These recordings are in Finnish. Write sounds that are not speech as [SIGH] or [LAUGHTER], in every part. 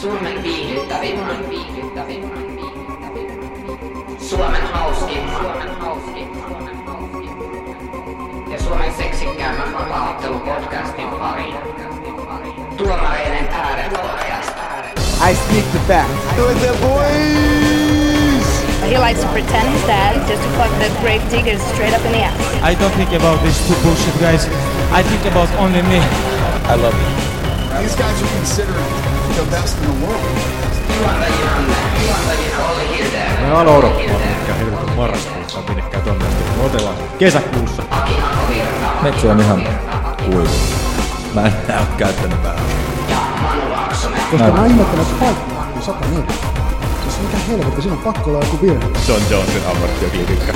Suomen viihdyttävimmän, viihdyttävimmän, viihdyttävimmän. Suomen hauskimman, Suomen hauskimman, ja Suomen seksikkäämmän vapaaottelupodcastin pariin. Tuomareiden ääret podcast. I speak the facts. Do it, the boys! He likes to pretend he's dead just to fuck the grave diggers straight up in the ass. I don't think about these two bullshit guys. I think about only me. I love you. These guys are considered the best in the world. Me alo odottamaan, mikä helvetin marraskuussa on minnekään tonne. Me otellaan kesäkuussa. Metsä on ihan kuivu. Mä en näy käyttänyt Laaksonen. Koska mä ihmettelen, että paikka on 104. Siis mikä helvetti, siinä on pakko olla joku virhe. John Jonesin ammatti ja klinikka.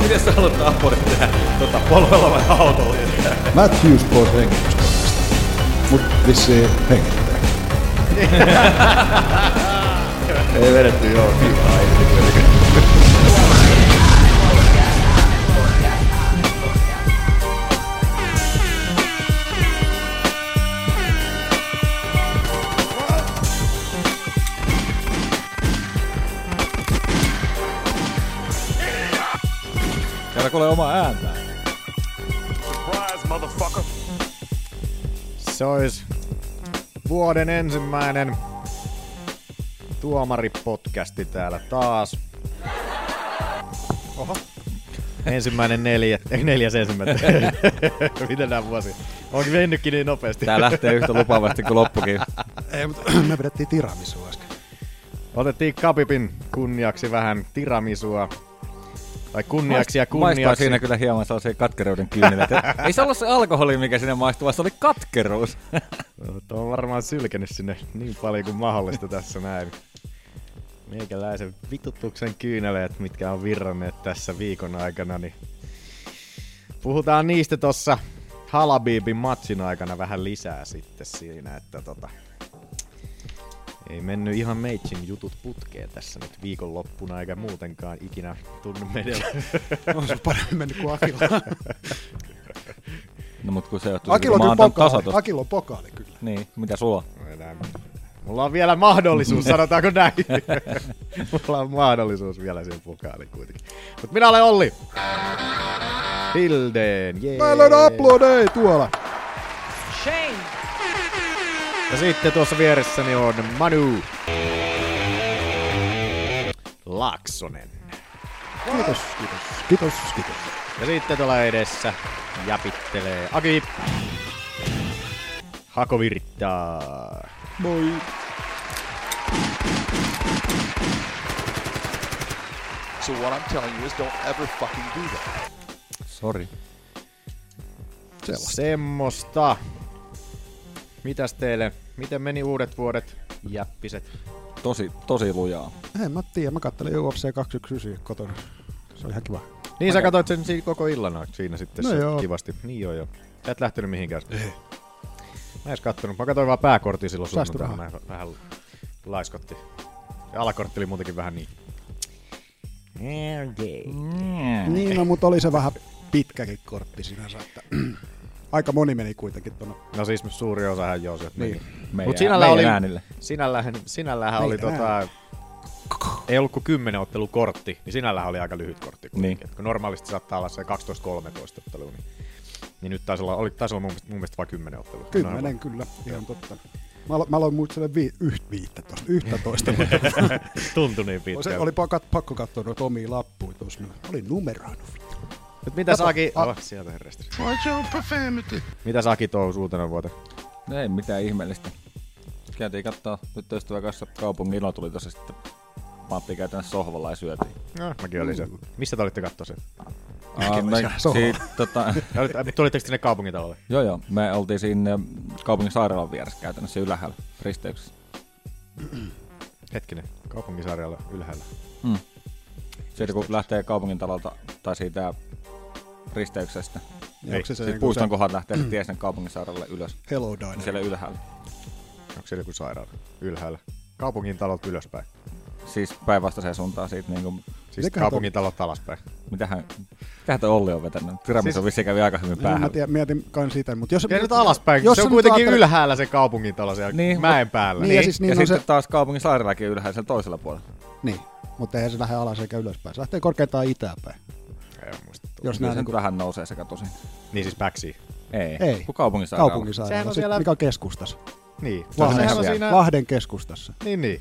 [LAUGHS] Miten sä haluat tapporit tehdä? Tota, polvella vai autolla? Matthews pois hengityskoneesta. Mut vissiin hengittää. [LAUGHS] Ei vedetty joo. Täällä kuulee omaa ääntä. Se olisi vuoden ensimmäinen tuomaripodcasti täällä taas. Oho. Ensimmäinen neljä, ei, neljäs ensimmäinen. [LAUGHS] Miten nämä vuosi? Onko mennytkin niin nopeasti? Tää lähtee yhtä lupaavasti kuin loppukin. Ei, mutta [CLEARS THROAT] me vedettiin tiramisua äsken. Otettiin Kapipin kunniaksi vähän tiramisua. Tai kunniaksi ja Maistaa kunniaksi. siinä kyllä hieman sellaisia katkeruuden kyyneleitä. [LAUGHS] Ei se ollut se alkoholi, mikä sinne maistuu, vaan se oli katkeruus. [LAUGHS] Tuo on varmaan sylkenyt sinne niin paljon kuin mahdollista tässä näin. Meikäläisen vitutuksen kyyneleet, mitkä on virranneet tässä viikon aikana, niin puhutaan niistä tossa Halabibin matsin aikana vähän lisää sitten siinä, että tota, ei mennyt ihan meitsin jutut putkeen tässä nyt viikonloppuna eikä muutenkaan ikinä tunnu menevän. [LAUGHS] On se paremmin mennyt kuin Akilla. No mut kun se johtuu, kun on mä pokaali. Akilla on pokaali kyllä. Niin, mitä sulla? Enää- Mulla on vielä mahdollisuus, sanotaanko näin. [LAUGHS] Mulla on mahdollisuus vielä siihen pokaaliin kuitenkin. Mut minä olen Olli. Hilden, jee. Mä löydän uploadei tuolla. Ja sitten tuossa vieressäni on Manu. Laaksonen. Kiitos, kiitos, kiitos, kiitos. Ja sitten tuolla edessä jäpittelee Aki. Hako virittaa. Moi. So what I'm telling you is don't ever fucking do that. Sori. Sellaista. Semmosta. Mitäs teille? Miten meni uudet vuodet? Jäppiset. Tosi, tosi lujaa. En mä tiedä, mä kattelin UFC 219 kotona. Se oli ihan kiva. Niin sä katsoit sen siinä koko illan siinä sitten No se joo. kivasti. Niin joo joo. Sä et lähtenyt mihinkään. Ei. Mä en edes kattonut. Mä katsoin vaan pääkorttia silloin sunnuntaina. Mä vähän laiskotti. Ja alakortti oli muutenkin vähän niin. Niin, no, mutta oli se vähän pitkäkin kortti sinänsä, että aika moni meni kuitenkin tuonne. No siis suuri osahan joo sieltä Niin. meni. Meidän, Mut sinällä oli, äänille. sinällähän, sinällähän oli tota, ei ollut kuin 10 ottelukortti, niin sinällähän oli aika lyhyt kortti. Niin. Et Kun normaalisti saattaa olla se 12-13 ottelua, niin, niin nyt taisi olla, oli, taisi olla mun, mielestä- mun mielestä vain 10 ottelua. Kymmenen kyllä, ihan totta. Mä, alo- mä aloin muistella vi- yht, viittä tosta, yhtä toista. [LAUGHS] Tuntui niin se pitkään. oli pakko, pakko katsoa noita omia lappuja tuossa. Mä olin numeroinut. Nyt mitä Saki... Oh, sieltä herresti. Watch your profanity. Mitä Saki touhus uutena vuotena? No ei mitään ihmeellistä. Käytiin kattoo nyt ystävän kanssa kaupungin ilo tuli tossa sitten Matti käytännössä sohvalla ja syötiin. No, mäkin olin se. Missä te olitte kattoo sen? Olin me, siitä, tota, [LAUGHS] olitte- Tulitteko sinne kaupungintalolle? joo joo, me oltiin siinä kaupungin sairaalan vieressä käytännössä ylhäällä risteyksessä. Hetkinen, kaupungisarjalla ylhäällä. Hmm. Siitä kun lähtee kaupungin talolta tai siitä risteyksestä, Niin onko se niinku puiston se kohdalta lähtee se tie sinne kaupungin sairaalalle ylös, Hello Diner? niin siellä ylhäällä. Onko siellä joku sairaala? Ylhäällä. Kaupungin talolta ylöspäin. Siis päinvastaiseen suuntaan siitä niinku, Siis Mikähän kaupungin talot alaspäin. mitähän, mitähän toi Olli on vetänyt? Tiramisu Siis- vissiin kävi aika hyvin Mä päähän. tiedän, mietin kans sitä, mutta jos... Ja nyt alaspäin, jos se on kuitenkin ajattelet- ylhäällä se kaupungin talo siellä Niin, mäen päällä. Niin, ja siis niin ja sitten se- taas kaupungin sairaalakin ylhäällä siellä toisella puolella. Niin, mutta eihän se lähde alas eikä ylöspäin. Se lähtee korkeintaan itäänpäin. Ei muista. Jos nää se niinku, nyt vähän nousee sekä tosin. Niin siis päksiin. Ei, Ei. kun kaupungin sairaala. Sehän kaupungin sairaala, on siellä- mikä on keskustassa. Niin. Lahden, Sehän on siinä... Lahden keskustassa. Niin, niin.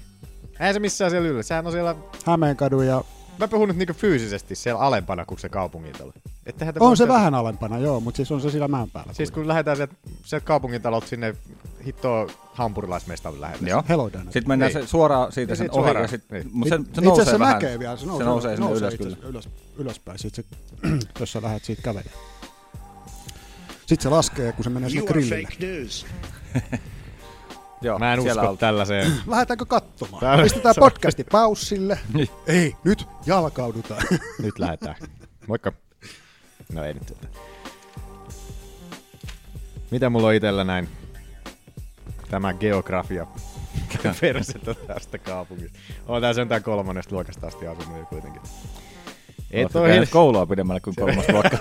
Eihän se missään siellä yllä. Sehän on siellä... Hämeenkadun ja Mä puhun nyt niinku fyysisesti siellä alempana kuin se kaupungin talo. Ettehän te on se siellä- vähän alempana, joo, mutta siis on se sillä mäen päällä. Siis kun lähdetään sieltä, sieltä kaupungin talolta sinne hittoon hampurilaismestan lähelle. Joo. Hello Dana. Sitten mennään Niin. se suoraan siitä Niin sen ohi suoraan, ja sit, niin. mut se, se Itse nousee asiassa vähän. näkee vielä, se nousee, se nousee sinne ylös kyllä. ylös, ylöspäin, sit se, [CLEARS THROAT] jos sä lähdet siitä kävelemään. Sitten se laskee, kun se menee sinne grillille. [LAUGHS] Joo, Mä en usko alta. tällaiseen. [CLEARS THROAT] Lähdetäänkö katsomaan? Täällä- Pistetään [LAUGHS] podcasti paussille. [LAUGHS] Ei, nyt jalkaudutaan. [LAUGHS] Nyt lähdetään. Moikka. No ei nyt tätä. Mitä mulla on itellä näin? Tämä geografia persettä tästä kaupungista. On tää sentään kolmannesta luokasta asti asunut jo kuitenkin. Et Oletko oo käynyt hil- koulua pidemmälle kuin kolmas luokka.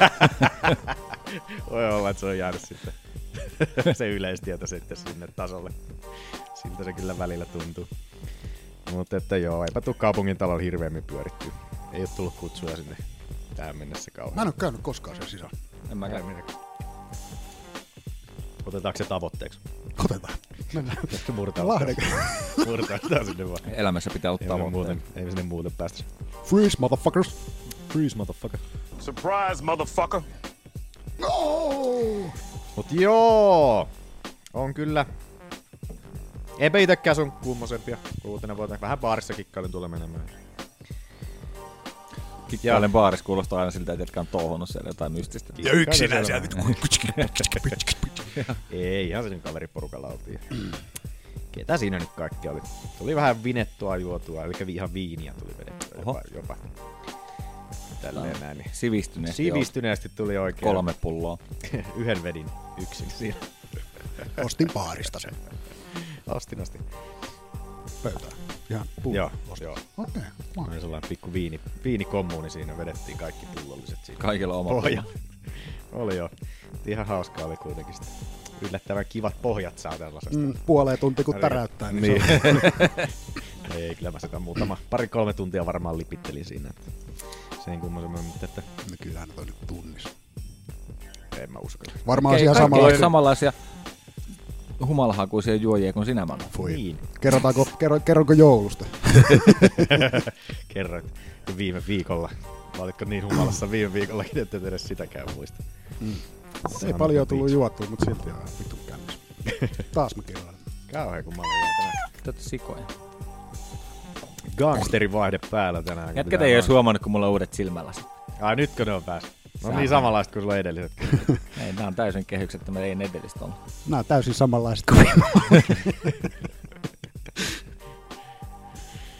Voi olla, että se on jäänyt sitten [LAUGHS] se yleistieto sitten sinne tasolle. Siltä se kyllä välillä tuntuu. Mutta että joo, eipä tuu kaupungin talolla hirveämmin pyörittyä. Ei oo tullut kutsuja sinne tähän mennessä kauan. Mä en oo käynyt koskaan sen sisällä. en mäkään. Otetaanko se tavoitteeksi? Otetaan. Mennään. [LAUGHS] Murtaa. Lahden. [LAUGHS] Murtaa sinne vaan. Elämässä pitää olla Ei muuten, ei me sinne muuten päästä. Freeze, motherfuckers. Freeze, motherfucker. Surprise, motherfucker. Mut joo! On kyllä. Eipä itekään sun kummosempia uutena vuotena. Vähän baarissa kikkailin tuolla menemään. Kikkailen baarissa kuulostaa aina siltä, että jätkä on touhunut siellä jotain mystistä. Ja yksinään siellä [LAUGHS] Ei, ihan sen kaveriporukalla oltiin. Ketä siinä nyt kaikki oli? Tuli vähän vinettua juotua, eli ihan viiniä tuli vedettyä jopa. Oho. jopa. Tälleen näin. Niin. Sivistyneesti. Sivistyneesti tuli oikein. Kolme pulloa. [LAUGHS] Yhden vedin yksin siinä. Ostin baarista sen Ostin, ostin. pöytään. Ihan puu. Joo, joo. Okei. Okay. Oli sellainen pikku viini, viinikommuuni siinä, vedettiin kaikki pullolliset siinä. Kaikilla oma Pohja. pullo. [LAUGHS] Oli joo. Ihan hauskaa oli kuitenkin sitä. Yllättävän kivat pohjat saa tällaisesta. Mm, puoleen tunti kun täräyttää, niin, niin. se on. [LAUGHS] Ei, kyllä mä sitä muutama, pari-kolme tuntia varmaan lipittelin siinä. Että sen kummoisen, mutta että No kyllähän toi nyt tunnis. en mä usko. Varmaan Okei, ihan ei samanlaisia humalahakuisia juojia kuin sinä, Manu. Voi. Niin. Kerrotaanko, kerro, kerronko joulusta? [LAUGHS] Kerroit viime viikolla. Vai Olitko niin humalassa viime viikollakin, että et edes sitäkään muista. Mm. Se Ei on paljon tullut juotua, mutta silti on ihan vitun käynnissä. [LAUGHS] Taas mä kerron. Kauhean kun mä olin tänään. Tätä sikoja. Gangsterin vaihde päällä tänään. Jätkät ei vaan- huomannut, kun mulla on uudet silmälasit. Ai nytkö ne on päässyt? No Sä- niin samanlaiset kuin sulla edelliset. [LAUGHS] Ei, nämä on täysin kehykset, että me ei edellistä ollut. Nämä on täysin samanlaiset kuin [LAUGHS]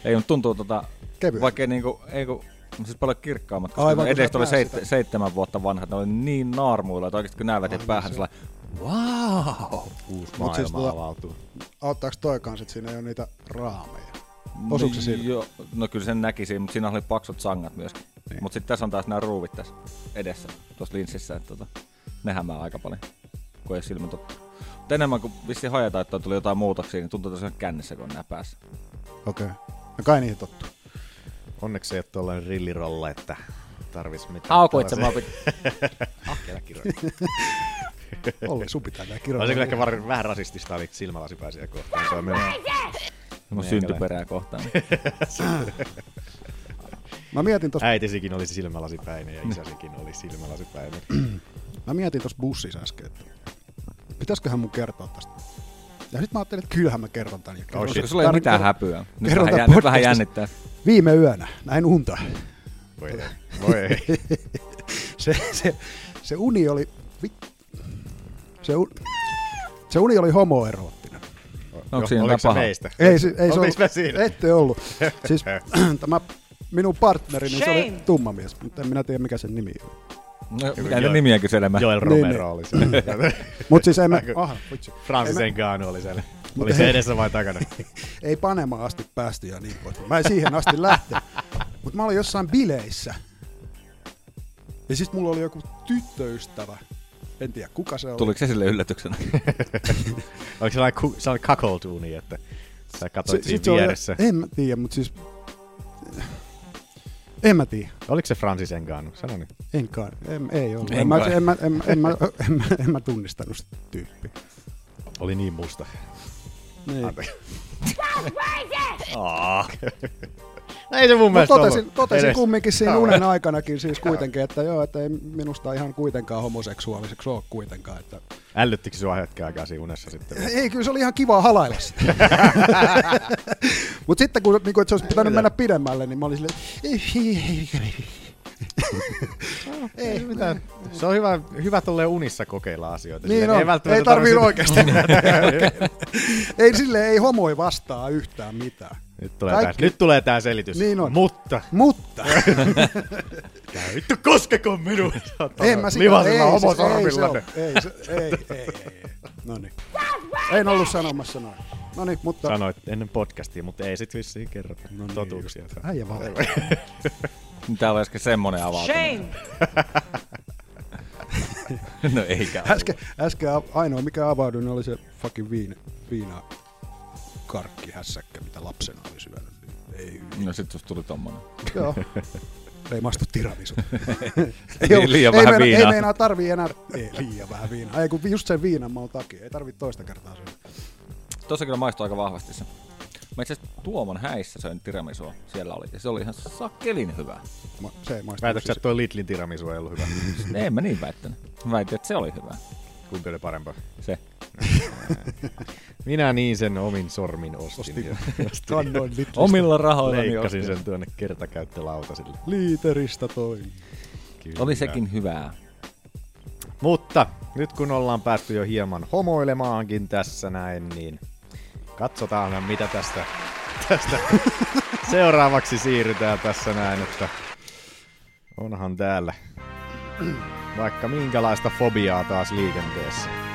Ei, mutta tuntuu tota, Kevyen. vaikka ei niinku, ei kun, siis paljon kirkkaammat, koska Aivan, edelliset oli seit, sitä. seitsemän vuotta vanhat, ne oli niin naarmuilla, että oikeasti kun näyvät Aivan, päähän, sellainen, wow! Uusi Mut maailma siis tota- avautuu. Auttaako toi kanssa, että siinä ei ole niitä raameja? Osuuko se siinä? Joo, no kyllä sen näkisi, mutta siinä oli paksut sangat myöskin. Niin. Niin. Mutta sitten tässä on taas nämä ruuvit tässä edessä, tuossa linssissä, että tota, ne hämää aika paljon, kun ei ole silmä totta. Mutta enemmän kuin vissiin hajataan, että on tullut jotain muutoksia, niin tuntuu tosiaan kännissä, kun on nämä päässä. Okei. Okay. No kai niihin tottuu. Onneksi ei ole tuollainen rillirolla, että tarvis mitään. Haukuit sä mua tällaisia- [LAUGHS] Ah, kellä kirjoit. Olli, sun pitää nää Olisi kirjoittaa. kyllä ehkä var- vähän rasistista oli silmälasipäisiä kohtaan. Se on myös. Mun syntyperää kohtaan. Mä mietin tossa, Äitisikin olisi silmälasipäinen ja isäsikin oli silmälasipäinen. [CLEARS THROAT] mä mietin tossa bussissa äsken, että pitäisiköhän mun kertoa tästä. Ja sit mä ajattelin, että kyllähän mä kerron tän. Ja kerron sen- sulla ei ole mitään häpyä. Nyt kerron vähän, tän jänn, nyt vähän jännittää. Viime yönä näin unta. Voi ei. Voi ei. [LAUGHS] se, se, se uni oli... Se, un... se uni oli homoeroottinen. Onko siinä Oliko se meistä? Ei, se, ei se ollut, siinä? ette ollut. Siis [CLEARS THROAT] tämä minun partneri, niin se oli tumma mies, mutta en minä tiedä mikä sen nimi on. No, mitä Joo. ne nimiä kyselemään? Joel Niin, Romero niin. oli siellä. [LAUGHS] Mutta siis ei me... Aika- Aha, vitsi. Francis Ngannou oli siellä. Oli se edessä vai takana? [LAUGHS] ei Panemaan asti päästy ja niin pois. Mä en siihen asti lähtenyt. Mutta mä olin jossain bileissä. Ja sitten mulla oli joku tyttöystävä. En tiedä kuka se oli. Tuliko se sille yllätyksenä? [LAUGHS] Oliko sellainen, ku, sellainen kakoltuuni, että sä katsoit siinä se oli- vieressä? En mä tiedä, mutta siis... En mä tiedä. Oliko se Francis Ngannou? Sano nyt. En kai. En, ei ollut. En En, mä, en, mä, en, en, mä, en, mä, en mä tunnistanut sitä tyyppiä. Oli niin musta. Niin. Anteeksi. [LAUGHS] Ei se mun mielestä totesin, ollut totesin edes- kumminkin siinä unen aikanakin siis kuitenkin, että joo, että ei minusta ihan kuitenkaan homoseksuaaliseksi ole kuitenkaan. Että... Ällöttikö sua hetken aikaa siinä unessa sitten? [LAUGHS] Ei, kyllä se oli ihan kiva halailla sitä. [LAUGHS] Mutta sitten kun niin kun, että se olisi pitänyt mennä pidemmälle, niin mä olin silleen, ei, ei, ei, ei. Ei mitään. Se on hyvä, hyvä tolleen unissa kokeilla asioita. Niin Silleen, on. välttämättä Ei tarvii tarvitse- oikeasti. [LAUGHS] ei sille ei homoi vastaa yhtään mitään. Nyt tulee, Kaikki- tää, nyt tulee tää selitys. Niin on. Mutta, Mutta [LAUGHS] Älä vittu koskeko minua! en mä sitä, ei, homosormilla. ei, se, ei, ei, ei, ei. No niin. En ollut sanomassa noin. No niin, mutta... Sanoit ennen podcastia, mutta ei sit vissiin kerrota No niin, totuuksia. Äijä vale. Täällä on äsken semmonen avautuminen. [LAUGHS] no eikä Äsken, äsken ainoa mikä avaudui, niin oli se fucking viina, viina karkki hässäkkä, mitä lapsena oli syönyt. Ei, No sit susta tuli tommonen. joo. [LAUGHS] Ei maistu tiramisu. [LAUGHS] Niin, liian ei, vähän meina, viinaa. Ei meinaa tarvii enää, ei liian vähän viinaa. Ei kun just sen viinan maun takia, ei tarvii toista kertaa syödä. Tossa kyllä maistuu aika vahvasti se. Mä itse asiassa Tuomon häissä söin tiramisua. Siellä oli. Ja se oli ihan sakelin hyvä. Ma, se ei maistu. Väitätkö, että toi Lidlin tiramisu ei ollut hyvä? [LAUGHS] en mä niin väittänyt. Mä väitin, että se oli hyvä. Kumpi oli parempaa? Se. [LAUGHS] Minä niin sen omin sormin ostin. Ostin. Kannoin. Omilla rahoillani Leikkasin ostin. sen tuonne kertakäyttölautasille. Liiteristä toi. Kyllä. Oli sekin hyvää. Mutta nyt kun ollaan päästy jo hieman homoilemaankin tässä näin, niin katsotaan mitä tästä, tästä [LAUGHS] seuraavaksi siirrytään tässä näin, että onhan täällä vaikka minkälaista fobiaa taas liikenteessä.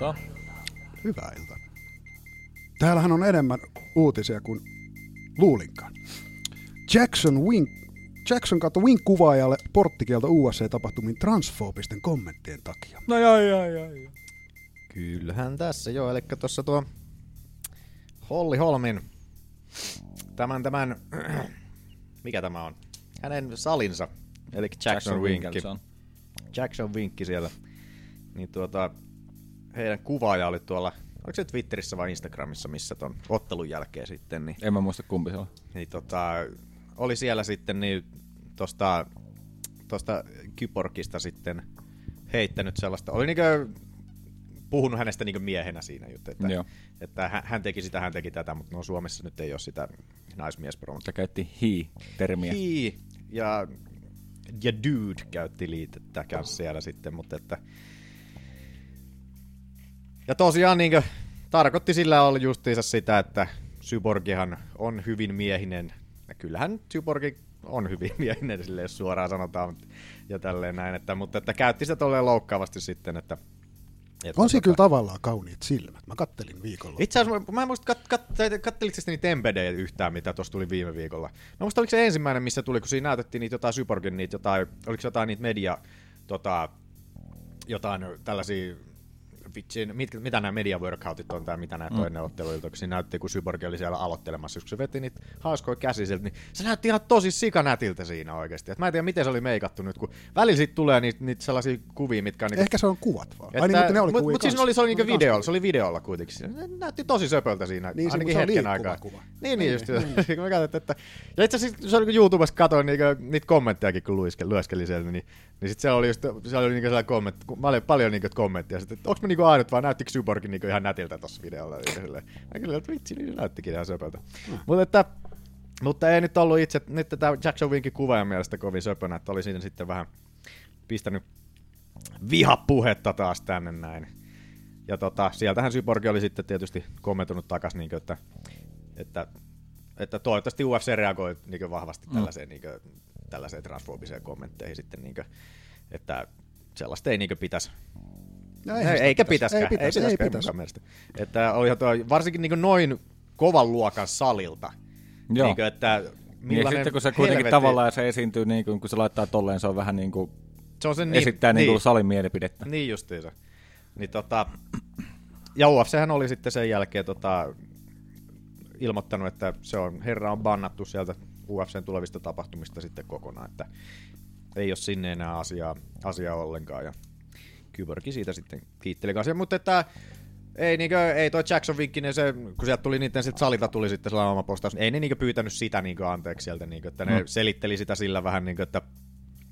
Iltaa. Hyvää iltaa. Täällähän on enemmän uutisia kuin luulinkaan. Jackson Wink Jackson katsoi Wink-kuvaajalle porttikielto USA-tapahtumin transfoobisten kommenttien takia. No joo, joo, joo. joo. Kyllähän tässä jo, eli tuossa tuo Holli Holmin tämän, tämän, [CLEARS THROAT] mikä tämä on? Hänen salinsa, eli Jackson, Jackson Winkki. Jackson Winkki siellä, niin tuota, heidän kuvaaja oli tuolla, oliko se Twitterissä vai Instagramissa, missä ton ottelun jälkeen sitten, niin, En mä muista kumpi se on. niin tota, oli siellä sitten niin tosta, tosta Kyborgista sitten heittänyt sellaista, oli niinkö puhunut hänestä niinkö miehenä siinä juttu, että, Joo. että hän- teki sitä, hän teki tätä, mutta no Suomessa nyt ei ole sitä naismiespronominaa. Se käytti he-termiä. He ja, ja dude käytti liitettä kanssa siellä sitten, mutta että... Ja tosiaan niin tarkoitti sillä oli justiinsa sitä, että Syborgihan on hyvin miehinen. Ja kyllähän Syborgi on hyvin [LAUGHS] miehinen, sille jos suoraan sanotaan, mutta- ja tälleen näin, että, mutta että käytti sitä tolleen loukkaavasti sitten, että... että On siinä kyllä tavallaan kauniit silmät. Mä kattelin viikolla. itse asiassa mä en muista, kat, kat, kattelitko niitä empedejä yhtään, mitä tuossa tuli viime viikolla? Mä muista, oliko se ensimmäinen, missä tuli, kun siinä näytettiin niitä jotain Cyborgin, niitä jotain, oliko jotain niitä media, tota, jotain tällaisia vitsi, mit, mitä nämä media workoutit on tai mitä nämä mm. toinen otteluilta, kun siinä näytti, kun Cyborg oli siellä aloittelemassa, kun se veti niitä hauskoja käsiä sieltä, niin se näytti ihan tosi sikanätiltä siinä oikeasti. Et mä en tiedä, miten se oli meikattu nyt, kun välillä siitä tulee niitä, niitä sellaisia kuvia, mitkä on niinku Ehkä se on kuvat vaan. että, Ai niin, mutta ne oli mut, kuvia mut siis oli, se oli niinku videolla, se oli videolla kuitenkin. Se näytti tosi söpöltä siinä, Niin, se- ainakin mutta se hetken aikaa. kuva. Niin, niin, just. [LAUGHS] Kun mä katsoin, että, ja itse asiassa se oli, kun YouTubesta katsoin niinku, niitä kommenttejakin, kun luiske, lueskelin sieltä, niin, niin sit siellä oli just, siellä oli niinku sellainen kommentti, kun mä olin paljon niinku kommentteja, sit, että onks mä niinku ainut, vaan näyttikö Cyborg niinku ihan nätiltä tossa videolla. Ja silleen, mä kyllä, että vitsi, niin näyttikin ihan söpöltä. Mutta että, mutta ei nyt ollut itse, nyt tämä Jackson Winkin kuvaajan mielestä kovin söpönä, että oli siinä sitten vähän pistänyt vihapuhetta taas tänne näin. Ja tota, sieltähän Syborgi oli sitten tietysti kommentoinut takas, niin että, että, että toivottavasti UFC reagoi niin vahvasti tällaiseen, niin kuin, tällaiseen transfobiseen kommentteihin sitten. Niin kuin, Että sellaista ei niinkö pitäisi No ei, eihän sitä eikä pitäisi. pitäskään. Ei pitäisi, ei pitäisi. munkaan mielestä. Että olihan tuo, varsinkin niin noin kovan luokan salilta. Joo. Niin kuin, että Niin, ja sitten kun se kuitenkin helvetti- tavallaan se esiintyy, niin kuin, kun se laittaa tolleen, se on vähän niin kuin, se on sen esittää niin, kuin salin mielipidettä. Niin justiinsa. Niin tota, ja UFChän oli sitten sen jälkeen tota, ilmoittanut, että se on, herra on bannattu sieltä UFCn tulevista tapahtumista sitten kokonaan, että ei ole sinne enää asiaa, asiaa ollenkaan. Ja Kyborgkin siitä sitten kiitteli kanssa. Mutta että ei, niinkö, ei toi Jackson Vinkkinen, se, kun sieltä tuli niiden sit salilta tuli sitten sellainen oma postaus, ei ne niinkö pyytänyt sitä niinkö anteeksi sieltä, niinkö, että ne Mm. selitteli sitä sillä vähän niinkö, että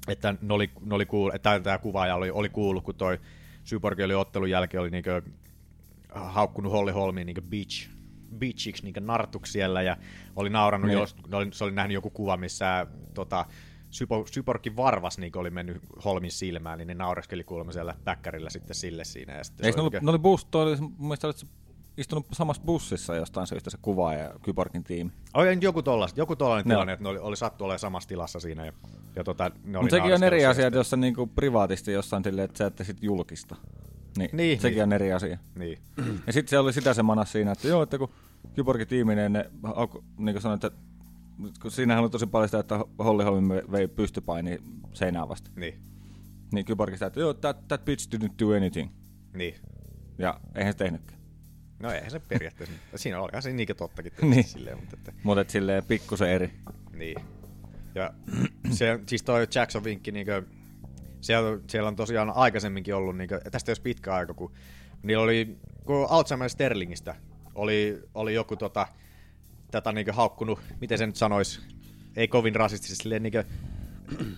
että ne oli, ne oli kuullut, että tämä kuvaaja oli, oli kuullut, kun toi Syborgi oli ottelun jälkeen oli niinkö haukkunut Holly Holmiin niinkö bitch, bitchiksi niinkö nartuksi siellä ja oli naurannut, Niin. jos, oli, se oli nähnyt joku kuva, missä tota, Syborgin varvas niin oli mennyt Holmin silmään, niin ne naureskeli kuulemma siellä päkkärillä sitten sille siinä. Ja sitten Eikö se ne niinkö- ne oli bus, toi oli, istunut samassa bussissa jostain syystä se kuva ja Kyborgin tiimi. Oli joku tollainen, joku tollainen Joo. tilanne, että ne oli, oli sattu olemaan samassa tilassa siinä. Ja, ja tota, ne oli Mutta sekin on eri asia, että jos on niinku privaatisti jossain silleen, että sä ette sit julkista. Niin, Niin, sekin niin. on eri asia. Niin. Ja sitten se oli sitä se manas siinä, että joo, että kun Kyborgin tiiminen, ne alko, niin kuin sanoin, että kun siinähän oli tosi paljon sitä, että Holly Holm vei pystypaini seinään vasta. Niin. Niin Kyborg sitä, että joo, that, that bitch didn't do anything. Niin. Ja eihän se tehnytkään. No eihän se periaatteessa. siinä olihan se niinkin tottakin. Niin. niin. Silleen, mutta että, Mutta silleen pikkusen eri. niin. Ja se, siis toi Jackson vinkki, niinkö, siellä, siellä on tosiaan aikaisemminkin ollut, niinkö, tästä jos pitkä aika, kun niillä oli, kun Alzheimer Sterlingistä oli, oli joku tota, tätä niinkö haukkunut, miten se nyt sanois, ei kovin rasistisesti, silleen niinkö,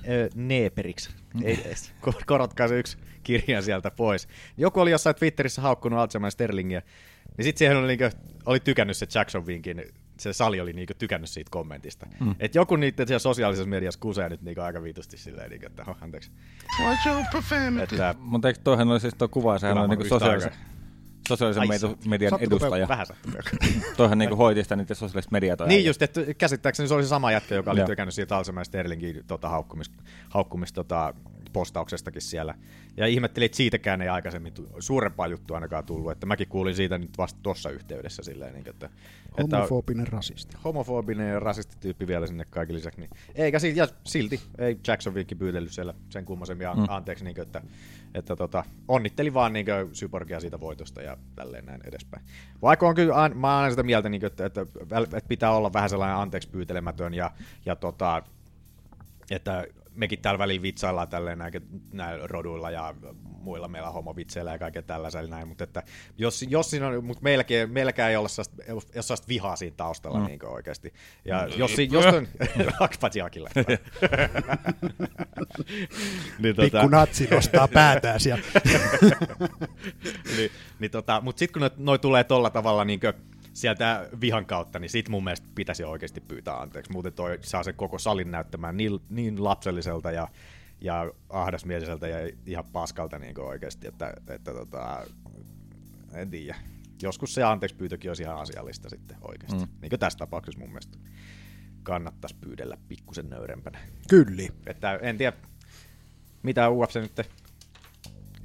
ö, neeperiksi. Ei, edes. Ko- korotkaa se yksi kirja sieltä pois. Joku oli jossain Twitterissä haukkunut Alzheimer Sterlingiä, niin sitten siihen oli, niinkö, oli tykännyt se Jackson Vinkin, se sali oli niinkö tykännyt siitä kommentista. Mm. Mm. Et joku niiden siellä sosiaalisessa mediassa kusee nyt niinkö aika vitusti silleen, niinkö, että oh, anteeksi. Watch your profanity. Että, Mutta eikö toihan oli siis tuo kuva, sehän Kyllä oli niinku sosiaalisen, aikaa. Sosiaalisen Ai, median sattuiko edustaja. Vähän. [LAUGHS] Toihan niinku hoiti sitä niiden sosiaalista mediaa. Niin äijä. just, että käsittääkseni se oli se sama jätkä, joka oli tykännyt siitä Alzheimer Sterlingin tota, haukkumis, haukkumis tota, postauksestakin siellä. Ja ihmettelin, että siitäkään ei aikaisemmin tu- suurempaa juttua ainakaan tullut. Että mäkin kuulin siitä nyt vasta tuossa yhteydessä silleen, niin, että, että Homofobinen rasisti. homofobinen ja rasistityyppi vielä sinne kaiken lisäksi. Niin. Eikä silti, ja silti ei Jackson Vinkki pyydellyt siellä sen kummoisemmin Mm. anteeksi, niin kuin, että, että tota, onnitteli vaan niin Syborgia siitä voitosta ja tälleen näin edespäin. Vaikka on kyllä, mä oon aina sitä mieltä, niin kuin, että, että, että, pitää olla vähän sellainen anteeksi pyytelemätön ja, ja tota, että mekin täällä välillä vitsaillaan tälleen näin, näillä roduilla ja muilla meillä homovitseillä ja kaiken tällaisella näin, mutta että jos, jos siinä on, mutta meilläkin, meilläkään ei ole sellaista, ei ole sellaista vihaa siinä taustalla Mm. mm. niin oikeasti. Ja jos, si- jos on, [LAUGHS] Akille. [LAUGHS] niin, Pikku natsi nostaa [LAUGHS] päätään siellä. niin, niin tota, mutta sitten kun noi, noi tulee tolla tavalla niin sieltä vihan kautta, niin sit mun mielestä pitäisi oikeasti pyytää anteeksi. Muuten toi saa sen koko salin näyttämään niin, niin lapselliselta ja, ja ahdasmieliseltä ja ihan paskalta niin oikeasti, että, että tota, en tiedä. Joskus se anteeksi pyytökin olisi ihan asiallista sitten oikeasti. Mm. Niin kuin tässä tapauksessa mun mielestä kannattaisi pyydellä pikkusen nöyrempänä. Kyllä. Että en tiedä, mitä UFC nyt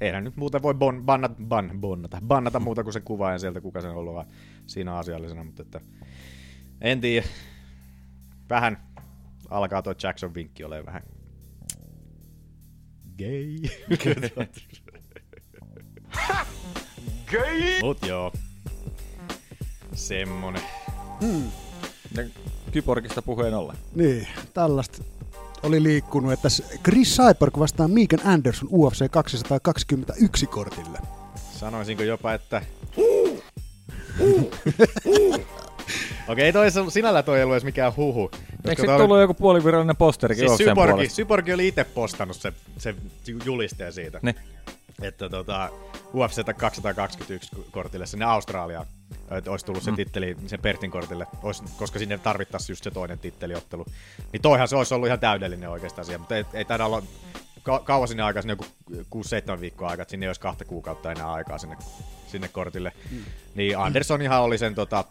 eihän nyt muuten voi bon, bannat, ban, bonnata, bannata muuta kuin sen kuvaajan sieltä, kuka sen on ollut vaan siinä asiallisena, mutta että en tiedä. Vähän alkaa tuo Jackson vinkki olemaan vähän gay. [LAUGHS] Gay! Mut joo. Semmonen. Hmm. Ja Kyborgista puheen ollen. Niin, tällaista oli liikkunut, että Chris Cyborg vastaa Megan Anderson UFC 221 kortille. Sanoisinko jopa, että... Okei, toi sinällä toi ei ollut edes mikään huhu. Eikö se oli- tullut joku puolivirallinen posterikin Siis Syborgi? Syborgi oli itse postannut se, se julisteen siitä. Ne. Että tota, UFC 221 kortille sinne Australiaan. Että olisi tullut se Mm. titteli sen Pertin kortille, olisi, koska sinne tarvittaisiin just se toinen titteliottelu. Niin toihan se olisi ollut ihan täydellinen oikeastaan asia, mutta ei, ei taida olla ka- kauan sinne aikaa, sinne joku 6-7 viikkoa aikaa, että sinne ei olisi kahta kuukautta enää aikaa sinne, sinne kortille. Mm. Niin Andersonihan oli sen tota,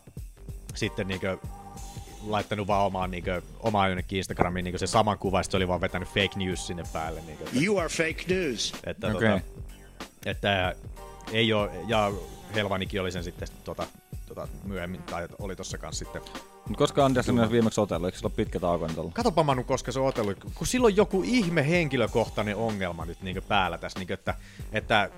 sitten niinkö laittanut vaan omaan, niin kuin, omaan jonnekin Instagramiin niin se saman kuva, se oli vaan vetänyt fake news sinne päälle. Niin kuin, You are fake news. että, Okei. tota, että ei ole, ja Helvanikin oli sen sitten tota, tota, myöhemmin, tai oli tossa kanssa sitten. Mut koska Andersson olisi viimeksi otellut, eikö sillä ole pitkä tauko nyt ollut? Katopa Manu, koska se on otellut, kun silloin on joku ihme henkilökohtainen ongelma nyt niin päällä tässä, niin kuin, että, että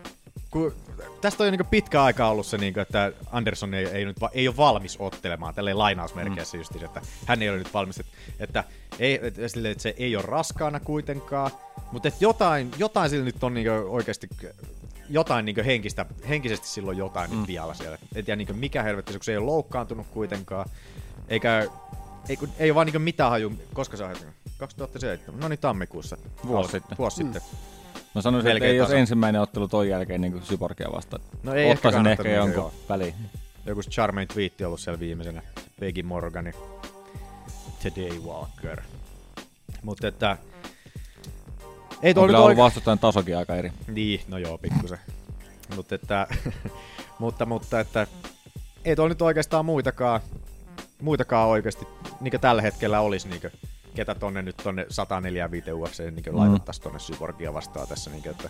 kun, tästä on jo niin pitkä aika ollut se, niin kuin, että Anderson ei, ei, nyt, ei ole valmis ottelemaan, tälleen lainausmerkeissä mm. justiin, että hän ei ole nyt valmis, että, että, ei, että, silleen, että se ei ole raskaana kuitenkaan, mutta että jotain, jotain sillä nyt on niin oikeasti jotain niin henkistä, henkisesti silloin jotain mm. vielä siellä. En tiedä niin mikä helvetti, se, kun se ei ole loukkaantunut kuitenkaan, eikä ei, kun, ei ole vaan niin mitään haju, koska se on 2007, no niin tammikuussa. Vuosi sitten. Vuosi sitten. Mä sanoisin, että ei jos ensimmäinen ottelu ton jälkeen niin Syborgia vastaan. No ei ehkä Ottaisin ehkä, kannattanut, jonkun joo. väliin. Joku Charmaine twiitti ollut siellä viimeisenä. Peggy Morgani. Today Walker. Mutta että... Ei On toi kyllä ollut vastustajan tasokin aika eri. Niin, no joo, pikkusen. mutta että... [LAUGHS] mutta, mutta että... Ei tuolla nyt oikeastaan muitakaan, muitakaan oikeasti, niin tällä hetkellä olisi, niin ketä tonne nyt tonne 145 UFC niin mm. laitettaisiin tonne Syborgia vastaan tässä, niin että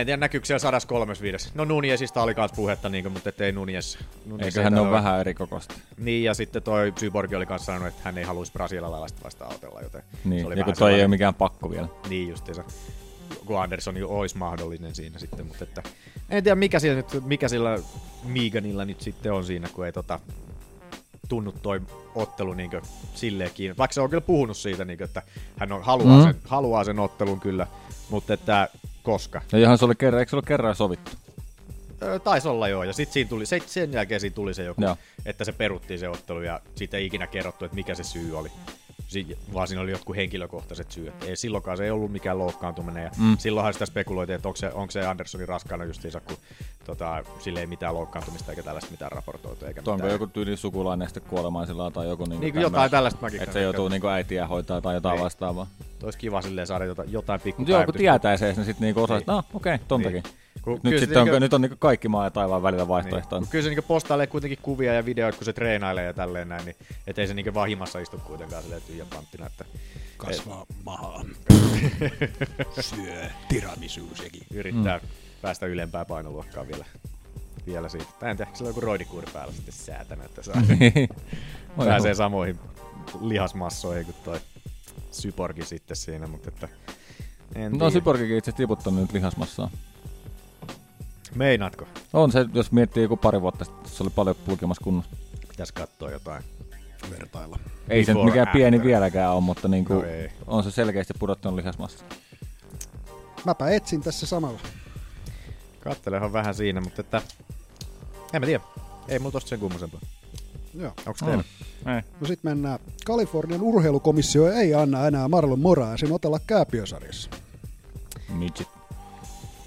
en tiedä, näkyykö siellä 135. No Nuniesista oli kanssa puhetta, niin kuin, mutta ettei Nunies. Nunies Eiköhän ei ne ole vähän eri kokosta. Niin, ja sitten toi Syborg oli kanssa sanonut, että hän ei haluaisi brasilialaista vastaan otella, joten Niin, se oli ja kun toi ei ole mikään pakko vielä. Niin justiinsa. Kun Anderson olisi mahdollinen siinä sitten, mutta että en tiedä mikä sillä, nyt, mikä sillä Meganilla nyt sitten on siinä, kun ei tota, tunnu toi ottelu niin silleen kiinni. Vaikka se on kyllä puhunut siitä, niin että hän on, haluaa, Mm. sen, haluaa sen ottelun kyllä, mutta että koska. Ja johan se oli kerran, eikö se ollut kerran sovittu? Öö, taisi olla joo, ja sitten siinä tuli, se, sen jälkeen siinä tuli se joku, Joo. että se peruttiin se ottelu, ja siitä ei ikinä kerrottu, että mikä se syy oli. Si- vaan siinä oli jotkut henkilökohtaiset syyt. Ei, silloinkaan se ei ollut mikään loukkaantuminen, ja Mm. silloinhan sitä spekuloitiin, että onko se, onko se Anderssonin raskaana justiinsa, kun tota, sille ei mitään loukkaantumista eikä tällaista mitään raportoitu. Eikä Onko joku tyyli sukulainen sitten kuolemaisilla tai joku niin Niin kuin jotain tällaista mäkin Että se joutuu niin äitiä hoitaa tai jotain Niin. vastaavaa. Olisi kiva silleen saada jotain, jotain pikku Mutta tietää se, niin sitten niinku osaa, Niin. että no okei, okay, ton Niin. takia. Kun Nyt, sitten on, niinkö- nyt on niinku kaikki maa ja taivaan välillä Niin. vaihtoehtoja. Mut Kyllä se niinku postailee kuitenkin kuvia ja videoita, kun se treenailee ja tälleen näin, niin ettei se niinku vaan himassa istu kuitenkaan silleen tyhjä panttina. Että Kasvaa mahaan. [LAUGHS] Syö tiramisuu sekin. yrittää mm. päästä ylempää painoluokkaa vielä, vielä siitä. Tai en tiedä, sillä on joku roidikuuri päällä sitten säätänä, että saa, Oi, pääsee samoihin lihasmassoihin kuin toi Syborgi sitten siinä, mutta että en No tiedä. Syborgikin itse tiputtanut nyt lihasmassaa. Meinaatko? On se, jos miettii joku pari vuotta sitten, se oli paljon pulkemassa kunnossa. Pitäis katsoa jotain. Vertailla. Ei se nyt Before, mikään pieni after. vieläkään ole, mutta niinku, No ei. on se selkeästi pudottanut lihasmassa. Mäpä etsin tässä samalla. Kattelehan vähän siinä, mutta että en mä tiedä. Ei mulla tosta sen kummosempaa. Joo. Onks teillä? Ei. No sit mennään. Kalifornian urheilukomissio ei anna enää Marlon Moraisin otella kääpiösarjassa. Midget.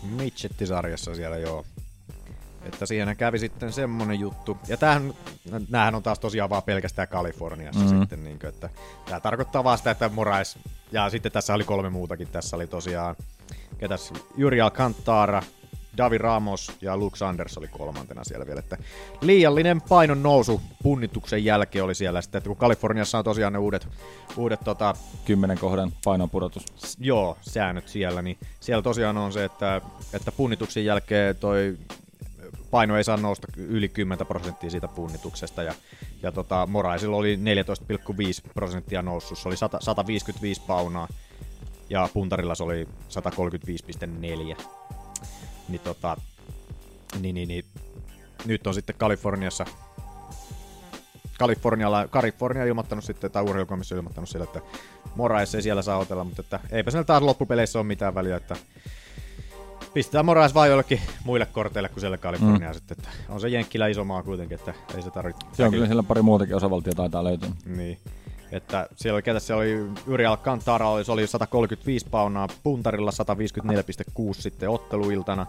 Midgettisarjassa siellä joo. Että siinä kävi sitten semmonen juttu. Ja tämähän, näähän on taas tosiaan vaan pelkästään Kaliforniassa Mhm. mm. sitten. Niin kuin, että tämä tarkoittaa vaan sitä, että Morais, ja sitten tässä oli kolme muutakin. Tässä oli tosiaan, ketäs, Juri Alcantara, Davi Ramos ja Lux Anders oli kolmantena siellä vielä. Että liiallinen painon nousu punnituksen jälkeen oli siellä sitten, että kun Kaliforniassa on tosiaan ne uudet, uudet tota, Kymmenen kohdan painon pudotus. s- joo, säännöt siellä, niin siellä tosiaan on se, että, että punnituksen jälkeen toi paino ei saa nousta yli 10 prosenttia siitä punnituksesta, ja, ja tota, Moraisilla oli 14,5 prosenttia noussut, se oli 100, 155 paunaa, ja puntarilla se oli 135,4. Niin tota, niin, niin, niin, nyt on sitten Kaliforniassa Kalifornialla, Kalifornia on ilmoittanut sitten, tai urheilukomissio on ilmoittanut sille, että Morais ei siellä saa otella, mutta että eipä siellä taas loppupeleissä ole mitään väliä, että pistetään Morais vaan jollekin muille korteille kuin siellä Kaliforniaan mm. sitten, että on se Jenkkilä iso maa kuitenkin, että ei se tarvitse. Se on kyllä siellä pari muutakin osavaltia taitaa löytyä. Niin. Että siellä ketä siellä oli, Yri Alcantara oli, se oli 135 paunaa, puntarilla 154,6 sitten otteluiltana.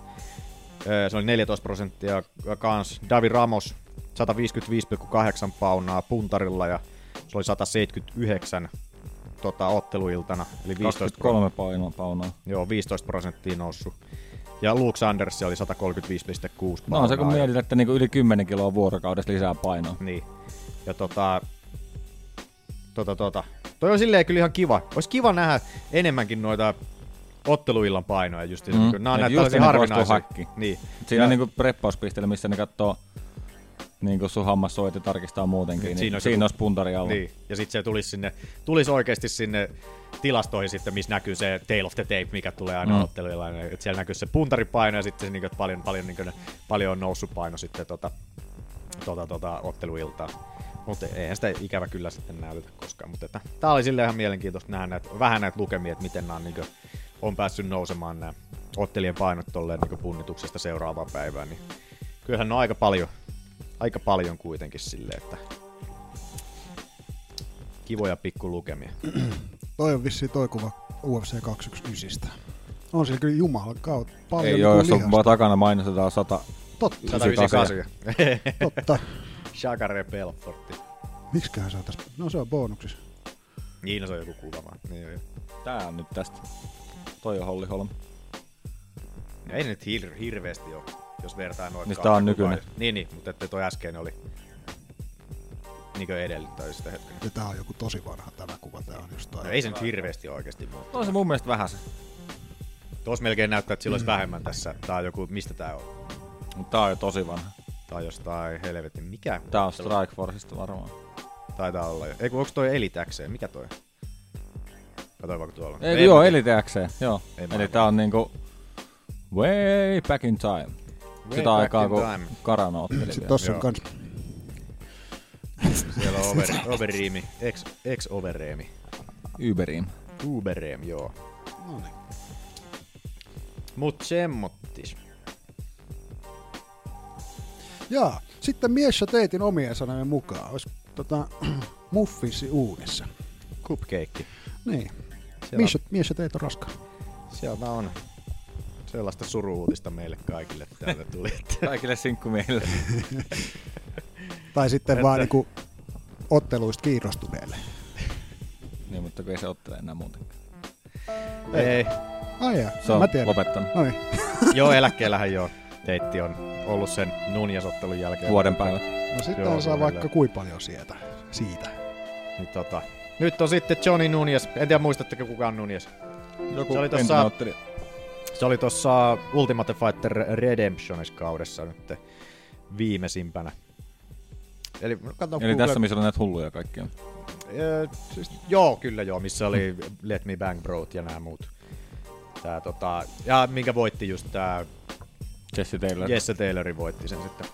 Se oli 14 prosenttia kans. Davi Ramos 155,8 paunaa puntarilla ja se oli 179 tota, otteluiltana. Eli 15, 23 painoa paunaa. joo, 15 prosenttia noussut. Ja Luke Sanders oli 135,6 No paunaa. on se kun mietit, että niinku yli 10 kiloa vuorokaudessa lisää painoa. Niin. Ja tota, tota, tota. Toi on silleen kyllä ihan kiva. Olisi kiva nähdä enemmänkin noita otteluillan painoja just mm. Mm. Nämä on Et näitä tällaisia harvinaisia. Niin. Siinä Ja- on niinku preppauspisteellä, missä ne katsoo niinku sun hammassuojat ja tarkistaa muutenkin. Niin Siinä siinä, olisi siinä olisi puntari alla. Niin, ja sitten se tulisi sinne, tulisi oikeasti sinne tilastoihin sitten, missä näkyy se tail of the tape, mikä tulee aina Mm. otteluilla, että siellä näkyy se puntaripaino ja sitten se, niin, että paljon, paljon, niin kuin, paljon on noussut paino sitten tota, tota, tota, otteluiltaa. Mutta eihän sitä ikävä kyllä sitten näytetä koskaan. Mutta että, tää oli silleen ihan mielenkiintoista nähdä näitä, vähän näitä lukemia, että miten nämä on, niin kuin, on päässyt nousemaan nämä ottelien painot tolleen niin punnituksesta seuraavaan päivään. Niin kyllähän ne on aika paljon, aika paljon kuitenkin silleen, että kivoja pikkulukemia. [CLEARS THROAT] Toi on vissiin toi kuva UFC 219. On siellä kyllä jumalan kautta paljon Ei oo, jos niinku on vaan takana mainostetaan 100. Totta. 198. Totta. Shakare Belfortti. Miksiköhän saatais? No se on bonuksissa. Niin, no se on joku kuva vaan. Niin, joo, joo. Tää on nyt tästä. Toi on Holli Holm. Ja ei ne nyt hir- hirveästi ole, jos vertaa noita Niin tää on kuvaa. nykyinen. Niin, niin, mutta että toi äsken oli niinkö edellyttäisi sitä hetken. Ja tää on joku tosi vanha tämä kuva. Tää on jostain. No, ei se nyt hirveästi ole oikeasti muuta. On se mun mielestä vähän se. Tuossa melkein näyttää, että sillä olisi vähemmän tässä. Tää on joku, mistä tää on? Tää on jo tosi vanha. On jostain helvetin, mikä? Tää on Strike Forceista varmaan. Taitaa olla jo. Ei kun onks toi Elite-X? Mikä toi? Katsoin vaikka tuolla. Ei, Ei, joo, mä- Elite XC, joo. Ei Eli tää on niinku way back in time. Way Sitä back aikaa, in kun time. Karano otteli Sitten vielä. tossa on kans Siellä on [LAUGHS] over, overreami, ex, ex overreami. Uberim. Uberream, joo. No niin. Mut semmottis. Jaa, sitten Miesha teitin omien sanojen mukaan. Olisi tota, [CLEARS THROAT] muffinsi uunissa. Cupcake. Niin. Siellä, Miesha, Miesha teit on raskaan. sieltä on sellaista suruutista meille kaikille täältä tuli. [LAUGHS] Kaikille sinkkumiehille. [LAUGHS] Tai sitten Että- vaan niinku otteluista kiinnostuneelle. [LAUGHS] niin, mutta kun ei se ottele enää muuten. Ei. Ai jaa, Se on mä tiedän. lopettanut. Noin. Joo, eläkkeellähän joo. Teitti on ollut sen nunjasottelun jälkeen. Vuoden päivät. No sitten Joo, on saa vaikka kuin paljon sieltä. Siitä. Niin, tota. Nyt on sitten Johnny Nunez. En tiedä muistatteko kuka on Nunez. Joku Se oli tossa-. Se oli tuossa Ultimate Fighter Redemptionis kaudessa nyt viimeisimpänä. Eli, kato, Eli tässä, missä on näitä hulluja kaikkia. Siis, joo, kyllä joo, missä oli Let Me Bang Brot ja nämä muut. Tää, tota, ja minkä voitti just tää Jesse Taylor. Jesse Taylorin voitti sen sitten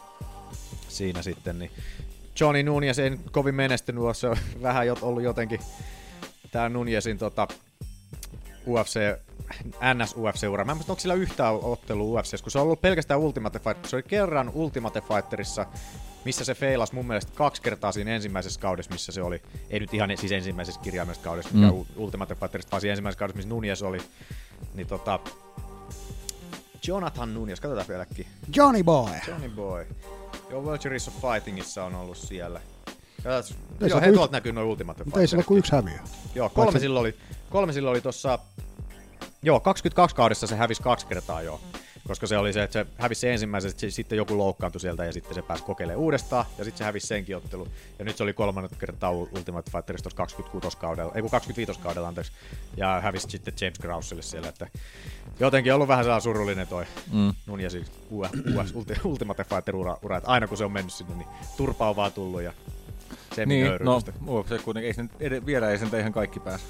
siinä sitten. Niin Johnny Nunez ei kovin menestynyt se on [LAUGHS] vähän jot, ollut jotenkin tää Nunezin tota, UFC, NS-UFC-ura. Mä en muista, onko sillä yhtään ottelua UFC, kun se on ollut pelkästään Ultimate Fighter. Se oli kerran Ultimate Fighterissa, missä se feilasi mun mielestä kaksi kertaa siinä ensimmäisessä kaudessa, missä se oli, ei nyt ihan siis ensimmäisessä kirjaimellisessa kaudessa, mikä Mm. mm. Ultimate Fighterista, vaan siinä ensimmäisessä kaudessa, missä Nunez oli. Niin tota, Jonathan Nunez, katsotaan vieläkin. Johnny Boy. Johnny Boy. Joo, World of Fightingissa on ollut siellä. Katsotaan, joo, kuin tuolta näkyy noin Ultimate Mutta ei sillä kuin yksi häviö. Joo, kolme Paitsi- silloin oli, kolme silloin oli tossa, joo, 22 kaudessa se hävisi kaksi kertaa joo. Koska se oli se, että se hävisi se ensimmäisestä, se- sitten joku loukkaantui sieltä ja sitten se pääsi kokeilemaan uudestaan ja sitten se hävisi senkin ottelu. Ja nyt se oli kolmannet kertaa Ultimate Fighterissa tuossa 26 kaudella, ei kun 25 kaudella anteeksi, ja hävisi sitten James Krauselle siellä, että jotenkin ollut vähän sellainen surullinen toi Mm. Nunezin US, US Ulti- Ultimate Fighter ura, ura, että aina kun se on mennyt sinne, niin turpa on vaan tullut ja se Niin, no UFC kuitenkin, ei se ed- vielä ei sen ihan kaikki pääse.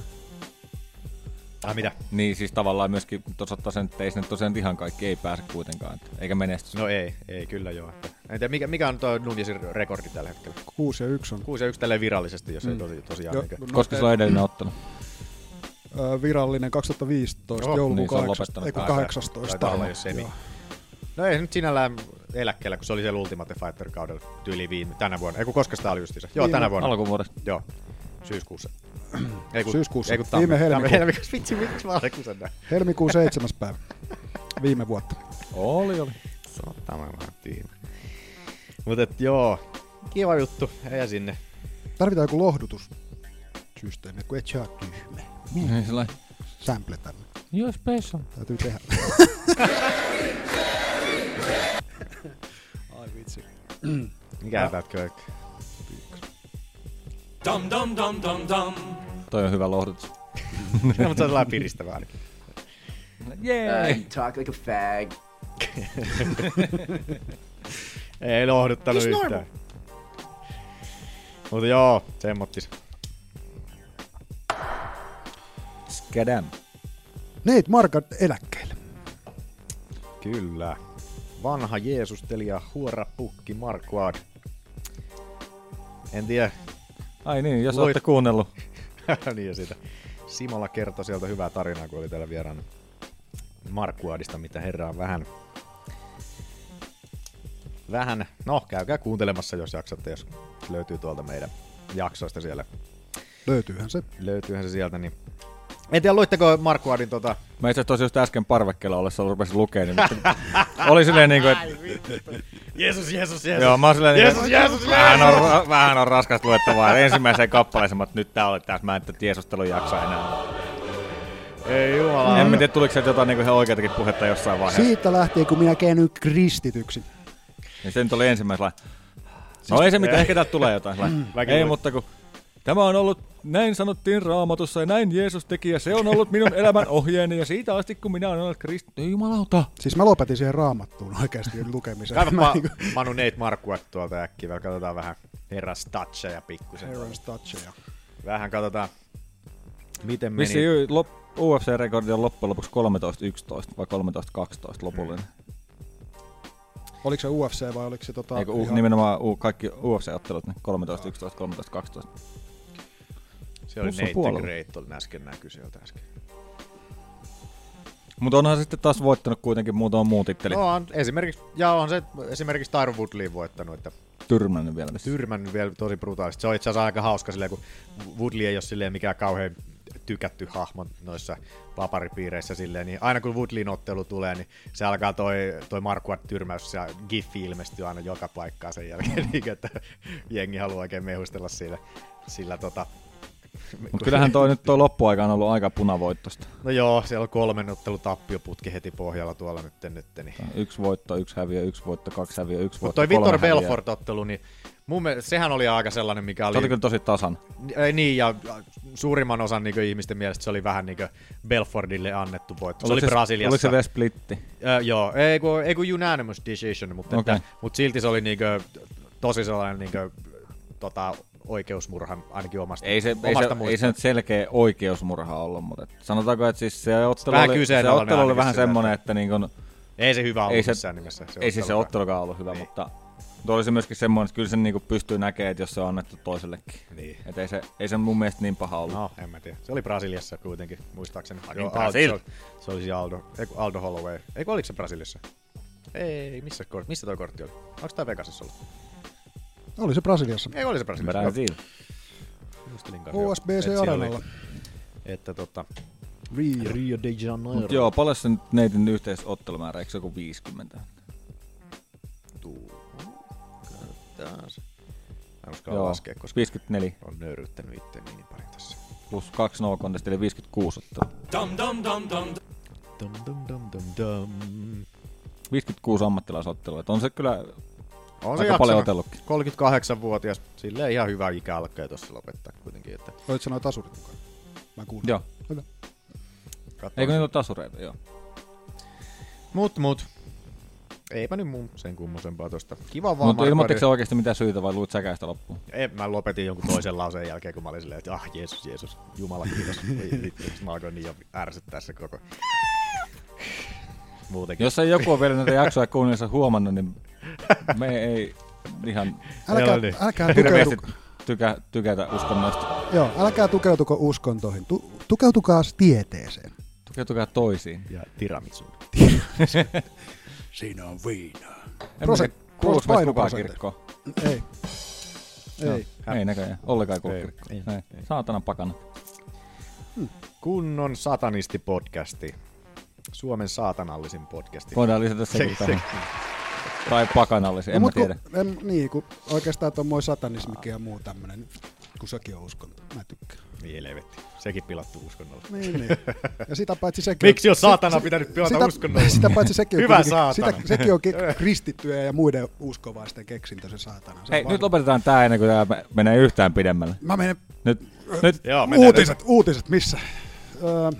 Ah, mitä? Niin, siis tavallaan myöskin osoittaa sen, että ei nyt tosiaan ihan kaikki ei pääse kuitenkaan, että, eikä menesty. No ei, ei kyllä joo. Että, en tiedä, mikä, mikä on tuo Nunezin rekordi tällä hetkellä? 6 ja 1 on 6 ja 1 tälleen virallisesti, jos mm. ei tosi, tosiaan. Jo, Niin, no, Koska se on edellinen ottelu. ö, virallinen 2015 Joo, joulukuun niin se on 8, lopettanut ei kun taitaa- 18. taitaa olla jo semi. Joo. no ei nyt sinällään eläkkeellä, kun se oli siellä Ultimate Fighter kaudella tyyli viime, tänä vuonna. Ei kun koska sitä oli justiinsa. Joo, Viime- tänä vuonna. Alkuvuodesta. Joo, syyskuussa. [CLEARS THROAT] Ei kun, Syyskuussa. Ei kun tammi- Viime helmikuu. helmikuussa. Vitsi, miksi mä alkuun näin? Helmikuun 7. päivä. Viime vuotta. Oli, oli. Se on tämä vähän tyhmä. Mutta et joo, kiva juttu. Ei sinne. Tarvitaan joku lohdutussysteemi, kun et saa tyhmä. Niin, sellainen. Sample tänne. Joo, special. Täytyy tehdä. [LAUGHS] Ai vitsi. Mikä täältä köykkä? Dum dum dum dum dum. Toi on hyvä lohdutus. [LAUGHS] No, mutta se on sellainen piristävä ainakin. Jee! Uh, talk like a fag. [LAUGHS] Ei lohduttanut It's yhtään. normal. Mutta joo, semmottis. Skedam. Nate Markat eläkkeelle. Kyllä. Vanha Jeesustelija, huora pukki Marquard. En tiedä. Ai niin, jos Luit- olette kuunnellut. [LAUGHS] niin ja siitä. Simola kertoi sieltä hyvää tarinaa, kun oli täällä vieraana Marquardista, mitä herra on vähän vähän, no käykää kuuntelemassa, jos jaksatte, jos löytyy tuolta meidän jaksoista siellä. Löytyyhän se. Löytyyhän se sieltä, niin en tiedä, luitteko Marquardin tota... Mä itse asiassa just äsken parvekkeella ollessa rupesin lukemaan, niin mutta [LAUGHS] oli silleen niinku, että Jeesus, Jeesus, Jeesus. Joo, mä oon silleen, Jeesus, niinku, Jeesus, vähän, on, ra- vähän on raskas luettavaa. Ensimmäiseen kappaleeseen, mutta nyt tää oli tässä, mä en tätä Jeesustelun jaksoa enää. Ei jumala. En mä tiedä, tuliko sieltä jotain niinku ihan oikeatakin puhetta jossain vaiheessa. Siitä lähtien, kun minä käännyin kristityksi. Ja se nyt oli ensimmäisellä. No ei se mitään, ehkä täältä tulee jotain. Mm. Ei, mutta kun tämä on ollut, näin sanottiin raamatussa ja näin Jeesus teki ja se on ollut minun elämän ohjeeni ja siitä asti kun minä olen ollut kristitty. Ei jumalauta. Siis mä lopetin siihen raamattuun oikeasti lukemisen. [LAUGHS] Mä Kaivapa niinku- Manu Nate Marquardt tuolta äkkiä, vielä katsotaan vähän herran statseja pikkusen. Aaron's toucheja. Vähän katsotaan, miten meni. Vissi lop, UFC-rekordi on loppujen lopuksi 13-11 vai 13-12 lopullinen. Oliko se UFC vai oliko se tota... Eikö u, ihan- nimenomaan u, kaikki UFC-ottelut, niin 13-11, 13-12. Se oli Nate. Great, oli äsken näky sieltä äsken. Mutta onhan sitten taas voittanut kuitenkin muutama muu titteli. No on esimerkiksi, ja on se esimerkiksi Tyron Woodley voittanut, että Tyrmännyt vielä. vissiin. tyrmännyt vielä tosi brutaalisti. Se on itse asiassa aika hauska silleen, kun Woodley ei ole silleen mikään kauhean tykätty hahmo noissa paparipiireissä silleen, niin aina kun Woodleyn ottelu tulee, niin se alkaa toi, toi Marquardt tyrmäys ja giffi ilmestyy aina joka paikkaan sen jälkeen, [LAUGHS] niin että jengi haluaa oikein mehustella sillä, sillä tota, Mutta kyllähän toi nyt toi loppuaika on ollut aika punavoittosta. No joo, siellä on kolmen ottelu tappioputki heti pohjalla tuolla nyt. nyt niin. Yksi voitto, yksi häviö, yksi voitto, kaksi häviö, yksi Mutta voitto, toi Vittor kolme häviöä. Belfort-ottelu, niin mun mielestä, sehän oli aika sellainen, mikä Se oli... oli kyllä tosi tasan. Ei niin, ja suurimman osan niin ihmisten mielestä se oli vähän niin Belfordille annettu voitto. Se oli Oliko Brasiliassa. Oliko se vielä splitti? Äh, joo, ei kun, ei kun unanimous decision, mutta, okay. Että, mutta silti se oli niin tosi sellainen niin kuin, tota, oikeusmurha ainakin omasta, Ei se, ei, omasta se, ei se nyt selkeä oikeusmurha ollut, mutta et sanotaanko, että siis se ottelu Vähän oli, se ottelu oli vähän semmoinen, että niin kun, Ei se hyvä ollut ei se, missään nimessä. Se ei siis se ottelukaan. ollut hyvä, Niin. mutta tuo oli se myöskin semmoinen, että kyllä sen niin pystyy näkemään, että jos se on annettu toisellekin. Niin. Et ei, se, ei se mun mielestä niin paha ollut. No, en mä tiedä. Se oli Brasiliassa kuitenkin, muistaakseni. Fucking Joo, Brasil. Aldo, se, se olisi Aldo, Aldo Holloway. Eikö oliko se Brasiliassa? Ei, missä, kort, missä toi kortti oli? Onko tää Vegasissa ollut? Oli se Brasiliassa. Ei, oli se Brasiliassa. Brasil. Joo. Muistelin kanssa, joo. OSBC Et siellä Arenalla. oli- Että tota, Rio. Rio de Janeiro. Mut joo, paljon se nyt neitin yhteisottelumäärä, eikö se joku 50? Tuu. Taas. Mä en uskalla Joo, laskea, koska 54 on nöyryyttänyt itse niin paljon tässä. plus 2 no contest, eli 56 ottelua. Dum dum dum dum. Dum, dum, dum, dum, dum. 56 ammattilaisottelua, et on se kyllä On aika paljon otellutkin. 38-vuotias, silleen ihan hyvä ikä alkaa tuossa lopettaa kuitenkin. Että Olit sä noin tasurit mukaan? Mä kuulin. Joo. Hyvä. katsotaan. Eikö niillä ole tasureita? Joo. Mut, mut. Eipä nyt mun sen kummosempaa tosta. Kiva vaan. Mutta ilmoittiko Ri- se oikeasti mitään syytä vai luit säkä sitä loppuun? Ei, mä lopetin jonkun toisen lauseen jälkeen, kun mä olin silleen, että ah, Jeesus, Jeesus, Jumala kiitos. Voi vittu, mä alkoin niin jo ärsyttää se koko. Muutenkin. Jos ei joku ole vielä näitä jaksoja kuunnellessa huomannut, niin me ei ihan Älkää, niin. älkää, tukeutuko, tykä, tykätä uskonnoista. joo, älkää tukeutuko uskontoihin. Tu, tukeutukaa tieteeseen. Tukeutukaa toisiin. Ja tiramisu. [LAUGHS] Siinä on viinaa. Kuuluuko meistä kukaan painoprosentti. kirkkoon? Ei. Ei. No, ei näköjään. Ollenkaan kuulu Ei, kirkkoon. ei, Ei. Saatana pakana. Kunnon satanisti-podcasti. Suomen saatanallisin podcasti. Voidaan lisätä sekin Se- tähän. Tai pakanallisia, en No, mä mut kun, tiedä. en, niin, kun oikeastaan tuommoinen satanismikin ja muu tämmönen, kun sekin on uskonto. Mä tykkään. Niin helvetti. Sekin pilattu uskonnolla. Niin, niin. Ja sitä paitsi sekin Miksi on saatana pitänyt pilata sitä, uskonnolla? Sitä paitsi sekin on, Hyvä saatana. sitä, sekin on kristittyjä ja muiden uskovaisten keksintö se saatana. Se Hei, nyt lopetetaan tää ennen kuin tää menee yhtään pidemmälle. Mä menen Nyt, nyt Joo, mennään uutiset, uutiset, missä? Öö,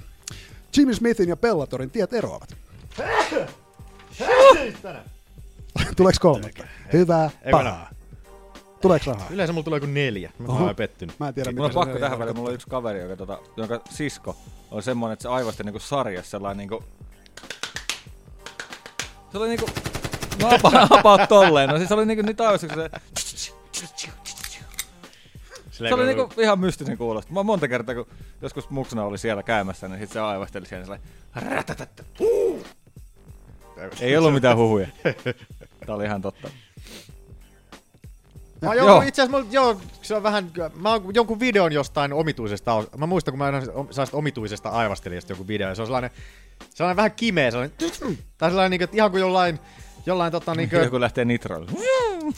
Jimmy Smithin ja Bellatorin tiet eroavat. [LAUGHS] Tuleeko kolme? Hyvää, pahaa. Tuleeko rahaa? Yleensä mulla tulee kuin neljä. Mä oon pettynyt. Mä en tiedä, Mulla on pakko tähän väliin, mulla on yksi kaveri, joka, tota, jonka sisko on semmonen, että se aivosti niinku sarjassa sellainen niinku... Se oli niinku... No apa, [LAUGHS] tolleen, no siis se oli niinku niitä aivosti, kun se... Silleen, Se oli niinku ihan mystisen kuulosta. Mä monta kertaa, kun joskus muksuna oli siellä käymässä, niin sit se aivasteli siellä sellainen... Ei ollut mitään huhuja. [LAUGHS] Tää oli ihan totta. Mä Joo. joo, itse asiassa joo, se on vähän, mä oon jonkun videon jostain omituisesta, mä muistan kun mä sellaista omituisesta aivastelijasta joku video, ja se on sellainen, sellainen vähän kimeä, sellainen, tai sellainen niinku, että ihan kuin jollain, jollain tota [LAUGHS] niinku, Joku lähtee nitroille.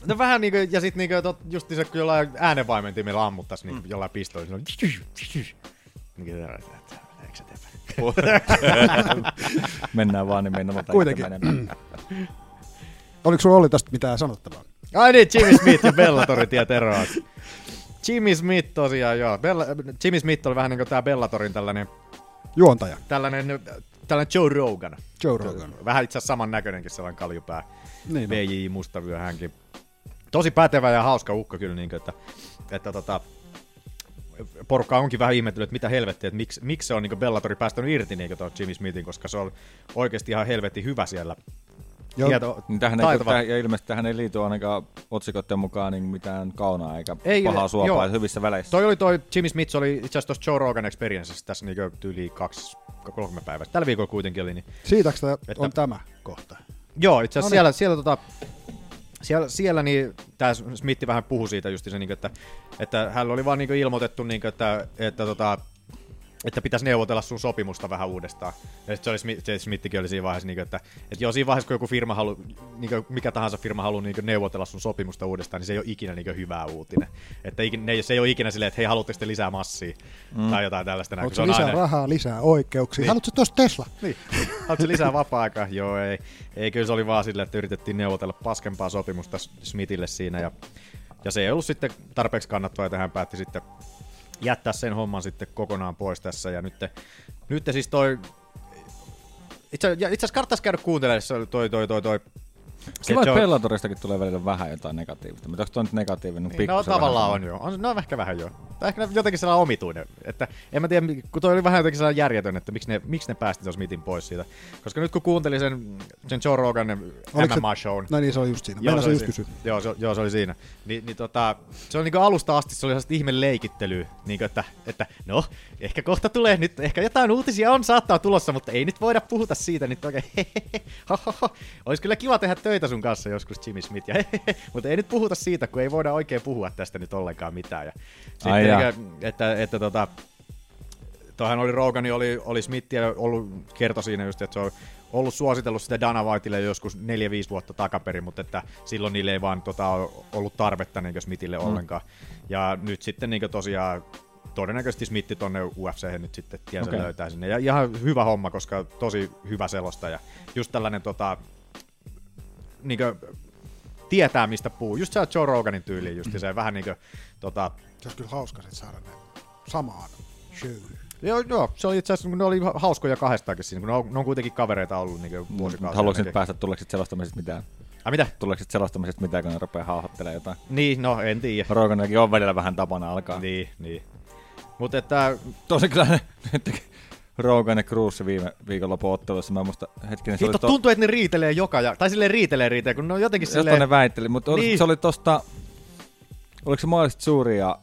no vähän niinku, ja sit niinku, tot, just se, kun jollain äänenvaimentimella ammuttais niinku jollain pistoilla, niin että eikö sä tee? Mennään vaan, niin mennään Kuitenkin. [CLEARS THROAT] Oliko sulla oli tästä mitään sanottavaa? Ai niin, Jimmy Smith ja Bellatorin tiet eroavat. Jimmy Smith tosiaan, joo. Bella, Jimmy Smith oli vähän niin kuin tää Bellatorin tällainen, Juontaja, tällainen, tällainen Joe Rogan. Joe Rogan. Vähän itse asiassa saman näköinenkin sellainen kaljupää. Niin. PJ Mustavyö hänkin. Tosi pätevä ja hauska ukko kyllä, niin kuin, että, että tota, porukka onkin vähän ihmetellyt, että mitä helvettiä, että miksi, miksi se on niin Bellatori päästänyt irti niin tuon Jimmy Smithin, koska se on oikeasti ihan helvetin hyvä siellä. Joo. Niin tähän ei, tähän, ja ilmeisesti tähän ei liity ainakaan otsikoiden mukaan niin mitään kaunaa eikä Ei, ei, pahaa suopaa joo. joo. hyvissä väleissä. Toi oli toi Jimmy Smith, oli itse asiassa tuossa Joe Rogan Experienceissa tässä niin yli kaksi, kolme päivää. Tällä viikolla kuitenkin oli. Niin. Siitäks tää Että- on tämä kohta? Joo, itse asiassa No niin. siellä, siellä, tota, siellä, siellä niin, tämä Smith vähän puhui siitä just se, niin, että, että hän oli vaan niin ilmoitettu, niin, että, että, tota, että pitäisi neuvotella sun sopimusta vähän uudestaan. Ja sitten se oli, Smithikin oli siinä vaiheessa, niin, että, että joo, siinä vaiheessa, kun joku firma halu, niin, mikä tahansa firma haluaa niin, neuvotella sun sopimusta uudestaan, niin se ei ole ikinä niin, hyvä uutinen. Että ikinä, ne, se ei ole ikinä silleen, että hei, haluatteko te lisää massia? Mm. Tai jotain tällaista. näin, se on lisää aina- rahaa, lisää oikeuksia? Niin. Haluatko tosta Tesla? niin. Haluatko lisää vapaa-aikaa? Joo, ei. Ei, kyllä se oli vaan silleen, että yritettiin neuvotella paskempaa sopimusta Smithille siinä. Ja, ja se ei ollut sitten tarpeeksi kannattavaa, että hän päätti sitten jättää sen homman sitten kokonaan pois tässä. Ja nyt, nyt siis toi... Itse, asiassa kannattaisi käydä kuuntelemaan se toi, toi, toi, toi. Se, Kiva, että on- Bellatoristakin tulee välillä vähän jotain negatiivista. Mutta onko toi nyt negatiivinen? Niin, no tavallaan on joo. On, no ehkä vähän joo. Tai ehkä jotenkin sellainen omituinen. Että en mä tiedä, kun toi oli vähän jotenkin sellainen järjetön, että miksi ne, miksi ne päästi tuon Smithin pois siitä. Koska nyt kun kuuntelin sen, sen Joe Rogan se- MMA-shown. No niin, se oli just siinä. Joo, se oli just kysyä. Joo, se, joo, se oli siinä. Ni, niin tota, se oli niinku alusta asti, se oli sellaista ihme leikittelyä, niinku että, että no, ehkä kohta tulee nyt, ehkä jotain uutisia on saattaa tulossa, mutta ei nyt voida puhuta siitä nyt oikein. [LAUGHS] Olisi kyllä kiva tehdä töitä sun kanssa joskus Jimmy Smith, ja [LAUGHS] mutta ei nyt puhuta siitä, kun ei voida oikein puhua tästä nyt ollenkaan mitään. Ja sitten, Ai jaa. niinku, että, että tota, Toihan oli Rogani, oli, oli Smith ja ollut, kertoi siinä just, että se on ollut suositellut sitä Dana Whiteille joskus 4-5 vuotta takaperin, mutta että silloin niille ei vaan tota, ollut tarvetta niin Smithille mm. ollenkaan. Ja nyt sitten niin tosiaan todennäköisesti Smithi tonne UFC nyt sitten tiensä okay. Löytää sinne. Ja ihan hyvä homma, koska tosi hyvä selostaja. Just tällainen tota, niin tietää mistä puhuu. Just se Joe Roganin tyyli, just se vähän niin kuin, tota, Se olisi kyllä hauska sit saada ne samaan showhyn. Joo, joo, se oli itse asiassa, ne oli hauskoja kahdestaankin siinä, kun ne on, ne on kuitenkin kavereita ollut niin vuosikausia. Haluatko nyt päästä, tuleeko selostamisesta mitään? Ai mitä? Tuleeko selostamisesta mitään, kun ne rupeaa hauhottelemaan jotain? Niin, no en tiedä. Roganillakin on välillä vähän tapana alkaa. Niin, niin. Mutta että, Tosi kyllä ne, Rogan ja Cruz viime viikonlopun ottelussa, mä muista hetkinen, se hitto, oli to, tuntuu, että ne riitelee joka ja, tai silleen riitelee riitelee, kun ne on jotenkin silleen, ne väitteli, mutta Niin. niin. se oli tosta, oliko se mahdollisesti suuri ja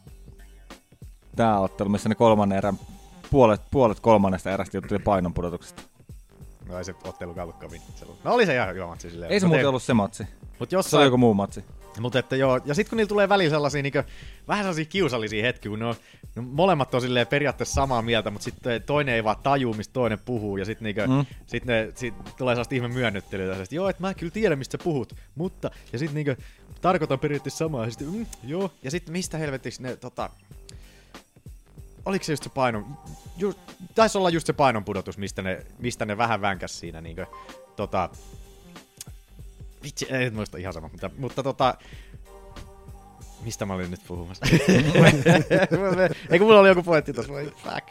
tää ottelu, missä ne kolmannen erän, puolet, puolet kolmannesta erästä jutteli painonpudotuksesta. no ei se ottelu sellainen. No oli se ihan hyvä matsi silleen. Ei se muuten ollut se matsi. Mut Se oli jossain, joku muu matsi. Mutta että joo, ja sitten kun niillä tulee välillä sellaisia niinku, vähän sellaisia kiusallisia hetkiä, kun ne on, no, molemmat on silleen periaatteessa samaa mieltä, mutta sitten toinen ei vaan tajuu, mistä toinen puhuu, ja sitten niinku, mm. Sit ne, sit tulee sellaista ihme myönnyttelyä, että joo, että mä kyllä tiedän, mistä sä puhut, mutta, ja sitten niinku, tarkoitan periaatteessa samaa, ja sitten, mm, joo, ja sitten mistä helvetiksi ne, tota, oliko se just se paino, just, taisi olla just se painonpudotus, mistä ne, mistä ne vähän vänkäs siinä niinkö, tota, vitsi, en muista ihan sama, mutta, mutta tota, mistä mä olin nyt puhumassa? [LAUGHS] Eikö mulla oli joku pointti tossa, voi fuck.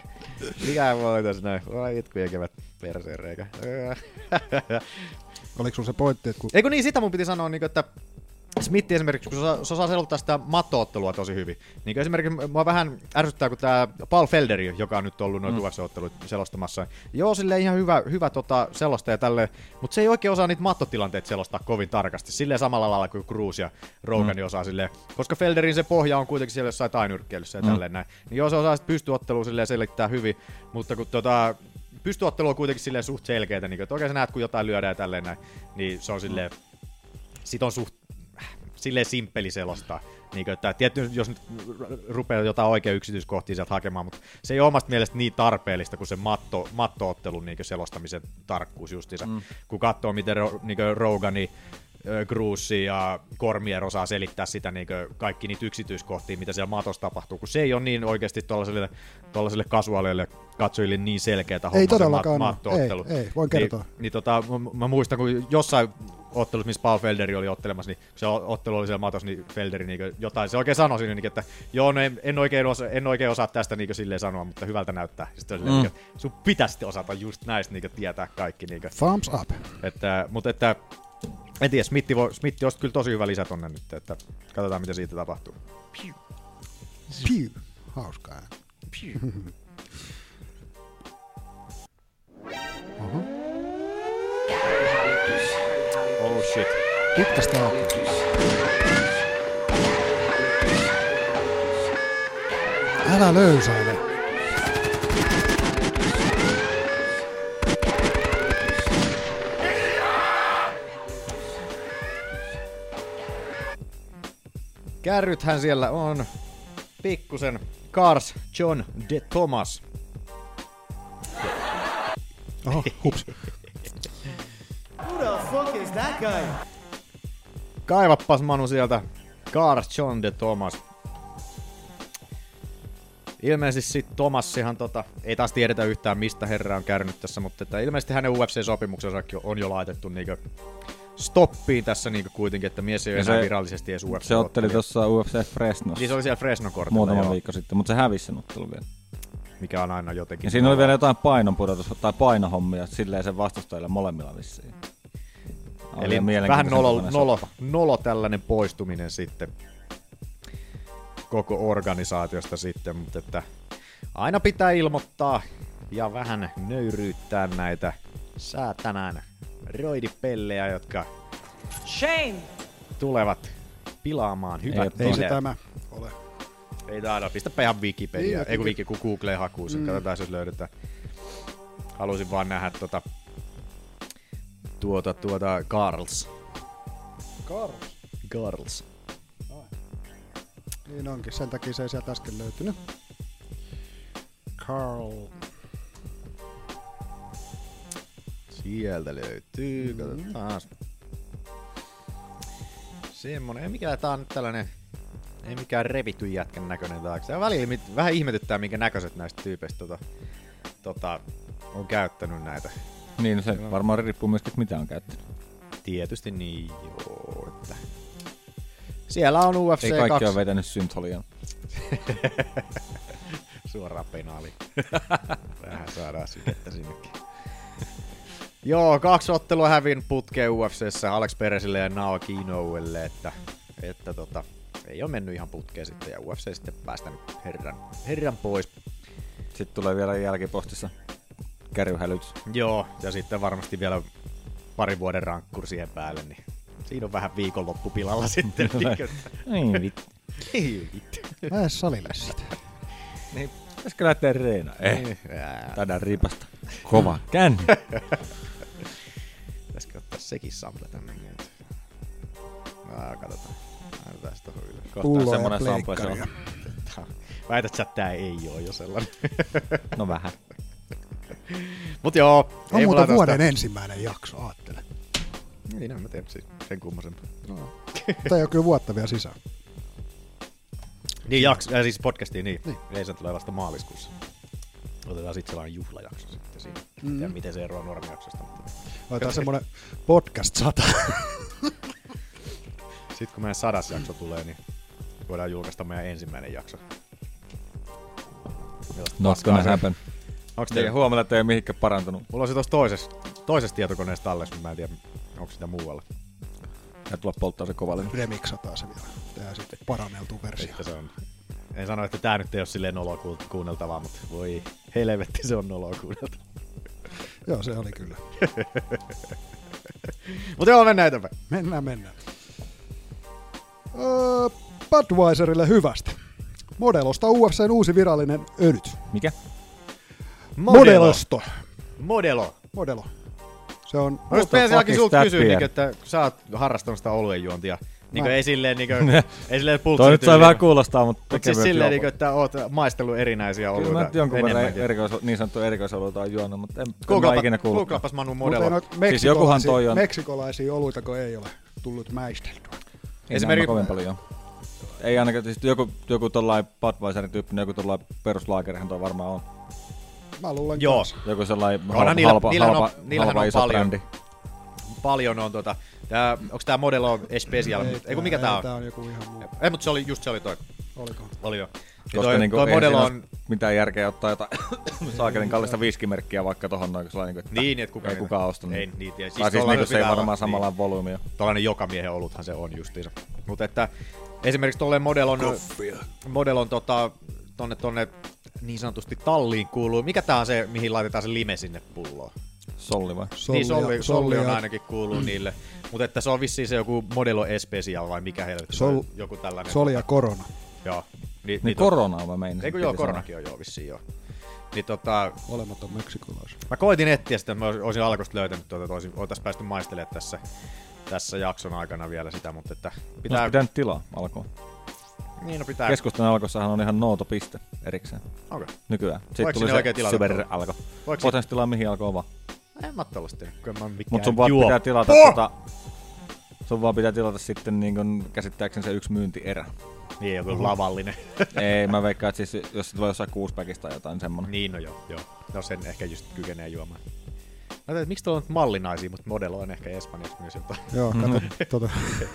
Mikä oli tässä näin, voi itku ja kevät perseen reikä. Oliko sulla se pointti, että kun... Eikö niin, sitä mun piti sanoa, niin, että Smith esimerkiksi, kun se osaa, se osaa selottaa sitä mattoottelua tosi hyvin. Niin esimerkiksi mua vähän ärsyttää, kun tämä Paul Felderi, joka on nyt ollut noita mm. UFC-ottelut selostamassa. Joo, sille ihan hyvä, hyvä tota, selostaja tälle, mutta se ei oikein osaa niitä mattotilanteita selostaa kovin tarkasti. Silleen samalla lailla kuin Cruz ja Rogan mm. osaa silleen, koska Felderin se pohja on kuitenkin siellä jossain tainyrkkeilyssä ja mm. tälleen näin. Niin joo, se osaa sitten pystyottelua silleen selittää hyvin, mutta kun tota, pystyottelu on kuitenkin silleen suht selkeätä, niin että oikein sä näet, kun jotain lyödään ja tälleen näin, niin se on silleen, sit on suht silleen simppeli selostaa. Niin kuin, että tietty, jos nyt rupeaa jotain oikein yksityiskohtia sieltä hakemaan, mutta se ei ole omasta mielestä niin tarpeellista kuin se matto, mattoottelun niin selostamisen tarkkuus justiinsa. Mm. Kun katsoo, miten niin Rogani, Gruussi ja Kormier osaa selittää sitä niin kaikki niitä yksityiskohtia, mitä siellä matossa tapahtuu, kun se ei ole niin oikeasti tuollaiselle, tuollaiselle kasuaaleille katsojille niin selkeätä homma Ei todellakaan mat- mattoottelu. Ei, ei, voin kertoa. Niin, niin tota, mä, mä, muistan, kun jossain ottelussa, missä Paul Felderi oli ottelemassa, niin kun se ottelu oli siellä matossa, niin Felderi niin jotain, se oikein sanoi sinne, niin, että joo, no en, en, oikein osa, en oikein osaa tästä niin silleen sanoa, mutta hyvältä näyttää. Sitten mm. niin, sun pitäisi osata just näistä niin tietää kaikki. Niin, Thumbs up. Että, mutta että en tiedä, Smitti, voi, Smitti olisi kyllä tosi hyvä lisä tonne nyt, että katsotaan mitä siitä tapahtuu. Piu. Hauskaa. Piu. Oho. Oh shit. Pitkäs tää on? Älä löysäile. Kärrythän siellä on pikkusen Cars John de Thomas. Oho, hups. Who the fuck is that guy? Kaivappas Manu sieltä Cars John de Thomas. Ilmeisesti sit Tomassihan tota, ei taas tiedetä yhtään mistä herra on käynyt tässä, mutta että ilmeisesti hänen UFC-sopimuksensa on jo laitettu niinkö stoppiin tässä niinku kuitenkin, että mies ei ole enää se- virallisesti edes UFC. Se otteli tuossa UFC Fresnossa Niin se oli siellä Fresno kortilla. muutama joo. viikko sitten, mutta se hävisi sen ottelun vielä. Mikä on aina jotenkin. Ja siinä oli vielä jotain painonpudotus tai painohommia silleen sen vastustajille molemmilla vissiin. Oli Eli vähän nolo, nolo, soppa. nolo tällainen poistuminen sitten koko organisaatiosta sitten, mutta että aina pitää ilmoittaa ja vähän nöyryyttää näitä säätänään roidipellejä, jotka Shame! tulevat pilaamaan hyvät Ei se bileet. tämä ole. Ei taida, pistäpä ihan Wikipedia, Niin, ei kun Wiki, kun Google hakuu sen, Mm. katsotaan jos löydetään. Halusin vaan nähdä tota, tuota, tuota, Carls. Carls. Carls. Niin onkin, sen takia se ei sieltä äsken löytynyt. Carl. Sieltä löytyy, katsotaan. Semmonen, ei mikään, tää on nyt tällainen, ei mikään revitty jätkän näköinen taakse. Ja välillä mit- vähän ihmetyttää, minkä näköiset näistä tyypeistä tota, tota, on käyttänyt näitä. Niin, se varmaan riippuu myöskin, että mitä on käyttänyt. Tietysti niin, joo. Että. Siellä on UFC Ei kaikki 2. ole vetänyt syntholian. [LAUGHS] Suoraan penaali. [LAUGHS] Vähän saadaan sykettä sinnekin. Joo, kaksi ottelua hävin putkeen UFCssä Alex Peresille ja Naoki Inouelle, että, että tota, ei ole mennyt ihan putkeen sitten ja UFC sitten päästänyt herran, herran pois. Sitten tulee vielä jälkipostissa kärryhälytys. Joo, ja sitten varmasti vielä parin vuoden rankkur siihen päälle, niin siinä on vähän viikonloppupilalla [LAUGHS] sitten. Ei vittu. Ei vittu. Lähde salille sitten. Niin, pitäisikö lähteä reenaan? Eh, Niin. Ää. taidaan ripasta. Kova känni. [LAUGHS] Sekin sample tänne muuten? Aa, katsotaan. Laitetaan sitä tohon ylös. Kohta semmonen sample se on. Väität sä, että tää ei oo jo sellainen. [LAUGHS] No vähän. Mut joo. On ei muuten vuoden tosta- ensimmäinen jakso, ajattele. Niin, en mä tiedä siis sen kummosempaa. No. Tai ei ole kyllä vuotta vielä sisään. Niin, jakso, äh, siis podcastiin, niin. Niin. Ei se tulee vasta maaliskuussa. Otetaan sitten sellainen juhlajakso sitten siinä. Mm. Ja miten se eroaa normijaksosta. Mutta... Otetaan semmonen podcast 100. Sitten kun meidän sadas jakso tulee, niin voidaan julkaista meidän ensimmäinen jakso. Not gonna happen. Eikä teillä? huomella, että ei ole mihinkään parantunut. Mulla on se tuossa toisessa, toisessa tietokoneessa tallessa, mutta mä en tiedä, onko sitä muualla. Ja tulla polttaa se kovalle. Remixataan se vielä. Tehdään sitten paranneltu versio. Sitten se on. En sano, että tää nyt ei ole silleen noloa kuunneltavaa, mutta voi helvetti se on noloa kuunneltavaa. [LAUGHS] Joo, se oli kyllä. [LAUGHS] Mutta joo, mennään eteenpäin. Mennään, mennään. Öö, Budweiserille hyvästä. Modelosta UFCn uusi virallinen öljyt. Mikä? Modelosto. Modelo. Modelo. Se on... Pensiakin is sulta kysyä, niin, että sä oot harrastanut sitä oluenjuontia. Niin Mä- ei silleen, niin kuin, [LAUGHS] ei silleen Toi nyt sai vähän kuulostaa, mutta Mutta siis silleen, niin kuin, että oot maistellut erinäisiä Kyllä mä oluita nyt jonkun verran erikois, niin sanottu erikoisoluita on juonut, mutta en, en mä Googlapa, ikinä kuullut. googlapas Manu Mutta ei Modelo. Siis jokuhan toi meksikolaisia, on- meksikolaisia oluita, kun ei ole tullut mäisteltyä. Ei Esimerkiksi- kovin paljon. Ei ainakaan, siis joku, joku tollain Budweiserin tyyppinen, joku tollain peruslaakerihan toi varmaan on. Mä luulen Joo, kanssa. Joku sellainen halpa, niillä- halpa, niillähän on- halpa, halpa on iso paljon. brändi. paljon on tota, tää, onks tää Modelo Especial? Ei, ei mikä tää on? Tää on joku ihan muu. Ei, mutta se oli, just se oli toi. Oliko? Oli jo. Ja Koska toi, niinku toi ei Modelo on, on... mitään järkeä ottaa jotain [COUGHS] saakelin kallista viskimerkkiä vaikka tohon noin, kun niinku, että niin, että kuka ei kukaan ostanut. Ei, niin, ja Siis tai siis niinku se ei pitää olla- varmaan samalla volyymiä. Niin, tollanen jokamiehen oluthan se on justiinsa. Mutta että esimerkiksi tolleen Modelon, Modelon tota, tonne, tonne niin sanotusti talliin kuuluu. Mikä tää on se, mihin laitetaan se lime sinne pulloon? Solli vai? Solli, niin, solli, solli on ja- ainakin kuuluu niille. Mutta että se on vissiin se joku Modelo Especial vai mikä helvetti. Sol- joku tällainen. Soli ja korona. Joo. Ni, Niin koronaa mä meinasin. Ei kun piti joo, sanoa. koronakin on joo vissiin joo. Niin tota, Olematon meksikolaus. mä koitin etsiä sitä, että mä olisin alkuista löytänyt tuota, että oltais päästy maistelemaan tässä, tässä jakson aikana vielä sitä, mutta että Pitää... pitää, pitää nyt tilaa alkoon. niin no pitää, Keskustan alkossahan on ihan nooto-piste erikseen okay. nykyään. Voiko Sitten tuli sinne se oikein tilata Cyber tuolla? alko. Voiko tilaa mihin alkoi vaan. En mä oo tollaista tehnyt, kun en mä oon mikään Mut sun vaan pitää tilata tota... Sun vaan pitää tilata sitten niin kun, käsittääkseni se yksi myyntierä. Niin, joku lavallinen. [LAUGHS] Ei, mä veikkaan, että siis, jos se tulee jossain kuuspäkistä tai jotain semmonen. niin, no joo, joo. No sen ehkä just kykenee juomaan. Mä ajattelin, että miksi tuolla on nyt mallinaisia, mutta modelo on ehkä espanjaksi myös jotain. Joo, kato. [LAUGHS] [LAUGHS] tota.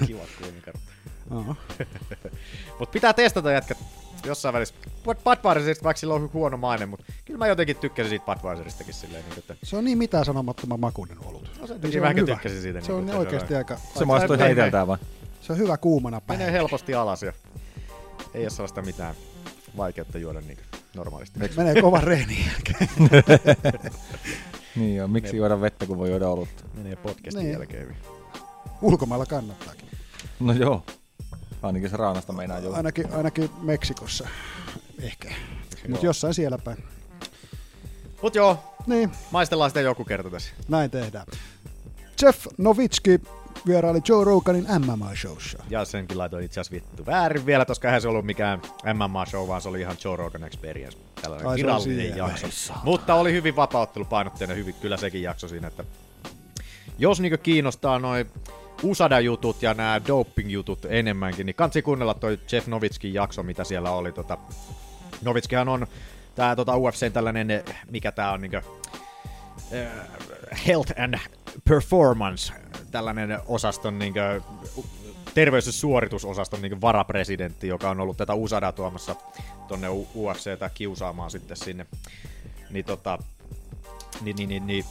Kiva kulmikartta. Aha. Mutta pitää testata jätkät jossain välissä. Bud- Budweiserista, vaikka sillä on huono maine, mutta kyllä mä jotenkin tykkäsin siitä Budweiseristakin silleen, niin, että Se on niin mitään sanomattoman makuinen olut. No se Niin teki on vähän hyvä. tykkäsin siitä, Se niin on oikeasti aika... Se maistui menee- heiteltään vai? Se on hyvä kuumana päin. menee helposti alas ja ei ole sellaista mitään vaikeutta juoda niin normaalisti. Menee kovan reenin jälkeen. [LAUGHS] Niin joo, miksi juoda vettä, kun voi juoda olutta? Menee podcastin Niin. jälkeen. Ulkomailla kannattaakin. No joo. Ainakin se raanasta meinaa juoda. Ainakin, ainakin Meksikossa. Ehkä. Mutta jossain siellä päin. Mut joo, Niin, maistellaan sitä joku kerta tässä. näin tehdään. Jeff Novitski vieraili Joe Roganin MMA-showssa. Ja senkin laitoin itse asiassa vittu väärin vielä, koska eihän se ollut mikään MMA-show, vaan se oli ihan Joe Rogan Experience. Tällainen Ai, virallinen jakso. Mutta oli hyvin vapauttelupainotteinen, hyvin kyllä sekin jakso siinä, että jos niinku kiinnostaa noin Usada-jutut ja nämä doping-jutut enemmänkin, niin kansi kuunnella toi Jeff Novitskin jakso, mitä siellä oli. Tota, Novitskihan on tää tota UFCn tällainen, mikä tää on niinku, eh, Health and Performance, tällainen osaston niinku, terveys- ja suoritusosaston niin varapresidentti, joka on ollut tätä USADaa tuomassa tonne U- UFCtä kiusaamaan sitten sinne. Niin tota, niin, niin, niin, niin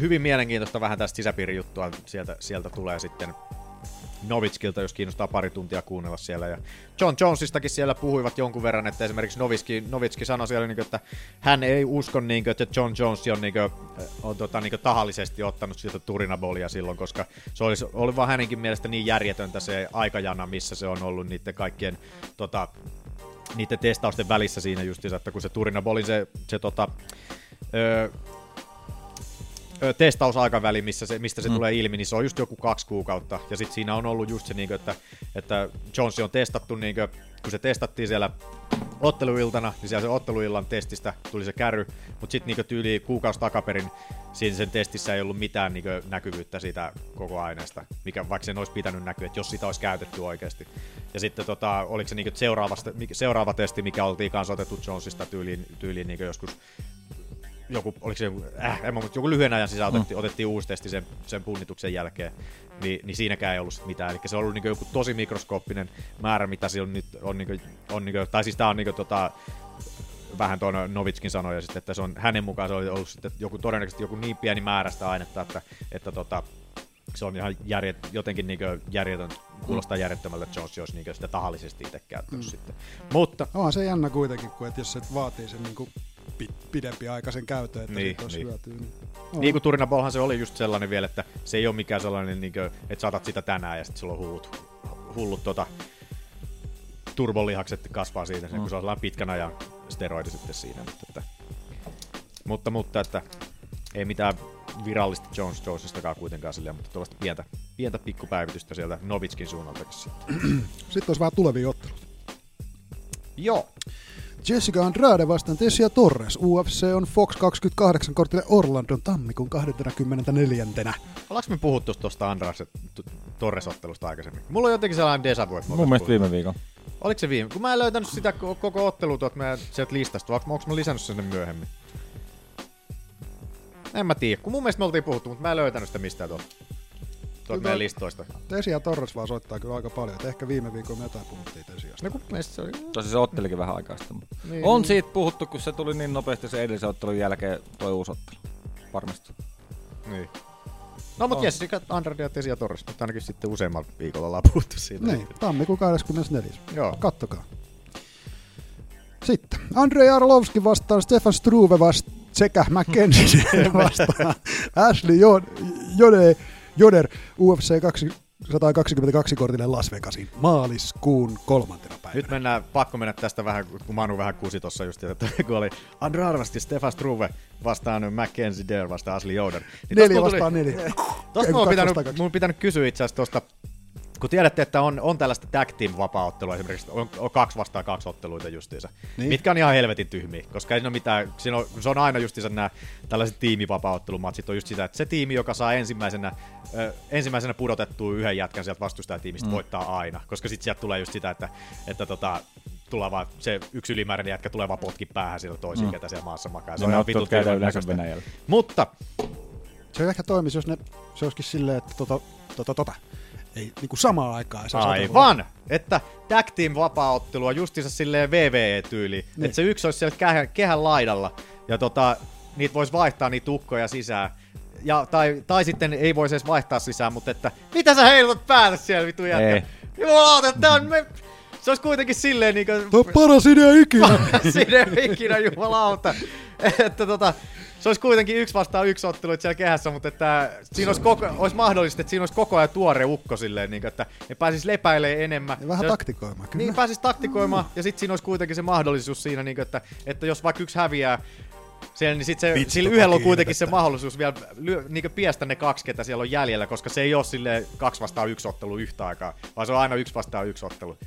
hyvin mielenkiintoista vähän tästä sisäpiirijuttua sieltä, sieltä tulee sitten Novitskilta, jos kiinnostaa pari tuntia kuunnella siellä. Ja John Jonesistakin siellä puhuivat jonkun verran, että esimerkiksi Novitski, Novitski sanoi siellä, niin kuin, että hän ei usko, niin kuin, että John Jones on, niin kuin, on tota, niin kuin, tahallisesti ottanut sieltä turinabolia silloin, koska se olisi, oli vaan hänenkin mielestä niin järjetöntä se aikajana, missä se on ollut niiden kaikkien tota, niiden testausten välissä siinä justiinsa, että kun se Turinabolin se, se tota, testausaikaväli, missä se, mistä se mm. tulee ilmi, niin se on just joku kaksi kuukautta. Ja sitten siinä on ollut just se, niin kuin, että, että Jones on testattu, niin kuin, kun se testattiin siellä otteluiltana, niin siellä se otteluillan testistä tuli se kärry, mutta sitten niinku tyyli kuukausi takaperin siinä sen testissä ei ollut mitään niinku näkyvyyttä siitä koko aineesta, mikä vaikka sen olisi pitänyt näkyä, että jos sitä olisi käytetty oikeasti. Ja sitten tota, oliko se niinku seuraavasta, seuraava testi, mikä oltiin kanssa otettu Jonesista tyyliin, tyyliin niinku joskus joku, oliko se joku, äh, en mä, mutta joku lyhyen ajan sisään otettiin, mm. otettiin uusi testi sen, sen punnituksen jälkeen, niin, niin siinäkään ei ollut mitään. Eli se on ollut niin joku tosi mikroskooppinen määrä, mitä siellä nyt on, niin kuin, on niin kuin, tai siis tää on niin kuin, tota, vähän tuon Novitskin sanoi, ja sitten, että se on, hänen mukaan se oli ollut sitten joku, todennäköisesti joku niin pieni määrä sitä ainetta, että, että tota, se on ihan järjet, jotenkin niin järjetön, kuulostaa järjettömältä, että Jones olisi niin sitä tahallisesti itse käyttänyt mm. sitten. Mutta... On se jännä kuitenkin, kun että jos se vaatii sen niin kuin pi- pidempi aikaisen käytön, että niin, siitä niin. hyötyä. Niin, oh. niin kuin Turinaballhan se oli just sellainen vielä, että se ei ole mikään sellainen, niin kuin, että saatat sitä tänään ja sitten sulla on hullut, hullut tota, turbolihakset kasvaa siitä, mm. kun se on pitkän ajan steroidi sitten siinä. Mutta, että, mutta, mutta että ei mitään virallista Jones Jonesistakaan kuitenkaan silleen, mutta tuollaista pientä, pientä pikkupäivitystä sieltä Novitskin suunnalta sitten. [CLEARS THROAT] sitten olisi vähän tulevia otteluita. Joo. Jessica Andrade vastaan Tessia Torres. UFC on Fox 28 kortille Orlandon tammikuun 24. Ollaanko me puhuttu tuosta Andrade Torres-ottelusta aikaisemmin? Mulla on jotenkin sellainen deja vu, Mun mielestä viime viikon. Oliko se viime? Kun mä en löytänyt sitä koko ottelua tuolta meidän sieltä listasta, vai onko mä lisännyt sen myöhemmin? En mä tiedä, kun mun mielestä me oltiin puhuttu, mutta mä en löytänyt sitä mistään tuolta tuolta meidän listoista. Tesia Torres vaan soittaa kyllä aika paljon, että ehkä viime viikolla me jotain puhuttiin Tesiasta. No kun meistä se oli... Tosi se ottelikin vähän aikaa sitten. Niin, on niin. siitä puhuttu, kun se tuli niin nopeasti se edellisen ottelun jälkeen toi uusi ottelu. Varmasti. Niin. No mutta Jessica Andrade ja Tesia Torres, mutta ainakin sitten useammalla viikolla ollaan puhuttu siitä. Niin, tammikuun 24. Joo. Kattokaa. Sitten Andrei Arlovski vastaan Stefan Struve vastaan sekä Mackenzie [LAUGHS] vastaan Ashley Jode Joder UFC 122 kortille Las Vegasin maaliskuun kolmantena päivänä. Nyt mennään, pakko mennä tästä vähän, kun Manu vähän kusi tuossa just, että [LAUGHS] kun oli Andre Arvasti, Stefan Struve vastaan Mackenzie Dare vastaan Ashley Joder. Niin neljä vastaan tuli, neljä. Tuosta mun pitänyt, mun pitänyt kysyä itse asiassa tuosta kun tiedätte, että on, on tällaista tag team vapaa esimerkiksi, on, on kaksi vastaan kaksi otteluita justiinsa, niin. mitkä on ihan helvetin tyhmiä, koska ei siinä ole mitään, siinä on, se on aina justiinsa nämä tällaiset tiimivapaa-ottelumatsit, on just sitä, että se tiimi, joka saa ensimmäisenä, ö, ensimmäisenä pudotettua yhden jätkän sieltä vastustajatiimistä, mm. voittaa aina, koska sitten sieltä tulee just sitä, että, että tota, tulee vaan, se yksi ylimääräinen jätkä tulee vaan potki päähän sieltä toisiin, mm. ketä siellä maassa makaa. Se on ihan vitut Mutta se ehkä toimisi, jos ne, se olisikin silleen, että tota, tota, tota, ei niin kuin samaan aikaan. Se Aivan! Että tag team vapaa-ottelua justiinsa silleen VVE-tyyli. Niin. Että se yksi olisi siellä kehän, kehän laidalla ja tota, niitä voisi vaihtaa niitä tukkoja sisään. Ja, tai, tai sitten ei voisi edes vaihtaa sisään, mutta että mitä sä heilutat päätä siellä vitu jätkä? Jumalauta, tää on me... Se olisi kuitenkin silleen niinku... Tuo on paras idea ikinä! [LAUGHS] paras idea ikinä, jumalauta! [LAUGHS] että tota, se olisi kuitenkin yksi vastaan yksi ottelu siellä kehässä, mutta että siinä olisi, koko, olisi mahdollista, että siinä olisi koko ajan tuore ukko silleen, niin, että ne pääsis lepäilee enemmän. Ja vähän se, taktikoimaan, kyllä. Niin, pääsis taktikoimaan, mm. ja sitten siinä olisi kuitenkin se mahdollisuus siinä, niin, että, että jos vaikka yksi häviää, siellä, niin sit se, Vitsi, sillä yhdellä on kuitenkin se mahdollisuus vielä niin piestä ne kaksi, ketä siellä on jäljellä, koska se ei ole sille kaksi vastaan yksi ottelu yhtä aikaa, vaan se on aina yksi vastaan yksi ottelu.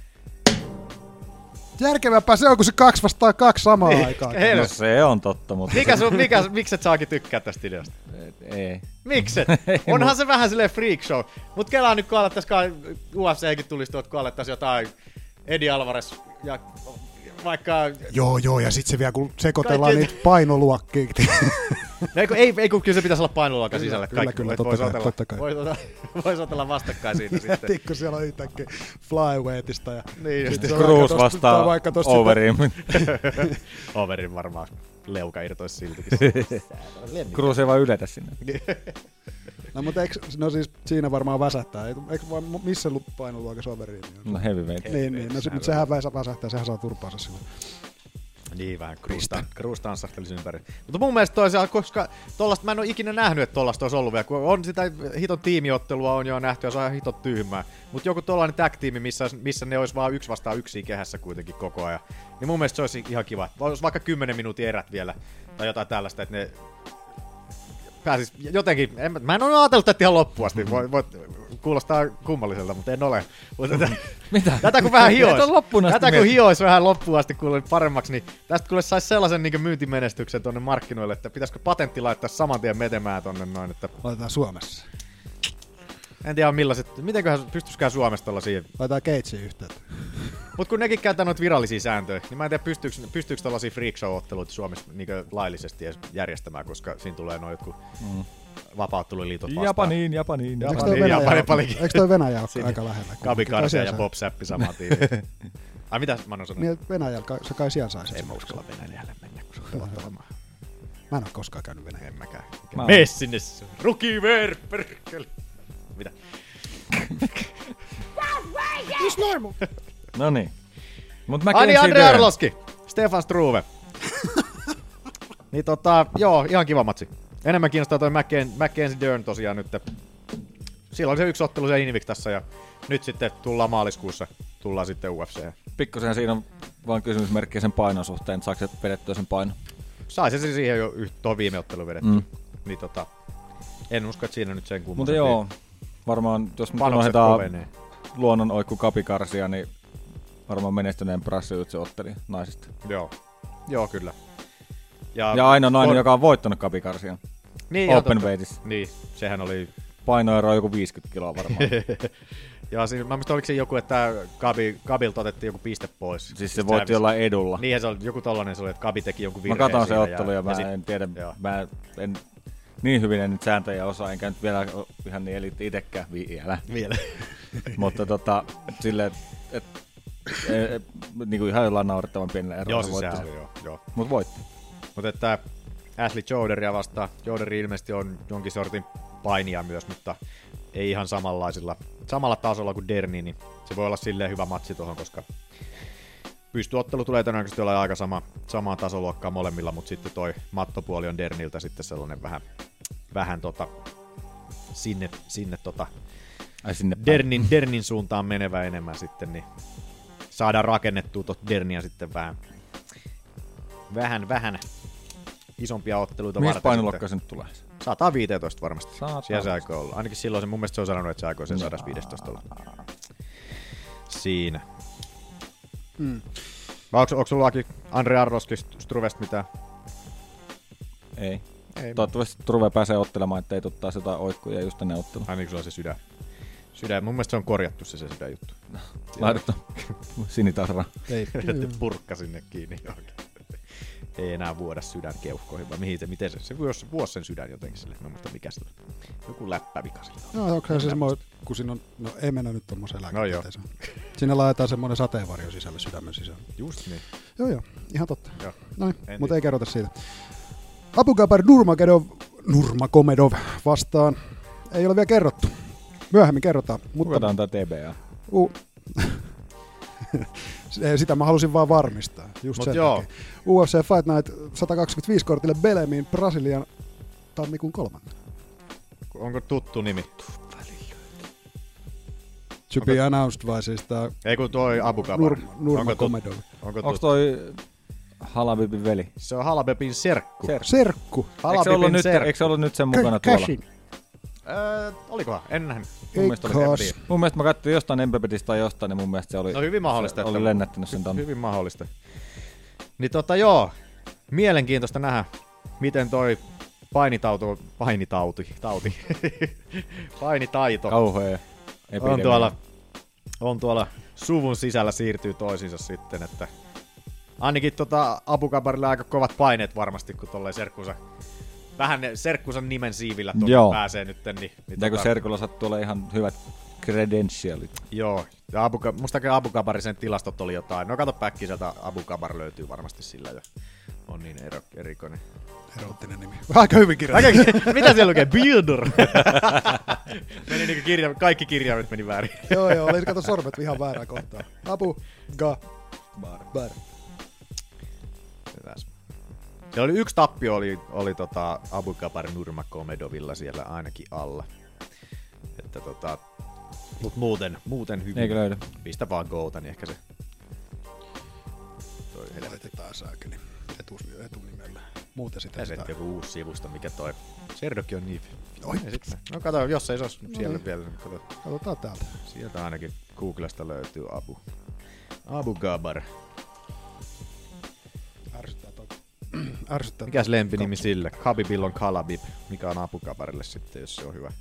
Järkevämpää se on, kun se kaksi vastaa kaksi samaan niin, aikaan. No se on totta, mutta... Mikä sun, mikä, mikset saakin tykkää tästä ideasta? Ei. Mikset? [LAUGHS] Onhan se vähän silleen freak show. Mut kelaa nyt, kun alettaisiin, UFCkin tulisi tuot, kun alettaisiin jotain Eddie Alvarez ja vaikka... Joo, joo, ja sitten se vielä, kun sekoitellaan Kaikki... niitä painoluokkia. [LAUGHS] ei, kun, ei, ei, kun kyllä se pitäisi olla painoluokka sisällä. Kyllä, Kaikki, kyllä, totta, kai, otella, totta kai. Vois otella, vois otella vastakkain siitä sitten. kun siellä on yhtäkkiä flyweightista. Ja niin, just. Cruise vastaa overin. [LAUGHS] overin varmaan leuka irtoisi siltikin. [LAUGHS] Cruise ei vaan yletä sinne. [LAUGHS] No mutta eikö, no siis siinä varmaan väsähtää. Eikö, eikö vaan, missä painoluokassa overiin? Niin no heavyweight. Niin, niin. No, se, mutta sehän väsähtää, sehän saa turpaansa silloin. Niin vähän, Cruise tanssahtelisi ympäri. Mutta mun mielestä toisaalta, koska tollasta mä en ole ikinä nähnyt, että tollasta olisi ollut vielä, kun on sitä hiton tiimiottelua on jo nähty ja se on hiton tyhmää. Mutta joku tollainen tag-tiimi, missä, missä ne olisi vaan yksi vastaan yksi kehässä kuitenkin koko ajan. Niin mun mielestä se olisi ihan kiva. Olisi vaikka 10 minuutin erät vielä tai jotain tällaista, että ne pääsis jotenkin, en, mä en ole ajatellut tätä ihan loppuun asti, voit, voit kuulostaa kummalliselta, mutta en ole. Mutta tätä, [LAUGHS] Mitä? tätä kun vähän hiois, ole loppuun asti tätä kun hiois vähän loppuun asti kuule paremmaksi, niin tästä kuule saisi sellaisen niin myyntimenestyksen tonne markkinoille, että pitäisikö patentti laittaa saman tien metemään tonne noin, että Laitetaan Suomessa. en tiedä millaiset, mitenköhän pystyisikään Suomesta tollasia Laitetaan Keitsiin yhteyttä. Mut kun nekin käyttää noita virallisia sääntöjä, niin mä en tiedä pystyykö, pystyykö tällaisia freak show-otteluita Suomessa niin laillisesti järjestämään, koska siinä tulee noin jotkut mm. Vapautteluliitot vastaan. Japaniin, Japaniin, Eikö toi Japaniin, Venäjä, Japani palikin. eikö toi Venäjä ole aika lähellä? Garcia siellä ja Bob Sappi saman tiimin. [LAUGHS] Ai mitä mä oon sanonut? Niin, Venäjällä kai- se kai siellä saisi. En mä uskalla Venäjälle mennä, kun se on pelottavaa. Mä en ole koskaan käynyt Venäjällä. En mäkään. Mä Mene sinne, Ruki Ver, perkele. Mitä? No niin. Mut mä Ai niin, Andre Arloski, Stefan Struve. [LAUGHS] niin tota, joo, ihan kiva matsi. Enemmän kiinnostaa toi Macken- Mackenzie Dern tosiaan nyt. Silloin se yksi ottelu se Invictassa ja nyt sitten tullaan maaliskuussa, tullaan sitten UFC. Pikkusen siinä on vaan kysymysmerkkiä sen painon suhteen, että saako se vedettyä sen painon. Sai se siihen jo tuohon viime otteluun vedetty. Mm. Niin tota, en usko, että siinä nyt sen kummoisen. Mutta joo, varmaan jos me unohdetaan luonnon oikku kapikarsia, niin varmaan menestyneen Brassiutsi otteli naisista. Joo, joo kyllä. Ja ainoa nainen, on- joka on voittanut kapikarsia. niin, Open totta. weightissä. Niin, sehän oli Painoero on joku 50 kiloa varmaan. [LAUGHS] Ja siis, mä muistan, oliko se joku, että Gabi, Gabilta otettiin joku piste pois. siis se voitti hävisi. jollain edulla. Niinhän se oli, joku tollanen se oli, että Gabi teki jonkun Mä virheen katson se ottelu ja, mä sit- en tiedä, joo. mä en niin hyvin en nyt sääntöjä osaa, enkä nyt vielä ihan niin eliitti itekään vielä. Vielä. [LAUGHS] Mutta tota, silleen, et, et, et, niinku ihan jollain naurettavan pienellä erolla Joo, siis voitti sehän sen. oli, joo. joo. Mut voitti. Mutta että Ashley Joderia vastaan. Joderi ilmeisesti on jonkin sortin painia myös, mutta ei ihan samanlaisilla, samalla tasolla kuin Derni, niin se voi olla silleen hyvä matsi tuohon, koska pystyottelu tulee todennäköisesti olla aika sama, samaa tasoluokkaa molemmilla, mutta sitten toi mattopuoli on Derniltä sitten sellainen vähän, vähän tota, sinne, sinne tota, Ai sinne päin. Dernin, Dernin suuntaan menevä enemmän sitten, niin saadaan rakennettua tuota Dernia sitten vähän, vähän, vähän isompia otteluita Missä varten painoluokka se nyt tulee? 115 varmasti. Saatana. Siellä se aikoo olla. Ainakin silloin se, mun mielestä se on sanonut, että se aikoo sen 115 olla. Siinä. Mm. Vai onko, onko sulla Aki Andre Arloski Struvesta mitään? Ei. Ei. Toivottavasti Truve pääsee ottelemaan, ettei tuu taas jotain oikkuja just ennen ottelua. Ai niin, kun sulla on se sydän. Sydän. Mun mielestä se on korjattu se, se sydän juttu. [LAUGHS] Laitettu [LAUGHS] sinitasra. Ei, purkka sinne kiinni johonkin. [LAUGHS] Ei enää vuoda sydän keuhkoihin, vai mihin se, miten se, se vuosi, vuosi sen sydän jotenkin sille, mä en muista mikä sillä. Joku läppävika sillä. No, onko se semmoinen, kun siinä on, no ei mennä nyt tommoseen No joo. lääketieteeseen. Sinne laitetaan semmoinen sateenvarjo sisälle sydämen sisään. Just niin. Joo, joo, ihan totta. Joo. No En niin, mutta ei kerrota siitä. Abugabar Nurmagomedov, Nurmagomedov vastaan. Ei ole vielä kerrottu. Myöhemmin kerrotaan. Mutta on tää TBA? U- [LAUGHS] Sitä mä halusin vaan varmistaa. Just Mut sen joo. takia. UFC Fight Night 125 kortille Belemiin Brasilian tammikuun kolmannen. Onko tuttu nimi? To be announced vai siis tää Ei kun toi Abu. Nur, Nurma onko, tut, Komedov. onko tuttu? toi Halabibin veli? Se on Halabebin serkku. Ser- Serkku. Eikö se, ollut nyt, serkku. eikö se ollut nyt sen mukana tuolla? Cashin. Öö, olikohan? En nähnyt. Mun mielestä, oli, mun mielestä mä katsoin jostain Embebetistä tai jostain, niin mun mielestä se oli, No hyvin mahdollista. se että- oli lennättänyt sen tonne. Hyvin mahdollista. Niin tota joo, mielenkiintoista nähdä, miten toi painitauti, painitauti, tauti, [LAUGHS] painitaito Kauhea epidemia. on tuolla, on tuolla suvun sisällä siirtyy toisiinsa sitten, että ainakin tota Abukabarilla aika kovat paineet varmasti, kun tolleen serkkunsa, vähän serkkunsa nimen siivillä tuonne Joo. pääsee nyt, niin, niin Ja kun tota- Serkulla sattuu olla ihan hyvät credentialit. Joo, ja Abu, mustakin Abu Kabarisen tilastot oli jotain. No kato päkki sieltä Abu Kabar löytyy varmasti sillä jo. On niin ero, erikoinen. Erottinen nimi. [LAUGHS] Aika hyvin kirjoitettu. Aika, [LAUGHS] mitä siellä lukee? Builder! [LAUGHS] meni niinku kirja, kaikki kirjaimet meni väärin. joo, joo, oli kato sormet ihan väärään kohtaan. Abu, ga, bar, bar. Hyväs. Se oli yksi tappio oli, oli tota Abu Kabar Nurmagomedovilla siellä ainakin alla. Että tota, mut muuten, muuten hyvin. Eikö löydy? Pistä vaan Gouta, niin ehkä se toi. Laitetaan saakeli etu, etunimellä. muuten sitten. Ja sitä- joku uusi sivusto, mikä toi. Serdokin on niin. Oi. No kato, jos ei se olisi siellä niin. vielä. niin Kato. Katsotaan täältä. Sieltä ainakin Googlesta löytyy Abu. Abu Gabar. Toi. Ärsyttää. Mikäs lempinimi sille? Khabibilla on Kalabib. Mikä on Abu Gabarille sitten, jos se on hyvä?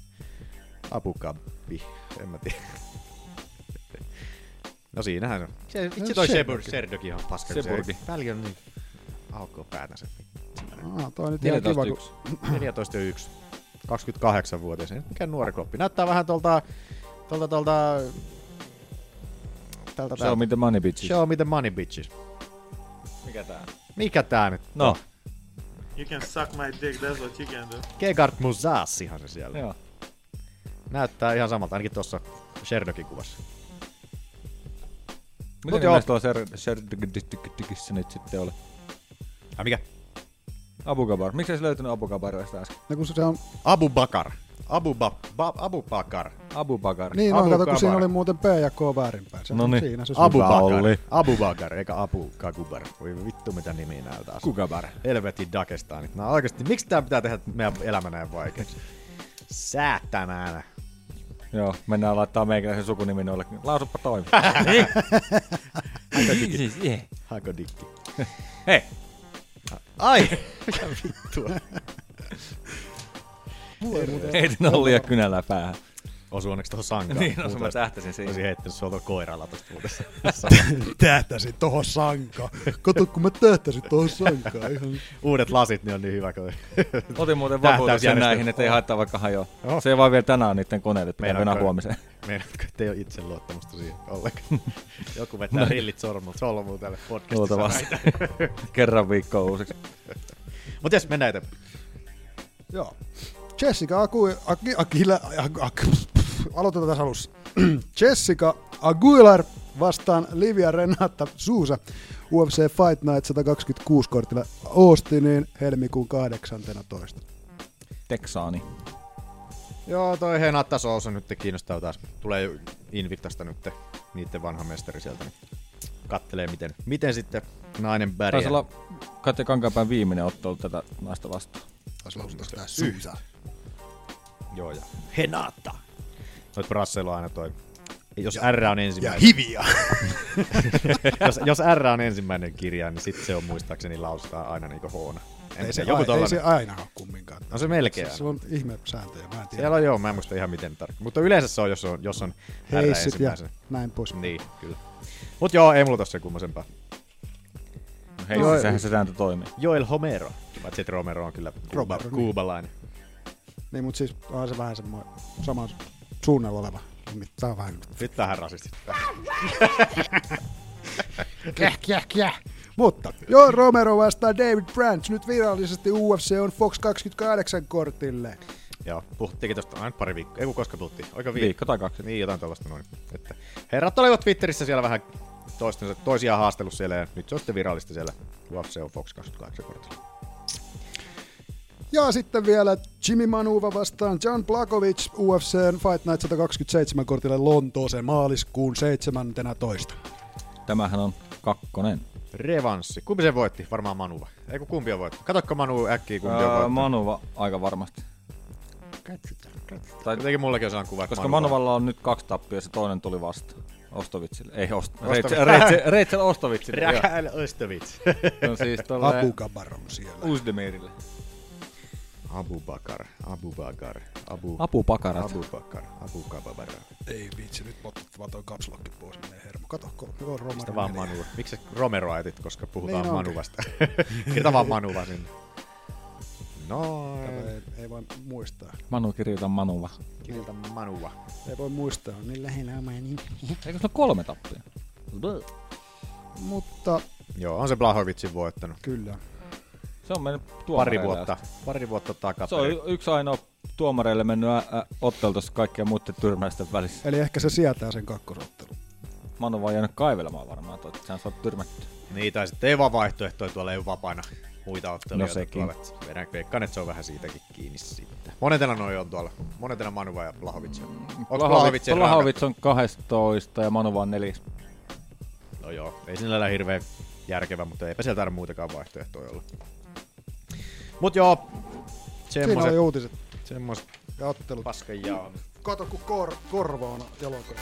Abu Gabi. En mä tiedä. [LAUGHS] No siinähän on. Se, itse toi Shebur, Sheburgi. Serdokin on paska. Sheburgi. Se Paljon niin aukoo päätänsä. Ah, toi on nyt ihan kiva, kun 14.1. 14.1. 28-vuotias. Ei mikään nuori kloppi. Näyttää vähän tuolta... Tuolta, tuolta... Tältä, Show me the money bitches. Show me the money bitches. Mikä tää? Mikä tää nyt? No. You can suck my dick, that's what you can do. Gegard Musassihan se siellä. Joo. Näyttää ihan samalta, ainakin tuossa Sherdokin kuvassa. Miten Mut joo. tuolla Serdgissä nyt sitten oli? Ai mikä? Abu Gabar. Miksi ei se löytynyt Abu Gabarista äsken? No kun se on, Abu Bakar. Abu, ba, ba, Abu Bakar. Abu Bakar. niin on, Abu kato, kun siinä oli muuten P ja K väärinpäin. Se on Noniin. siinä se Abu Hyvä Bakar. oli. Abu Bakar, eikä Abu Kagubar. Voi vittu mitä nimiä näiltä asuu. Kugabar. Helvetin Dagestanit. No oikeesti, miksi tää pitää tehdä meidän elämä näin vaikeaksi? Säätänään. Joo, mennään laittaa meikäläisen sukunimi noille. Lausuppa toimi. [LAUGHS] Haiko dikki. Hei! Ai! [LAUGHS] Mitä vittua? Heitin nollia kynällä päähän. Osu onneksi tohon sankaan. Niin, osu, mä Muuten tähtäsin siihen. Olisin heittänyt sulta koiralla tosta muuten. [LAUGHS] tähtäsin tohon sankaan. Kato, kun mä tähtäsin tohon sankaan. Ihan... Uudet lasit, niin on niin hyvä. Kun... [LAUGHS] Otin muuten vakuutuksen näihin, että ei haittaa vaikka hajoa. Joo. Se ei vaan vielä tänään niiden koneet, että pitää mennä huomiseen. Meinaatko, että ei ole itse luottamusta siihen ollenkaan? [LAUGHS] Joku vetää rillit sormut solmuun tälle podcastissa. Luultavasti. Kerran viikkoon uusiksi. Mut jos mennään eteenpäin. Joo. Jessica Agu... Aki, Akila... Ag, ag, aloitetaan tässä alussa. [CLEARS THROAT] Jessica Aguilar vastaan Livia Renata Sousa UFC Fight Night 126 kortilla Austiniin helmikuun 18. Teksaani. Joo, toi Henata Sousa nyt kiinnostaa taas. Tulee jo Invictasta nyt niiden vanha mestari sieltä. Niin kattelee, miten, miten sitten nainen pärjää. Taisi olla Katja Kankaanpään viimeinen ottelu tätä naista vastaan. Taisi lausua tää Sousa. Joo, ja Henata. Noit Brasselo aina toi. Jos R on Ja ensimmäinen, Hivia. [LAUGHS] jos, jos R on ensimmäinen kirja, niin sitten se on muistaakseni lausutaan aina niinku Hona. En Ei se, joku ai, ei se aina ole kumminkaan. No se melkein Se, se on ihme sääntöjä, mä en tiedä. Siellä on joo, mä en muista ihan miten tarkkaan. Mutta yleensä se on, jos on, jos on R Heissit ja ensimmäisenä. näin pois. Niin, kyllä. Mut joo, ei mulla tossa sen kummosempaa. No Heississähän se sääntö toimii. Joel Homero. Paitsi että Romero on kyllä kuuba, Romero, niin. kuubalainen. Niin, mutta siis on se vähän semmoinen saman suunnalla oleva. Tää on vähän Nyt vähän rasistista. [LAUGHS] Käh, käh, käh. Mutta joo, Romero vastaa David Branch. Nyt virallisesti UFC on Fox 28 kortille. Joo, puhuttiinkin tosta aina pari viikkoa. Ei kun koska puhuttiin. Oiko vi- Viikko tai kaksi. Niin, jotain tällaista noin. Että herrat olivat Twitterissä siellä vähän toistensa, toisiaan haastellut siellä ja nyt se on sitten virallista siellä UFC on Fox 28 kortilla. Ja sitten vielä Jimmy Manuva vastaan John Blakovic UFCn Fight Night 127 kortille Lontooseen maaliskuun 17. Tämähän on kakkonen. Revanssi. Kumpi se voitti? Varmaan Manuva. Ei kun kumpi on voittanut? Katokko Manu äkkiä kumpi on Öö, voittanut? Manuva aika varmasti. Tai, Jotenkin mullakin on sellainen kuva, koska Manuvalla on nyt kaksi tappia ja se toinen tuli vasta. Ostovitsille. Ei, Ost- Reitsel, Ostovitsille. joo. Rähäl Ostovits. On siis [LAUGHS] tolle Abu Kabar on siellä. Uzdemirille. Abu Bakar, Abu Bakar, Abu, Apu pakarat. Abu Bakar, Abu Kababara. Ei vitsi, nyt otat vaan toi kapslokki pois, menee hermo. Kato, kun Mistä Romero vaan meni. Manu? Miksi Romero etit, koska puhutaan Niin niin. Manuvasta? [LAUGHS] Kirjoita vaan Manuva sinne. No, Ei, ei voi muistaa. Manu kirjoita Manuva. kirjoita Manuva. Ei voi muistaa, on niin lähellä omaa nimi. Eikö se ole kolme tappia? Mutta Joo, on se Blahovicin voittanut. kyllä. Se on mennyt Pari vuotta, asti. pari vuotta takaperin. Se on yksi ainoa tuomareille mennyt ä- ä- ottelu tuossa kaikkien muiden tyrmäisten välissä. Eli ehkä se sietää sen kakkosottelun. Manu vaan jäänyt kaivelemaan varmaan, että sehän saa tyrmätty. Niin, tai sitten ei vaan vaihtoehtoja tuolla ei ole vapaana muita ottelijoita No sekin. tuolla. Vedän veikkaan, että se on vähän siitäkin kiinni sitten. Monetena noi on tuolla. Monetena Manuva ja Blahovic Blahovic, Blahovic on 12 ja Manu vaan 4. No joo, ei sinällä hirveän järkevä, mutta eipä sieltä tarvitse muitakaan vaihtoehtoja olla. Mut joo, Siinä semmoset, oli uutiset semmoset ja ottelut. paskan jaa. Kato, kun kor, korva on jalokoja.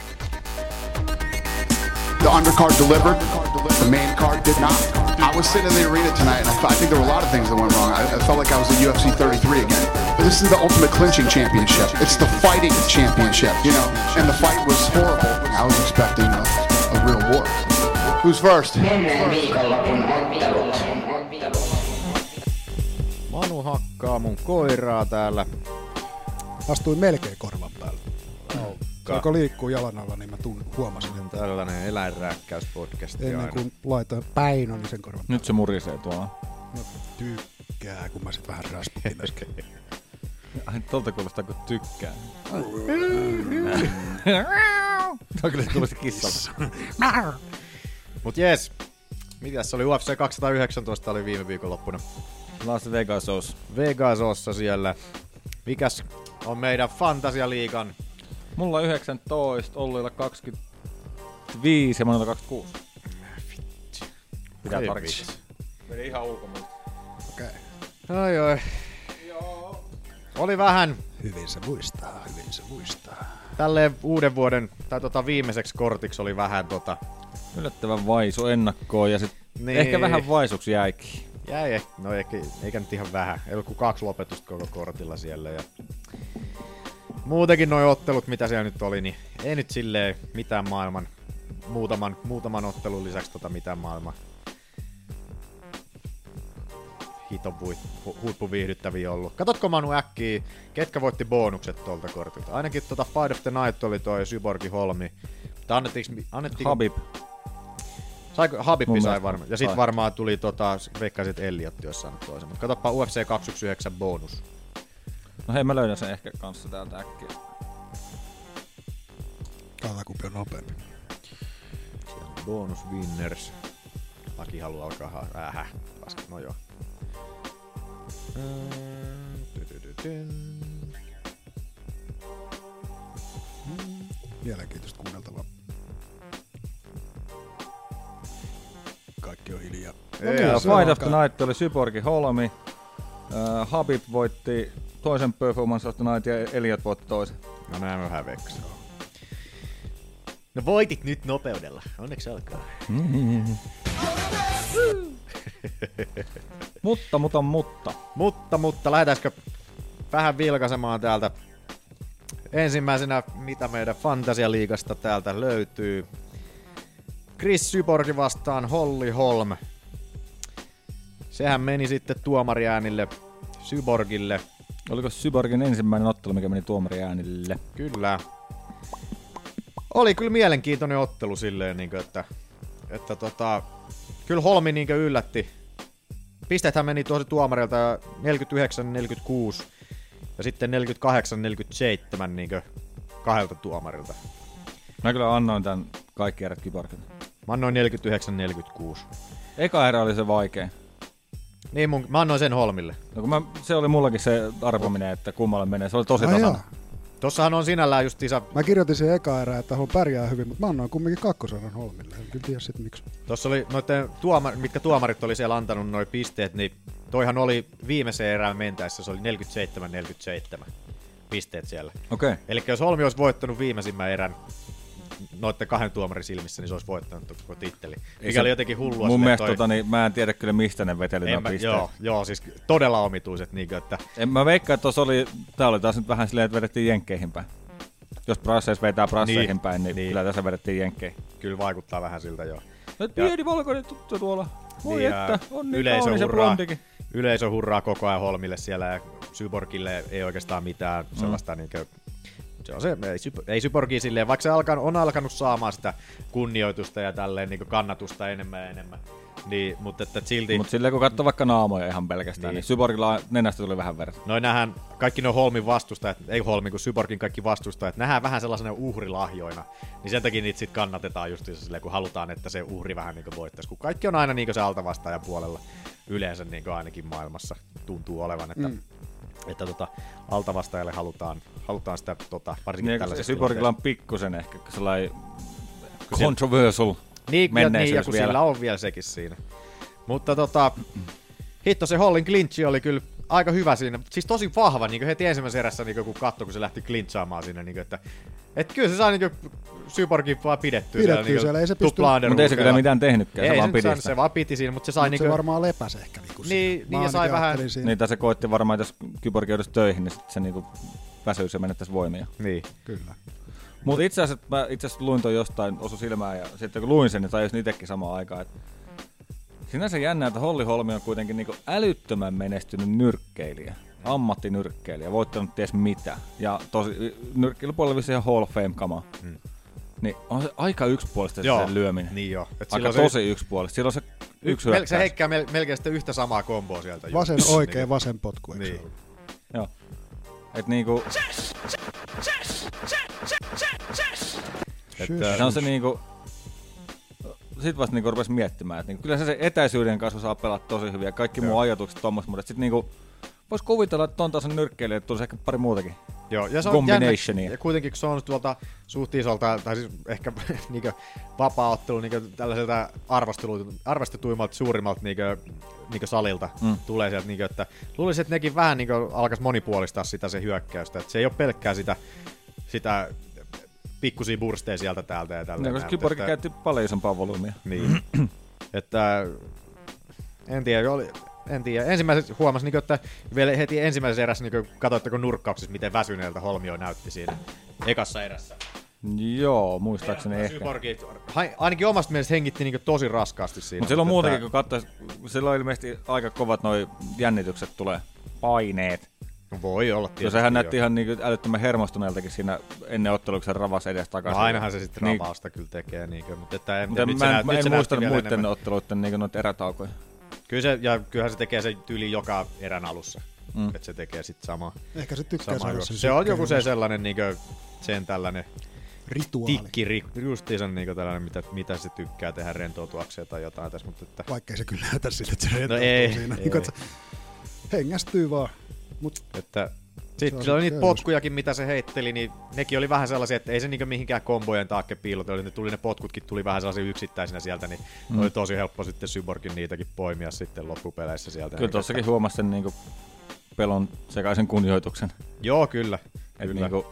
The undercard delivered. The main card did not. I was sitting in the arena tonight, and I, thought, I think there were a lot of things that went wrong. I, I felt like I was at UFC 33 again. This is the ultimate clinching championship. It's the fighting championship, you know. And the fight was horrible. I was expecting a, a real war. Who's first? Menneen viikonlopun ottelut. Manu hakkaa mun koiraa täällä. Astuin melkein korvan Se alkoi liikkuu jalan alla, niin mä tun, huomasin. On tällainen eläinrääkkäyspodcast Ennen aina. kuin laitoin Päinonisen korvan Nyt se murisee tuolla. Mä tykkää, kun mä sit vähän rasputin äsken. [LAUGHS] Ai, tolta kuulostaa kun tykkää. [LAUGHS] Tämä kyllä se tuli se kissa. Mut jes, mitäs se oli UFC 219 oli viime viikonloppuna. Las Vegasos. Vegasossa siellä. Mikäs on meidän Fantasialiigan? Mulla on 19, Ollilla 25 ja Manulla 26. Pitää tarkistaa. Meni ihan ulkomuista. Okei. Ai ai. Oli vähän Hyvin se muistaa, hyvin se muistaa. tälleen uuden vuoden, tai tota viimeiseksi kortiksi oli vähän tota, Yllättävän vaisu ennakkoon ja sit Niin. ehkä vähän vaisuksi jäikin. jäi, eh- no eikä, eikä nyt ihan vähän, ei ollut kuin kaksi lopetusta koko kortilla siellä ja muutenkin noi ottelut, mitä siellä nyt oli, niin ei nyt silleen mitään maailman, muutaman, muutaman ottelun lisäksi tota mitään maailman hiton hui- hu- huippuviihdyttäviä ollut. Katotko Manu äkkiä, ketkä voitti bonukset tuolta kortilta? Ainakin tota Fight of the Night oli toi Syborgi Holmi. Mutta annettiinko, annettiinko Habib. Saiko, Habibbi Mun sai varmaan. Ja sit sai. varmaan tuli tota, veikkaisin, että Elliot olisi saanut toisen. Mutta katsoppa UFC 219 bonus. No hei, mä löydän sen ehkä kanssa täältä äkkiä. Katsotaan kumpi on nopeampi. Siellä on bonus winners. Laki haluaa alkaa ha- ähä. Paska, no joo. Mielenkiintoista kuunneltavaa. Kaikki on hiljaa. Ei, niin, Fight of the. Night oli Syborgi Holmi. Uh, Habib voitti toisen Performance of the Night ja Elliot voitti toisen. No näin vähän veikkasin. No voitit nyt nopeudella. Onneksi alkaa. [LAUGHS] Mutta, mutta, mutta. Mutta, mutta lähdetäänkö vähän vilkaisemaan täältä ensimmäisenä, mitä meidän Fantasialiigasta täältä löytyy. Chris Syborgi vastaan Holly Holm. Sehän meni sitten tuomariäänille Syborgille. Oliko Syborgin ensimmäinen ottelu, mikä meni tuomariäänille? Kyllä. Oli kyllä mielenkiintoinen ottelu silleen, niin kuin, että, että tota, kyllä Holmi niin kuin yllätti. Pisteethän meni tosi tuomarilta 49-46 ja sitten 48-47 niin kuin kahdelta tuomarilta. Mä kyllä annoin tän kaikki erät Kyborgille. Mä annoin 49-46. Eka erä oli se vaikein. Niin mun, mä annoin sen Holmille. No kun mä, se oli mullakin se arvominen, että kummalle menee. Se oli tosi Ai jaa. Tossahan on sinällään justiinsa, Mä kirjoitin sen eka erää, että Holm pärjää hyvin, mutta mä annoin kumminkin kakkosaran Holmille. En kyllä tiedä sit miksi. tossa oli noitten tuoma, mitkä tuomarit oli siellä antanut noin pisteet, niin toihan oli viimeiseen erään mentäessä, se oli 47-47 pisteet siellä. Okei. Okay. Eli jos Holmi olisi voittanut viimeisimmän erän noitten kahden tuomarin silmissä, niin se olisi voittanut koko titteli. Mikä oli jotenkin hullua. Mun mielestä toi- tota, niin, mä en tiedä kyllä mistä ne veteli nuo pisteet. joo, joo, siis todella omituiset, niin kuin, että En mä veikkaa, että tuossa oli, tää oli taas nyt vähän silleen, että vedettiin jenkkeihin päin. Jos brasseissa vetää brasseihin Niin, päin, niin, niin. kyllä tässä vedettiin jenkkeihin. kyllä vaikuttaa vähän siltä joo. No, pieni valkoinen tuttu tuolla. Voi Niin, että, on niin yleisö kaunis se hurraa. blondikin. Yleisö hurraa koko ajan Holmille siellä ja Syborgille ei oikeastaan mitään Mm. sellaista niin kuin, se on se, ei, ei Syborgi silleen, vaikka se alkan, on alkanut saamaan sitä kunnioitusta ja tälleen niin kannatusta enemmän ja enemmän, niin, mutta että silti, Mutta silleen kun katsoo vaikka naamoja ihan pelkästään, niin, Niin. Syborgilla nenästä tuli vähän verta. noin nähdään kaikki nuo Holmin vastustajat, ei Holmin kuin Syborgin kaikki vastustajat, nähdään vähän sellaisena uhrilahjoina, niin sen takia niitä sitten kannatetaan just silleen, kun halutaan, että se uhri vähän niin voittaisi, kun kaikki on aina niin se altavastaajan puolella yleensä niin ainakin maailmassa tuntuu olevan, että mm. Että tota, altavastaajalle halutaan, halutaan sitä tota, varsinkin Niin, tällaisessa Syborgilla on pikkusen ehkä sellainen controversial Niin, ja, niin, ja menneisyys kun vielä. sillä on vielä sekin siinä. Mutta tota, hitto se Hollin clinchi oli kyllä aika hyvä siinä, siis tosi vahva niin heti ensimmäisessä erässä, niin kun katsoi, kun se lähti klintsaamaan siinä, niin kuin, että et kyllä se saa niin Syborgin vaan pidettyä, Pidettyä siellä, siellä, ei se niin pysty- Mutta ei se kyllä mitään tehnytkään, ei, se vaan se, piti sitä. se vaan piti siinä, mutta se sai Mut se niinku, varmaan lepäs ehkä. Niinku Niin, siinä. niin, ja sai vähän- siinä. Niin, tai se koitti varmaan, että jos kyborgi joudus töihin, niin sitten se niinku väsyisi ja menettäisi voimia. Niin. Kyllä. Mutta itse asiassa mä itse asiassa luin toi jostain, osu silmään ja sitten kun luin sen, niin tajusin itsekin samaan aikaan, että sinänsä jännä, että Holli Holmi on kuitenkin niinku älyttömän menestynyt nyrkkeilijä, ammattinyrkkeilijä, voittanut ties mitä. Ja tosi, nyrkkeilypuolella vissiin ihan Hall of Fame-kama. Hmm. Niin on se aika yksipuolista se Joo, sen lyöminen. niin joo. Et Aika se- tosi yksipuolista. Silloin se yksi Mel- se hyökkäys. heikkää mel- melkein sitä yhtä samaa komboa sieltä. Vasen just. oikein, Niin. vasen potku. eikö se Niin. Joo. Et niinku... Että- Se on se niinku... Sitten vasta niinku rupesi miettimään, että niinku, kyllä se, se etäisyyden kanssa saa pelata tosi hyvin ja kaikki muu ajatukset tommos, mutta sitten niinku... Vois kuvitella, että ton tason nyrkkeilijä tulisi ehkä pari muutakin. Joo, ja se on jännä, ja kuitenkin kun se on tuolta suht isolta, tai siis ehkä [LAUGHS] niinkö vapaa-ottelu niinkö tällaiselta arvostetuimmalta suurimmalta niinkö, niinkö salilta mm. tulee sieltä, niinkö, että luulisin, että nekin vähän niinkö alkaisi monipuolistaa sitä se hyökkäystä, että se ei ole pelkkää sitä, sitä pikkusia bursteja sieltä täältä ja täältä. Niin, koska Kyborg käytti paljon isompaa volyymia. Niin. [CLEARS THROAT] että en tiedä, oli, en tiedä. Ensimmäiseksi huomasin, niin että vielä heti ensimmäisessä erässä niin katsoitteko nurkkauksissa, miten väsyneeltä Holmio näytti siinä ekassa erässä. Joo, muistaakseni ehkä. Syborgi, hai- ainakin omasta mielestä hengitti niin tosi raskaasti siinä. Mutta silloin muutenkin, että- kun katsois, silloin ilmeisesti aika kovat noi jännitykset tulee. Paineet. No voi olla Ja tietysti, sehän näytti ihan niinku älyttömän hermostuneeltakin siinä ennen ottelua, kun se ravasi edes takaisin. No ainahan se sitten Niin. ravausta kyllä tekee, niin kuin, mutta että en, Mutta nyt mä, se en, nyt en se muista muiden enemmän. otteluiden niinku noita erätaukoja. Kyllä se, ja kyllähän se tekee se tyyli joka erän alussa, Mm. että se tekee sitten sama. Ehkä se tykkää sama sen Se on joku se sellainen niinkö, sen tällainen Rituaali. tikki, justiinsa niinku tällainen, mitä, mitä se tykkää tehdä rentoutuakseen tai jotain tässä, mutta että... Vaikkei se kyllä näytä siltä, että se rentoutuu No ei, siinä. ei. Niin kuin, että se hengästyy vaan. Mut Että Se sitten on sillä oli niitä potkujakin, mitä se heitteli, niin nekin oli vähän sellaisia, että ei se niinku mihinkään kombojen taakke piilotellut. Ne tuli ne potkutkin tuli vähän sellaisia yksittäisinä sieltä, niin Mm. oli tosi helppo sitten Syborgin niitäkin poimia sitten loppupeleissä sieltä. Kyllä tossakin huomasi sen niinku pelon sekaisen kunnioituksen. Joo, kyllä. Et kyllä. niinku,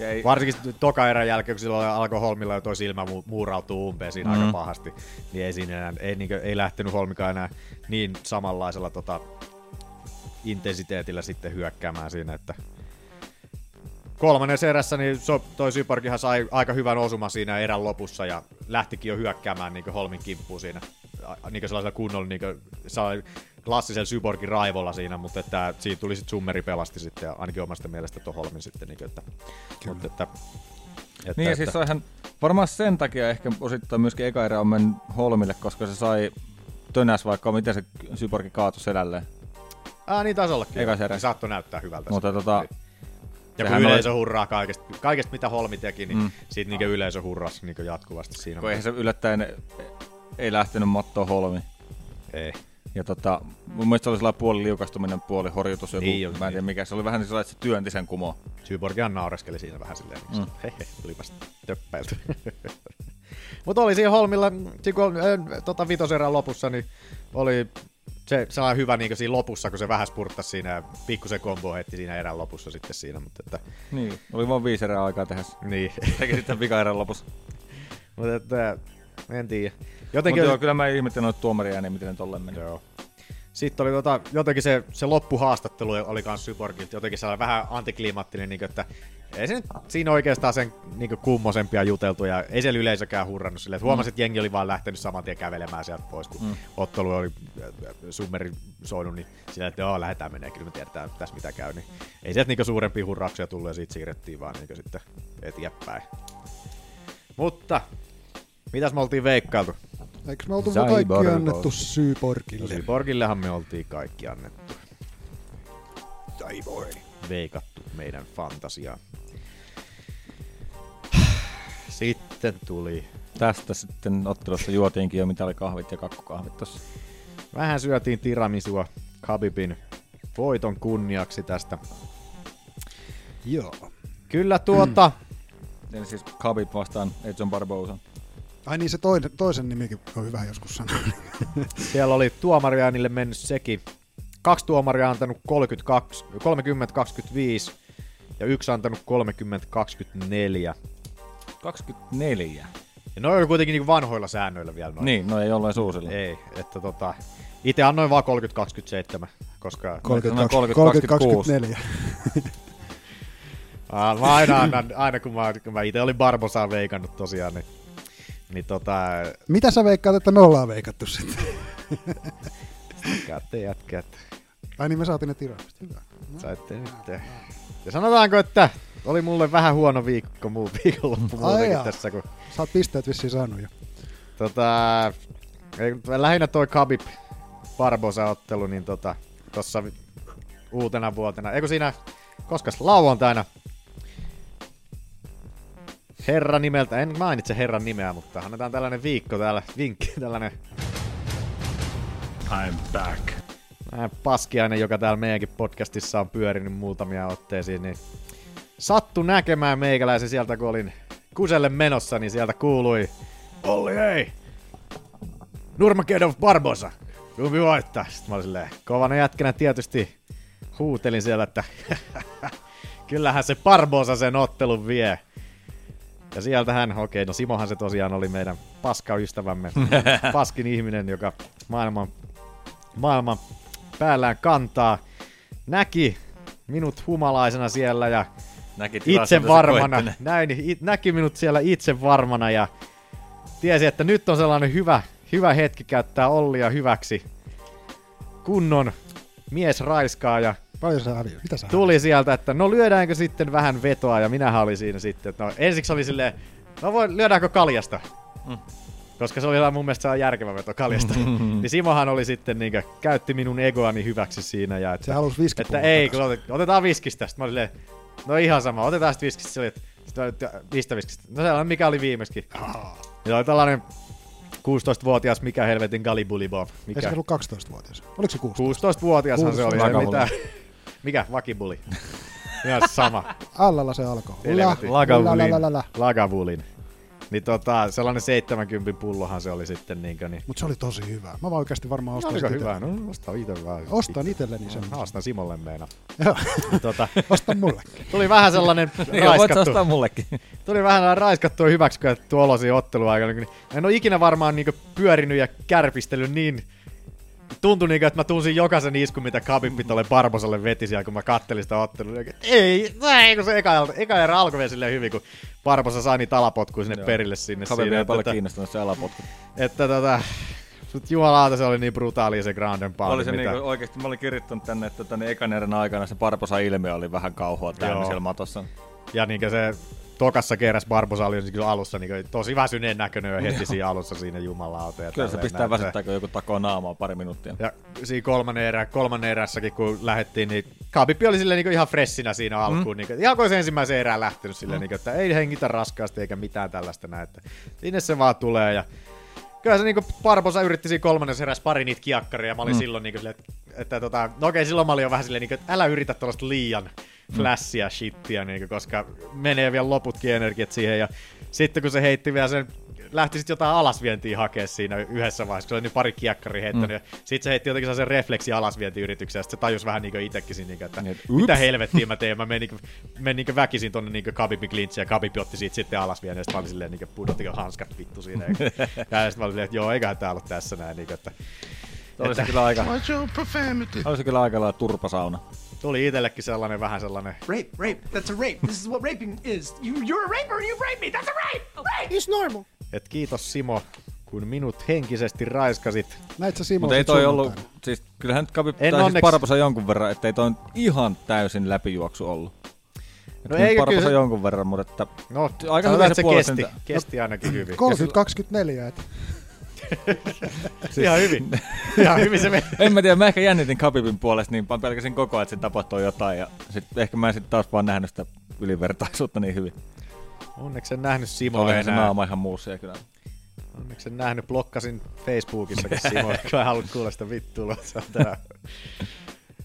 ei, Varsinkin toka erän jälkeen, kun silloin alkoi Holmilla jo toi silmä mu- muurautua umpeen siinä Mm. mm. aika pahasti, niin ei siinä enää, ei, niin ei lähtenyt Holmikaan enää niin samanlaisella tota, intensiteetillä sitten hyökkäämään siinä, että kolmannessa erässä niin so, toi Syborgihan sai aika hyvän osuman siinä erän lopussa ja lähtikin jo hyökkäämään niin Holmin kimppuun siinä niin sellaisella kunnolla niin sai klassisella Syborgin raivolla siinä, mutta että siinä tuli sitten Summeri pelasti sitten ja ainakin omasta mielestä tuon Holmin sitten, niin että, mutta että, että, niin, että, siis se on ihan varmaan sen takia ehkä osittain myöskin eka erä on mennyt Holmille, koska se sai tönäs vaikka miten se Syborgi kaatui selälleen. Ah, niin taisi ollakin. Ekas erä. Niin saattoi näyttää hyvältä. Mutta se. tota, ja sehän kun oli- yleisö hurraa kaikesta, kaikesta mitä Holmi teki, niin Mm. siitä niin yleisö hurrasi niin jatkuvasti siinä. Kun eihän se yllättäen ei lähtenyt mattoon Holmi. Ei. Ja tota, mun mielestä se oli sellainen puoli liukastuminen, puoli horjutus, joku, Niin, mä en tiedä niin. mikä, se oli vähän niin sellainen, että se työnti sen kumoon. Syborgihan naureskeli siinä vähän silleen, Mm. hehe, tulipas töppäilty. [LAUGHS] Mutta oli siinä Holmilla, kun, äh, tota vitoserän lopussa, niin oli se sellainen hyvä niin siinä lopussa, kun se vähän spurttasi siinä pikkusen kombo heitti siinä erän lopussa sitten siinä, mutta että... Niin, oli vaan viisi erää aikaa tehdä. Niin. Teki sitten vika erän lopussa. [LAUGHS] mutta että, en tiedä. Jotenkin Jotenkin, Mut joo, kyllä mä ihmettelin noita tuomaria, niin miten ne tolleen meni. Joo. Sitten oli tota, jotenkin se, se loppuhaastattelu oli kans Syborgilta jotenkin sellainen vähän antiklimaattinen, niin että ei se nyt siinä oikeastaan sen niin kummosempia juteltu ja ei siellä yleisökään hurrannut silleen, että huomasi, että jengi oli vaan lähtenyt saman tien kävelemään sieltä pois, kun Mm. mm. ottelu oli äh, summeri soinut, niin sillä, että joo, lähdetään menee, kyllä me tiedetään tässä mitä käy, niin ei sieltä niin suurempia hurrauksia tullut ja siitä siirrettiin vaan niin sitten eteenpäin. Mutta, mitäs me oltiin veikkailtu? Eikö me oltu vaan kaikki annettu Syborgille? Syborgillehan me oltiin kaikki annettu. Cyborg. Veikattu meidän fantasiaan. Sitten tuli. Tästä sitten ottelussa juotiinkin jo mitä oli kahvit ja kakkukahvit tossa. Vähän syötiin tiramisua Khabibin voiton kunniaksi tästä. Joo. Kyllä tuota... Eli siis Khabib vastaan Edson Barbosa. Ai niin, se toinen, toisen nimikin on hyvä joskus sanoa. [LAUGHS] Siellä oli tuomariäänille mennyt sekin. kaksi tuomaria antanut 32, 30-25 ja yksi antanut 30-24. 24. Ja noi oli kuitenkin niinku vanhoilla säännöillä vielä noin. Niin, no ei olleet uusilla. Ei, että tota, itse annoin vaan 30-27, koska... 32, 30-24. Aa, mä aina annan, aina kun mä, kun mä itse olin Barbosaa veikannut tosiaan, niin, niin tota... Mitä sä veikkaat, että me ollaan veikattu sitten? Käytte jätkät. Ai niin me saatiin ne tiraamista. Hyvä. Saitte nyt. Ja sanotaanko, että oli mulle vähän huono viikko muu viikonloppu muutenkin jaa. tässä, kun Sä oot pisteet vissiin saanut jo. tota, lähinnä toi Khabib Barbosa-ottelu, niin tota, tossa uutena vuotena, eikö siinä, koska lauantaina herra nimeltä, en mainitse herran nimeä, mutta annetaan tällainen viikko täällä, vinkki, tällainen I'm back. Vähän paskiainen, joka täällä meidänkin podcastissa on pyörinyt muutamia otteisiin, niin sattu näkemään meikäläisen sieltä, kun olin kuselle menossa, niin sieltä kuului Olli, hei! Nurmagomedov Barbosa! Kumpi voittaa? Sitten mä olin silleen, kovana jätkänä tietysti huutelin siellä, että [LAUGHS] kyllähän se Barbosa sen ottelun vie. Ja sieltähän, okei, no Simohan se tosiaan oli meidän paskaystävämme, [LAUGHS] paskin ihminen, joka maailman, maailman päällään kantaa. Näki minut humalaisena siellä ja Näki itse varmana. Näin, it, näki minut siellä itse varmana ja tiesi, että nyt on sellainen hyvä, hyvä hetki käyttää Ollia hyväksi. Kunnon mies raiskaa ja Paljon sä häviö? Mitä sä tuli sieltä, että no lyödäänkö sitten vähän vetoa ja minähän oli siinä sitten, että no ensiksi oli silleen, no voi, lyödäänkö kaljasta? Mm. Koska se oli mun mielestä se järkevä veto kaljasta. [LAUGHS] niin Simohan oli sitten niinkö, käytti minun egoani hyväksi siinä ja että, Se halusi että viskipullon ei, kun otet- otetaan viskistä. Sitten mä olin silleen, no ihan sama, otetaan sitten viskistä. Se oli, että, mistä viskistä? No sellainen, mikä oli viimeiskin. Ja oli tällainen 16-vuotias, mikä helvetin Galibulibov. Ei Mikä? se ollut 12-vuotias. Oliko se 16? 16-vuotiashan se oli. ei mitään. Mikä? Vakibuli. Ihan sama. Allalla se alkoi. Lagavulin. La, la, la, la. Lagavulin. Niin tota, sellainen 70 pullohan se oli sitten niinkö niin. Mut se oli tosi hyvä. Mä vaan oikeasti varmaan ostan Oliko sitä hyvä? No ostaa itse vaan. Ostan itselleni sen. Mä ostan Simolle meina. Joo. tota, [LAUGHS] Ostan mulle. tuli vähän sellainen Niin, voit sä raiskattu. ostaa mullekin. Tuli vähän sellainen [LAUGHS] raiskattu [LAUGHS] hyväksikäytetty olo siinä otteluaikana. kun En ole ikinä varmaan niinku pyörinyt ja kärpistellyt niin tuntui niinku, että mä tunsin jokaisen iskun, mitä Khabib tolle Barboselle veti siellä, kun mä kattelin sitä ottelua. Niin, Ei, ei, kun se eka, eka erä alkoi vielä silleen hyvin, kun Barbosa sai niitä alapotkuja sinne Joo. perille sinne. Siinä, ei paljon että- kiinnostunut se alapotkut. Että tota, Mut jumalauta se oli niin brutaali se ground and pound. Oli se mitä... niinku, oikeesti, mä olin kirjoittanut tänne, että tänne ekan erän aikana se Barbosa ilmiö oli vähän kauhua täynnä Joo. siellä matossa. Ja niinkö se tokassa kerras Barbosa oli kyllä alussa niin tosi väsyneen näköinen heti siinä alussa siinä jumalauta. Kyllä se pistää väsyttää, kun joku takoo naamaa pari minuuttia. Ja siinä kolmannen, erä, kolmannen erässäkin, kun lähdettiin, niin Khabib oli silleen niin ihan freshinä siinä alkuun. Mm. Niin, ihan kuin se ensimmäisen erään lähtenyt silleen, mm. niin, että ei hengitä raskaasti eikä mitään tällaista näin. Että sinne se vaan tulee ja Kyllä se niinku Barbosa yritti siinä kolmannessa erässä pari niitä kiakkaria, ja mä olin Mm. mm. silloin niinku silleen, että, että tota, no okei, silloin mä olin jo vähän silleen, niinku, että älä yritä tuollaista liian flashia shittiä, niinku, koska menee vielä loputkin energiat siihen, ja sitten kun se heitti vielä sen lähti sitten jotain alasvientiä hakea siinä yhdessä vaiheessa, kun se oli niin pari kiakkari heittänyt, Mm. mm. ja sitten se heitti jotenkin sen refleksi alasvientiyrityksen, ja sitten se tajus vähän niinku itekin siinä, niinku, että Niin, että mitä helvettiä mä teen, mä menin, niinku, menin niinku väkisin tonne niinku Khabibin clinchiin, ja Khabib otti siitä sitten alasvien, ja sitten mä olin silleen, niinku, pudotin hanskat vittu siinä, ja [LAUGHS] sitten mä olin silleen, että joo, eiköhän tää ollut tässä näin, niinku, että Oli se kyllä aika, Watch your profanity. oli se kyllä aika lailla turpasauna. Tuli itsellekin sellainen vähän sellainen Rape, rape, that's a rape. This is what raping is. You, you're a raper and you rape me. That's a rape. Rape. It's normal. Et kiitos Simo, kun minut henkisesti raiskasit. Näit sä Simo Mutta ei toi ollut, siis kyllähän nyt Khabib, En siis onneksi- Barbosa jonkun verran, ettei toi ihan täysin läpijuoksu ollut. No eikö Barbosa kyllä se- jonkun verran, mutta että No, aika hyvin että se kesti, niitä- kesti ainakin hyvin. 30-24, et. Ihan hyvin. Ihan hyvin se meni. en mä tiedä, mä ehkä jännitin Khabibin puolesta niin mä pelkäsin koko ajan, että siinä tapahtui jotain ja sit ehkä mä en sit taas vaan nähnyt sitä ylivertaisuutta niin hyvin. Onneksi en nähnyt Simoa Oli se enää. naama ihan muussa ja kyllä. Onneksi en nähnyt, blokkasin Facebookissakin Simoa, kun en halunnut kuulla sitä vittuilua. Se.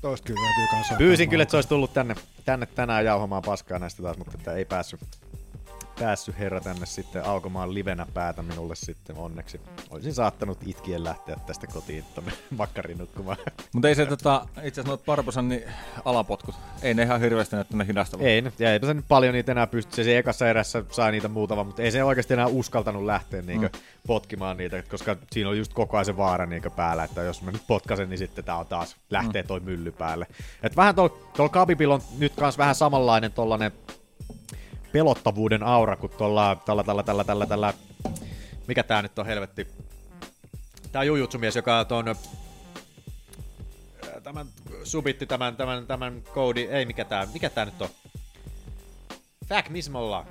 Toista kyllä täytyy kanssa. Pyysin kyllä, että se olisi tullut tänne, tänne tänään jauhamaan paskaa näistä taas, mutta että ei päässyt. Päässyt herra tänne sitten aukomaan livenä päätä minulle sitten onneksi. Olisin saattanut itkien lähteä tästä kotiin tonne [LAUGHS] makkarin nukkumaan. Mutta ei se tota, itse asiassa noita Barbosan niin alapotkut, ei ne ihan hirveästi näyttänyt hidastavat. Ei, ja eipä se nyt paljon niitä enää pysty. Se, se ekassa erässä sai niitä muutama, mutta ei se oikeasti enää uskaltanut lähteä niinku Mm. potkimaan niitä, koska siinä oli just koko ajan se vaara niinku päällä, että jos mä nyt potkasen, niin sitten tää on taas, lähtee Mm. toi mylly päälle. Et vähän tuolla tol Kabibilla on nyt kans vähän samanlainen tollanen pelottavuuden aura kuin tuolla tällä, tällä, tällä, tällä, tällä, mikä tää nyt on helvetti? Tää jujutsumies, joka on tämän subitti tämän, tämän, tämän koodi, ei mikä tää, mikä tää nyt on? Me ollaan?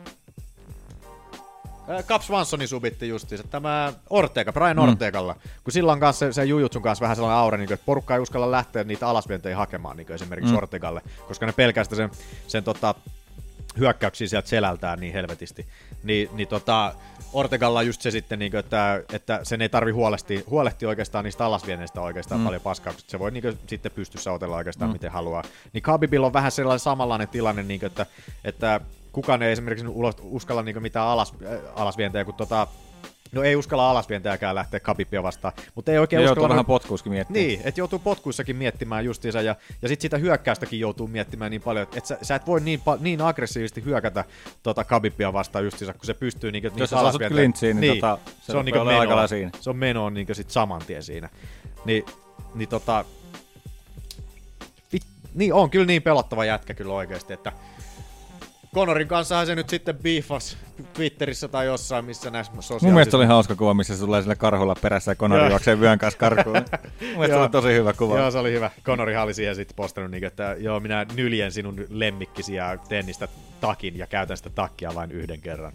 Äh, Cap Swansonin subitti justiinsa, tämä Ortega, Brian Mm. Ortegalla, kun sillä on kanssa se, se Jujutsun kanssa vähän sellainen aura, niin kuin, että porukka ei uskalla lähteä niitä alasvientejä hakemaan niin kuin esimerkiksi Mm. Ortegalle, koska ne pelkää sitä sen, sen tota, hyökkäyksiä sieltä selältään niin helvetisti. Ni, niin tota, Ortegalla on just se sitten, niin kuin, että, että sen ei tarvi huolehtia, huolehtia oikeastaan niistä alasvieneistä oikeastaan Mm. paljon paskaa, koska se voi niin kuin, sitten pystyssä otella oikeastaan Mm. miten haluaa. Niin Khabibilla on vähän sellainen samanlainen tilanne, niin kuin, että, että kukaan ei esimerkiksi ulos, uskalla niin mitään alas, äh, alasvientejä, kun tota, No ei uskalla alasvientäjäkään lähteä Khabibia vastaan, mutta ei oikein Ja uskalla... joutuu vähän potkuissakin miettimään. Niin, että joutuu potkuissakin miettimään justiinsa, ja, ja sitten sitä hyökkäystäkin joutuu miettimään niin paljon, että et sä, sä, et voi niin, niin aggressiivisesti hyökätä tota Khabibia vastaan justiinsa, kun se pystyy niinku, Jos sä saat clinchiin, niin tota, se se on aika menoa, siinä. se on menoa niinku sit saman tien siinä. Niin, niin tota, niin on kyllä niin pelottava jätkä kyllä oikeasti, että Conorin kanssahan se nyt sitten biifas Twitterissä tai jossain, missä näissä sosiaalisissa... Mun mielestä oli hauska kuva, missä se tulee sille karhulla perässä ja Conor Joo. juoksee vyön kanssa karkuun. [LAUGHS] Mun mielestä oli tosi hyvä kuva. Joo, se oli hyvä. Conorihan oli siihen sitten postannut, niin, että joo, minä nyljen sinun lemmikkisi ja teen niistä takin ja käytän sitä takkia vain yhden kerran.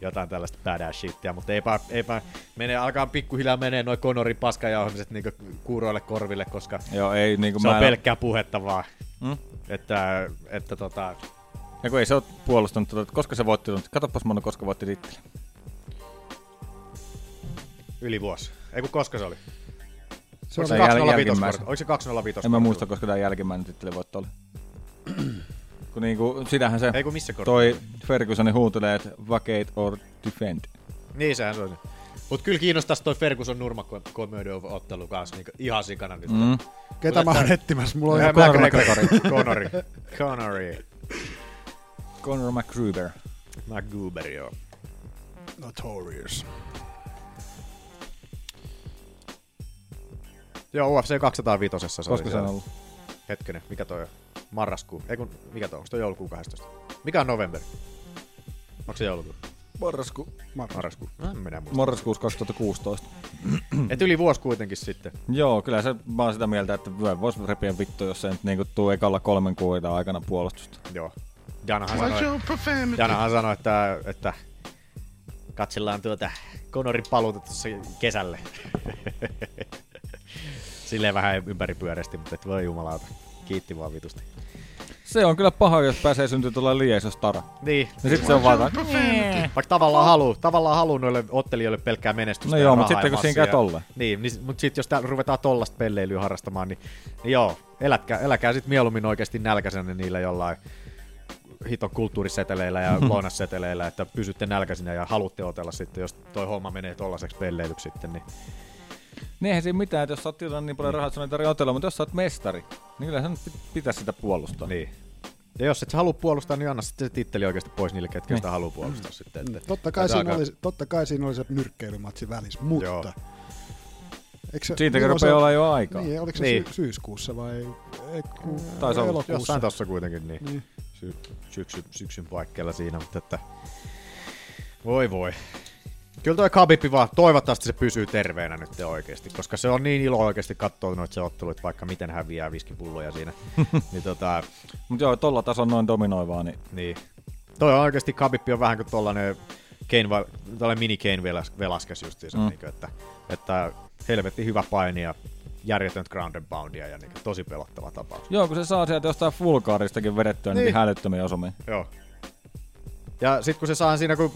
Jotain tällaista badass shittiä, mutta eipä, eipä mene, alkaa pikkuhiljaa menee noin Conorin paskajauhamiset niin kuuroille korville, koska Joo, ei niinku se mä on en- pelkkää puhetta vaan. Mm? Että, että tota, Ja kun ei se ole puolustanut, tota, että koska se voitti, katsopas Mono, koska voitti titteli. yli vuosi. Ei kun koska se oli? Se Oliko se oli jäl- 205 jälkimmäisen. Oliko se 205 En mä muista, koska tämä jälkimmäinen tittelivoitto oli. [CLEARS THROAT] kun niinku, sitähän se Ei kun missä toi oli? Ferguson huutelee, että vacate or defend. Niin sehän se on. Mut kyllä kiinnostaisi toi Ferguson Nurmagomedov-ottelu kanssa niin ihan sikana nyt. Mm. Ketä mä oon etsimässä? Mulla on ihan mä- Conor McGregor. Conor McGruber. McGruber, joo. Notorious. Joo, UFC 205. Se Koska se on ollut? Hetkinen, mikä toi on? Marraskuu. Ei kun, mikä toi on? Onko toi joulukuu 12? Mikä on novemberi? Onko se joulukuu? Marrasku. Marraskuu. No, en minä muista. Marraskuussa 2016. Et yli vuosi kuitenkin sitten. Joo, kyllä se, mä oon sitä mieltä, että voisi repiä vittu, jos se nyt niinku tuu ekalla kolmen kuuita aikana puolustusta. Joo. Danahan sanoi. Danahan sanoi että, että katsellaan tuota Conorin paluuta tuossa kesälle. [LAUGHS] Silleen vähän ympäripyöreästi, mutta et voi jumalauta. Kiitti vaan vitusti. Se on kyllä paha, jos pääsee syntyä tuolla lieisos tara. Niin. Ja sit se on vaan tää- Vaikka tavallaan haluu, tavallaan haluu noille ottelijoille pelkkää menestystä No ja joo, mut rahaa sitten kun siinä käy tolleen. Niin, niin mutta sitten jos tää ruvetaan tollasta pelleilyä harrastamaan, niin, niin joo, elätkää, eläkää sitten mieluummin oikeasti nälkäisenä niillä jollain hiton kulttuuriseteleillä ja lounasseteleillä, että pysytte nälkäisinä ja haluatte otella sitten, jos toi homma menee tollaseksi pelleilyksi sitten, niin Niin eihän siinä mitään, että jos sä oot tilannut niin paljon rahaa, että sun ei tarvitse otella, mutta jos sä oot mestari, niin kyllä sen pitäisi sitä puolustaa. Niin. Ja jos et sä halua puolustaa, niin anna sitten se titteli oikeasti pois niille, ketkä Niin. sitä haluaa puolustaa sitten. Että, Totta kai, siinä alkaa- oli, totta kai siinä oli se nyrkkeilymatsi välissä, mutta... Joo. Eikö se, milloin rupeaa se- olla jo aikaa. Niin, oliko se Niin. Sy- syyskuussa vai ei, ku, Taisi olla. Jossain tossa kuitenkin, niin. Niin. Sy- syksy, syksyn paikkeilla siinä, mutta että... Voi voi. Kyllä toi Khabib vaan, toivottavasti se pysyy terveenä nyt oikeasti, koska se on niin ilo oikeasti katsoa noita se otteluita, vaikka miten häviää viskipulloja siinä. [LAUGHS] niin tota, Mut joo, tolla tason noin dominoivaa, niin niin. Toi on oikeasti Khabib on vähän kuin tollanen Kane, tollanen mini Kane Velas- Velasquez justiinsa, Mm. niin että, että helvetti hyvä paini ja järjetöntä ground and poundia ja niin, tosi pelottava tapaus. joo, kun se saa sieltä jostain fulkaaristakin vedettyä niin. Niin. niin älyttömiä osumia. Joo. Ja sit kun se saa siinä, kun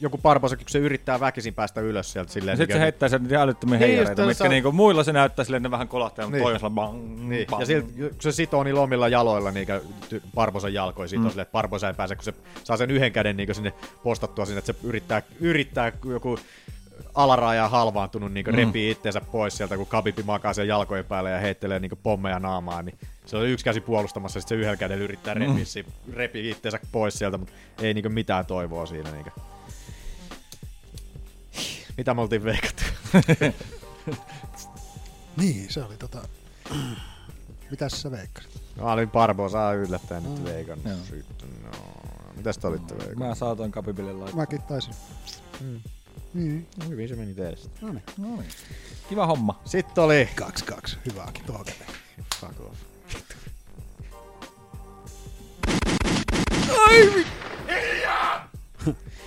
joku Barbosa, kun se yrittää väkisin päästä ylös sieltä silleen. Sitten se niin- heittää sen niitä älyttömiä Niin, heijareita, mitkä se on- niinku muilla se näyttää silleen, ne vähän kolahtaa, mutta Niin. toisella bang, Niin. bang. Ja silti, kun se sitoo niillä omilla jaloilla niin Barbosan jalkoja, siitä Mm. on silleen, että Barbosa ei pääse, kun se saa sen yhden käden niin sinne postattua sinne, että se yrittää, yrittää joku alaraja halvaantunut niin Mm. repii itteensä pois sieltä, kun Kabipi makaa sen jalkojen päälle ja heittelee niin pommeja naamaan, niin se on yksi käsi puolustamassa, sitten se yhdellä kädellä yrittää Mm. repiä, mm. repii itteensä pois sieltä, mutta ei niin mitään toivoa siinä. Niin Mitä me oltiin veikattu? [LAUGHS] Niin, se oli tota... [CLEARS THROAT] Mitäs sä veikkasit? Mä olin Barbosaa yllättäen nyt Mm. veikannut. No. Mitäs te olitte veikannut? Mä saatoin kapipille laittaa. Mäkin taisin. Mm. Niin. No, hyvin se meni teille sitten. No niin. No niin. Kiva homma. Sitten oli... 2-2. Hyvääkin käteen. Fuck off. Ai!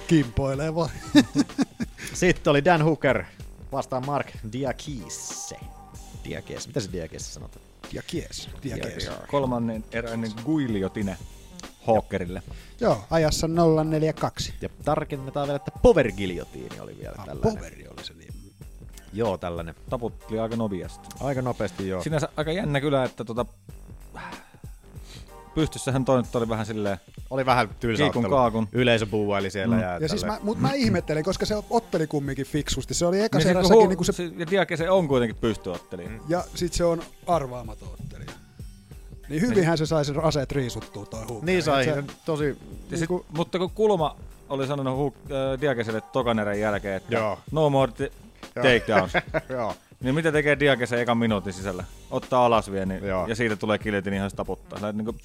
Kimpoilee vaan. [LAUGHS] Sitten oli Dan Hooker vastaan Mark Diakise. Diakese. Mitä se Diakese sanotaan? Diakese. Diakese. Kolmannen eräinen Guiliotine Hawkerille. Joo, ajassa 042. Ja tarkennetaan vielä, että Power Guillotine oli vielä Ah, tällainen. Poveri oli se nimi. Joo, tällainen. Taputteli aika nopeasti. Aika nopeasti joo. Sinänsä aika jännä kyllä, että tota, pystyssähän toi nyt oli vähän silleen Oli vähän tylsä kiikun ottelu. kaakun. Yleisö buuaili siellä. Mm. Ja, Ja siis mä, mut mä ihmettelin, koska se otteli kumminkin fiksusti. Se oli eka Niin erässäkin hu- niinku se, se... Ja Diakese on kuitenkin pystyottelija. Mm. ja sit se on arvaamaton ottelija. Niin hyvinhän se sai sen aseet riisuttua toi Hooker. Niin sai, se, tosi... Ja sit, mutta kun Kulma oli sanonut hu- äh, Diakeselle tokan erän jälkeen, että Joo. no more t- Joo. takedowns. [LAUGHS] Joo. Niin mitä tekee Diakese ekan minuutin sisällä? Ottaa alas vielä, niin, Joo. ja siitä tulee kilti, niin ihan se taputtaa. Sä, niin kuin,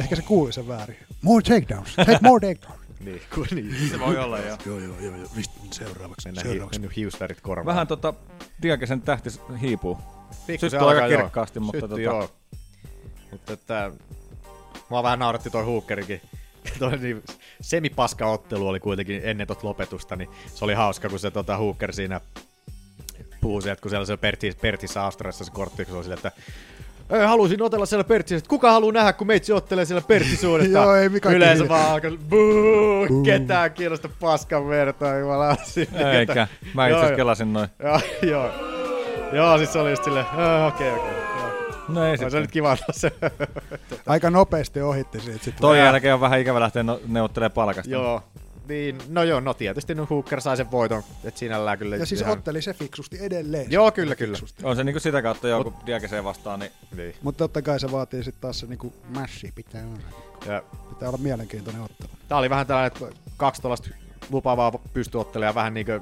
Ehkä se kuuli sen väärin. More takedowns. Take more takedowns. [LAUGHS] Niin, kun niin. se voi olla joo. joo, joo, joo, joo. Mistä seuraavaksi? Mennään hi- seuraavaksi. mennyt hiustarit korvaan. Vähän tota Diakesen tähti hiipuu. Pikkusen Syttyy aika alkaa, kirkkaasti, joo. mutta Sytty, tota, joo. Mutta että... Mua vähän nauratti toi Hookerikin. [LAUGHS] toi niin, semipaska ottelu oli kuitenkin ennen tot lopetusta, niin se oli hauska, kun se tota, Hooker siinä puhui sieltä, kun siellä se Pertti, Pertissä Australiassa se kortti, kun se oli sille, että "Ei, halusin otella siellä Pertissä, että kuka haluaa nähdä, kun meitsi ottelee siellä Perttisuudesta. [LAUGHS] Joo, ei Mika Yleensä kiinni. vaan alkaa, buu, Buu. ketään kiinnosta paskan verta, jumala. Silleen, Eikä. Mä itse Joo, asiassa joo. kelasin noin. [LAUGHS] Joo, joo. Joo, sit se oli just silleen, "Aa, okei, okei. Joo." No ei se sitten. nyt kiva se. Aika nopeasti ohitti siitä. Sit Toi jälkeen on vähän ikävä lähteä no, neuvottelemaan palkasta. Joo. Niin, no joo, no tietysti no Hooker sai sen voiton, että sinällään kyllä Ja siis ihan... otteli se fiksusti edelleen. Joo, kyllä, kyllä. On se niinku sitä kautta joo, kun Diakeseen vastaan, niin Niin. Mutta totta kai se vaatii sitten taas se niinku mässi pitää olla. Ja Pitää olla mielenkiintoinen ottelu. tää oli vähän tällainen, että kaksi tuollaista lupaavaa pystyottelijaa vähän niinkö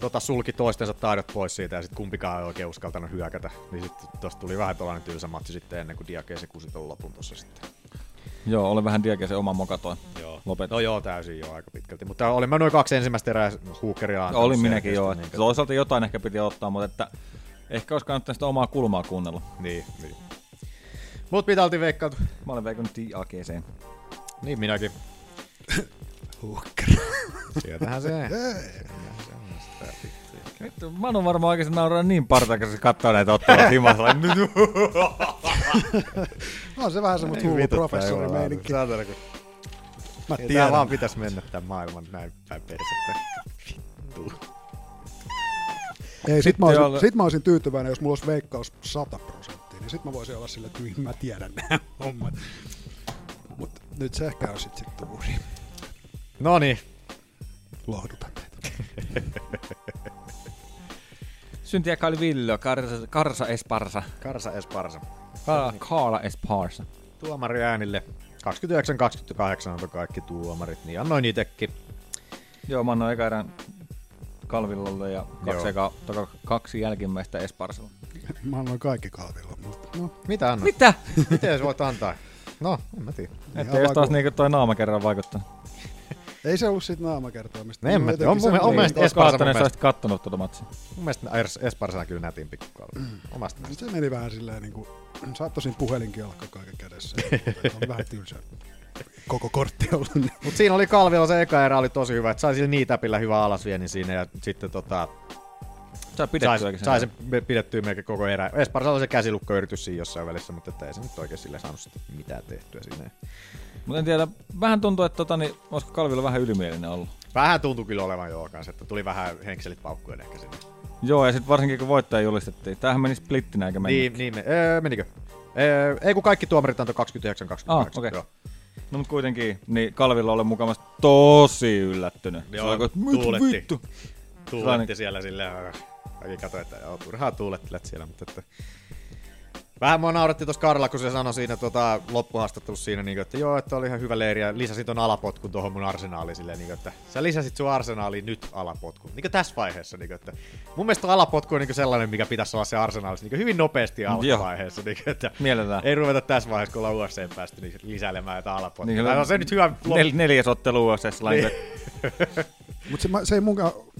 tota, sulki toistensa taidot pois siitä ja sitten kumpikaan ei oikein uskaltanut hyökätä. Niin sitten tosta tuli vähän tällainen tylsä matsi sitten ennen kuin Diakese kusi ton lopun tossa sitten. joo, oli vähän Diakesen oma mokatoin. Joo. Lopet. No joo, täysin joo aika pitkälti. Mutta olin mä noin kaksi ensimmäistä erää Hookeria antanut Olin minäkin joo. niin toisaalta jotain ehkä piti ottaa, mutta että ehkä olisi kannattanut sitä omaa kulmaa kuunnella. Niin, niin. Mut mitä oltiin veikkailtu? Mä olen veikannut Diakeseen. Niin minäkin. Hooker. Sieltähän se. Vittu, Manu varmaan oikeasti nauraa niin partaa, kun se katsoo näitä otteluita himassa. [LAUGHS] [LAUGHS] on se vähän semmoista hullu professori meininki. Mä Ei tiedän. Tää vaan pitäis mennä tän maailman näin päin persettä. Vittu. Ei, sit mä, Sitten olisin, oli- sit mä olisin tyytyväinen, jos mulla olisi veikkaus 100 prosenttia, niin sit mä voisin olla silleen, että niin, mä tiedän nämä [LAUGHS] hommat. Mut nyt se ehkä on sit sit tuuri. Noniin. Lohdutan [LAUGHS] Syntiä Calvillo, Karsa, Karsa Esparsa. Karsa Esparsa. Ka- Kaala Esparsa. Tuomari äänille. 29-28 on kaikki tuomarit, niin annoin itekin. Joo, mä annoin eka erän Kalvillolle ja kaksi, eka, toka, kaksi jälkimmäistä Esparsalle. Mä annoin kaikki kalvilla, mutta no. Mitä annoit? Mitä? Miten sä voit antaa? No, en mä tiedä. Että jos taas niinku toi naama kerran vaikuttaa. Ei se ollut sit naamakertoimista. No en mä tiedä. On mun- on mun mielestä Olis Esparsa mun katsonut, jos mielestä. kattonut tuota matsia. Mun mielestä Es- Esparsa kyllä nätin pikkukalvi. Omasta mielestä. Se meni vähän silleen niinku, sä tosin puhelinkin alkaa kaiken kädessä. [LAUGHS] on vähän tylsä koko kortti ollut. Niin. Mut siinä oli Kalvilla se eka erä oli tosi hyvä, että sai sillä niitäpillä hyvä alasvieni siinä ja sitten tota... Sai sai, sen sai sen pidettyä melkein koko erä. Esparsa oli se käsilukkoyritys siinä jossain välissä, mutta että ei se nyt oikein sille saanut sitä mitään tehtyä siinä. Mutta en tiedä, vähän tuntuu, että tota, niin, olisiko Kalvilla vähän ylimielinen ollut. Vähän tuntui kyllä olevan joo kanssa, että tuli vähän henkselit paukkujen ehkä sinne. Joo, ja sitten varsinkin kun voittaja julistettiin. Tämähän meni splittinä eikä mennyt. Niin, niin me, öö, menikö? Öö, ei kun kaikki tuomarit antoi 29-28. Ah. Okay. No mutta kuitenkin, niin Kalvilla oli mukavasti tosi yllättynyt. Joo, mitä tuuletti. vittu? Tuuletti Sellainen- siellä silleen. Mäkin katsoin, että joo, turhaa tuulettelet siellä, mutta että... Vähän mua nauratti tuossa Karla, kun se sanoi siinä tota, loppuhaastattelussa siinä, niin että joo, että oli ihan hyvä leiri ja lisäsin ton alapotkun tuohon mun arsenaaliin silleen, niin että sä lisäsit sun arsenaaliin nyt alapotkun. Niin tässä vaiheessa, niin että mun mielestä alapotku on niin sellainen, mikä pitäisi olla se arsenaalissa niin hyvin nopeasti alkuvaiheessa. Niin että Mielellään. ei ruveta tässä vaiheessa, kun ollaan UFCn päästy, niin lisäilemään jotain alapotkua. Niin, Niin, on se nyt hyvä Nel, neljäs ottelu UFCssä. Niin. [LAUGHS] Mutta se, se ei mun,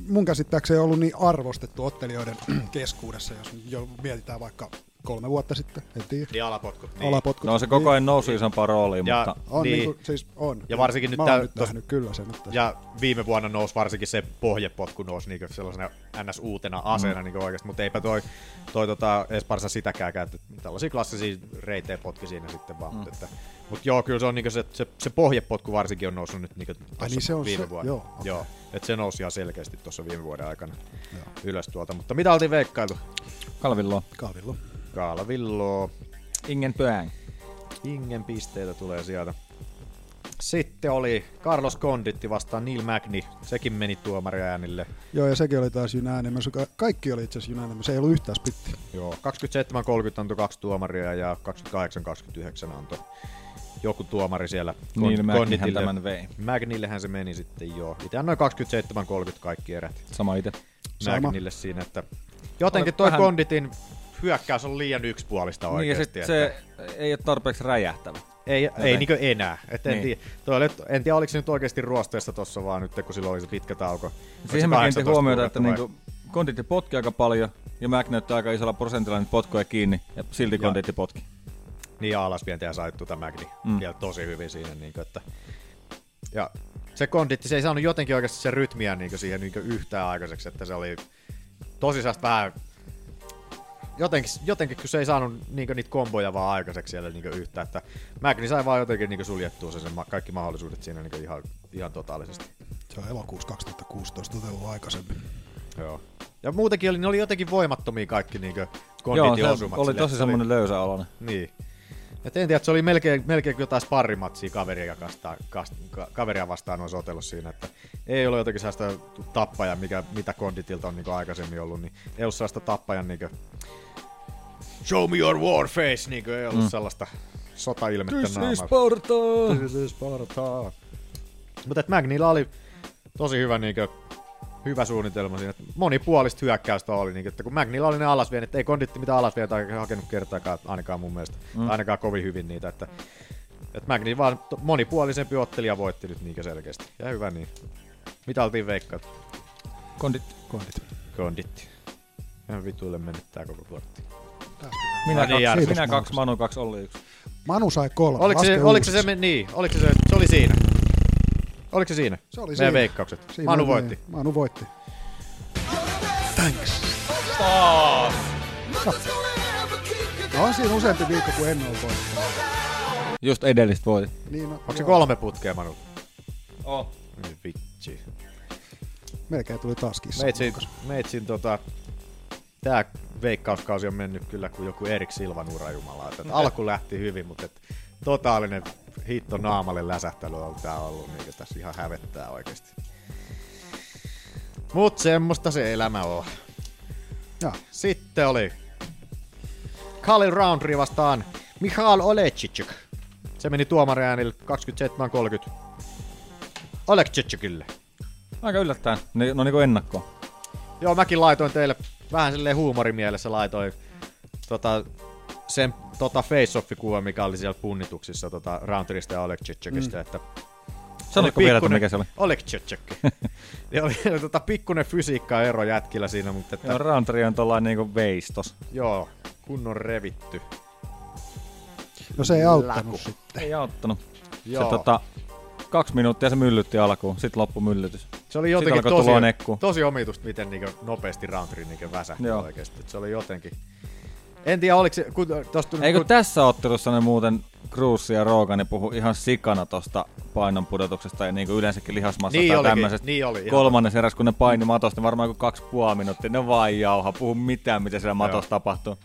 mun käsittääkseni ollut niin arvostettu ottelijoiden [CLEARS THROAT] keskuudessa, jos jo mietitään vaikka kolme vuotta sitten, en tiedä. Niin alapotkut. Niin. Alapotkut. No se koko ajan nousi isompaan rooliin, Ja- mutta... On, Niin. niin. Niin kuin, siis on. Ja varsinkin nyt Mä tää- oon nyt tos- nähnyt kyllä sen. Että Ja viime vuonna nousi varsinkin se pohjepotku nousi niin sellaisena ns. uutena aseena Mm. niin oikeasti, mutta eipä toi, toi tota Esparsa sitäkään käytetty. Tällaisia klassisia reiteen potki siinä sitten vaan. Mm. Mutta, että, mutta joo, kyllä se on niin se, se, se pohjepotku varsinkin on noussut nyt niin tuossa niin se on viime se- vuonna. joo, okei. joo. Et se nousi ihan selkeästi tuossa viime vuoden aikana joo. ylös tuolta. Mutta mitä oltiin veikkailtu? Kalvillo. Kalvillo. Kalvillo. Ingen Pöäng. Ingen pisteitä tulee sieltä. Sitten oli Carlos Conditti vastaan Neil Magny. Sekin meni tuomariäänille. Joo, ja sekin oli taas unanimous. Ka- Kaikki oli itse asiassa unanimous. Ei ollut yhtään splitti. Joo, 27-30 antoi kaksi tuomaria ja 28-29 antoi joku tuomari siellä. Niin, Magnyhän Conditille. tämän vei. Magnillehän se meni sitten joo. Itse annoin 27-30 kaikki erät. Sama itse. Magnille siinä, että jotenkin toi vähän- Conditin hyökkäys on liian yksipuolista Niin, ja oikeasti. sit se ei ole tarpeeksi räjähtävä. Ei, Joten- ei niinkö enää. Et en, Niin. tiedä, toi oli, en tiedä, oliko se nyt oikeasti ruosteessa tossa vaan nyt, kun sillä oli se pitkä tauko. Siihen mä kiinnitin 18 huomiota, että kuukautta vai? niinku Konditti potki aika paljon, ja Mac näyttää aika isolla prosentilla niitä potkoja kiinni, ja silti Konditti potki. Niin ja alasvientiä sai tuota Magni Mm. mm. vielä tosi hyvin siinä. Niin kuin, että, ja se konditti, se ei saanut jotenkin oikeasti se rytmiä niin kuin siihen niin kuin yhtään aikaiseksi, että se oli tosi vähän jotenkin, jotenkin kun se ei saanut niin niitä komboja vaan aikaiseksi siellä niin yhtään, että Magni sai vaan jotenkin niin suljettua se, sen ma- kaikki mahdollisuudet siinä niin ihan, ihan totaalisesti. Se on elokuussa 2016 totellut aikaisemmin. Joo. Ja muutenkin oli, ne oli jotenkin voimattomia kaikki niin Joo, se oli tosi että se oli- semmonen löysä oloinen. Niin. Et en tiedä, että se oli melkein, melkein kuin jotain sparrimatsia kaveria, vastaan, kast, ka, kaveria vastaan noissa otelussa siinä, että ei ole jotenkin sellaista tappaja, mikä, mitä Konditilta on niin aikaisemmin ollut, niin ei ollut sellaista tappajan niin kuin, show me your war face, niin kuin, ei ollut Mm. sellaista sotailmettä This is naamalla. Sparta! This is Sparta! Mutta Magnilla oli tosi hyvä, niin kuin, hyvä suunnitelma siinä. että Monipuolista hyökkäystä oli, niin, että kun Magnilla oli ne alasviennit, ei konditti mitään alasvientä hakenut kertaakaan, ainakaan mun mielestä. Mm. Ainakaan kovin hyvin niitä, että, että Magni vaan monipuolisempi ottelija voitti nyt niinkö selkeästi. Ja hyvä niin. Mitä oltiin veikkaat? Kondit. Kondit. Konditti. Ihan vituille mennyt tää koko kortti. Minä, No niin, kaksi, Jarkko. minä kaksi, Manu kaksi, Olli yksi. Manu sai kolme. Oliko se, oliko se, se, niin, oliko se, se oli siinä? Oliko se siinä? Se oli Meidän siinä. veikkaukset. Siinä Manu oli voitti. niin. Manu voitti. Thanks. No on siinä useampi viikko kuin ennen on voittanut. Just edellistä voitit. Niin, no, Onko se kolme putkea, Manu? Oh. Niin vitsi. Melkein tuli taas kissa. Meitsin, meitsin tota, tää veikkauskausi on mennyt kyllä kuin joku Erik Silvan urajumala. Et alku lähti hyvin, mutta et totaalinen hitto naamalle läsähtely on tää ollut, niin tässä ihan hävettää oikeesti. Mut semmoista se elämä on. Ja. Sitten oli Khalil Roundtree vastaan Michal Olecic. Se meni tuomariäänillä 27-30. Olecic Aika yllättäen. Ne- No niinku ennakkoon. Joo, mäkin laitoin teille vähän silleen huumorimielessä laitoin tota, sen tota face-off-kuva, mikä oli siellä punnituksissa tota Roundtreesta ja Oleg Chichekistä, Mm. että Sanotko vielä, että mikä se oli? Oleg Chichek. [LAUGHS] ja oli tota, pikkunen fysiikka-ero jätkillä siinä, mutta että, Joo, Roundtree on tollain niinku veistos. joo, kunnon revitty. No se ei auttanut Läku. sitten. Ei auttanut. Joo. Se tota, kaksi minuuttia se myllytti alkuun, sit loppu myllytys. Se oli jotenkin tosi, tosi omitusta, miten niinku nopeasti Roundtree niinku väsähti Joo. oikeesti. Et Se oli jotenkin, En tiedä, oliko se... Kun, tosta, Eikö kun, tässä ottelussa ne muuten Cruz ja Rogani puhu ihan sikana tosta painon pudotuksesta ja niinku yleensäkin lihasmassasta Niin ja olikin, tämmöisestä. niin oli, ihan Kolmannen eräs, kun ne paini matosta, varmaan kuin kaksi puoli minuuttia, ne vaan jauha, puhu mitään, mitä siellä matossa tapahtuu.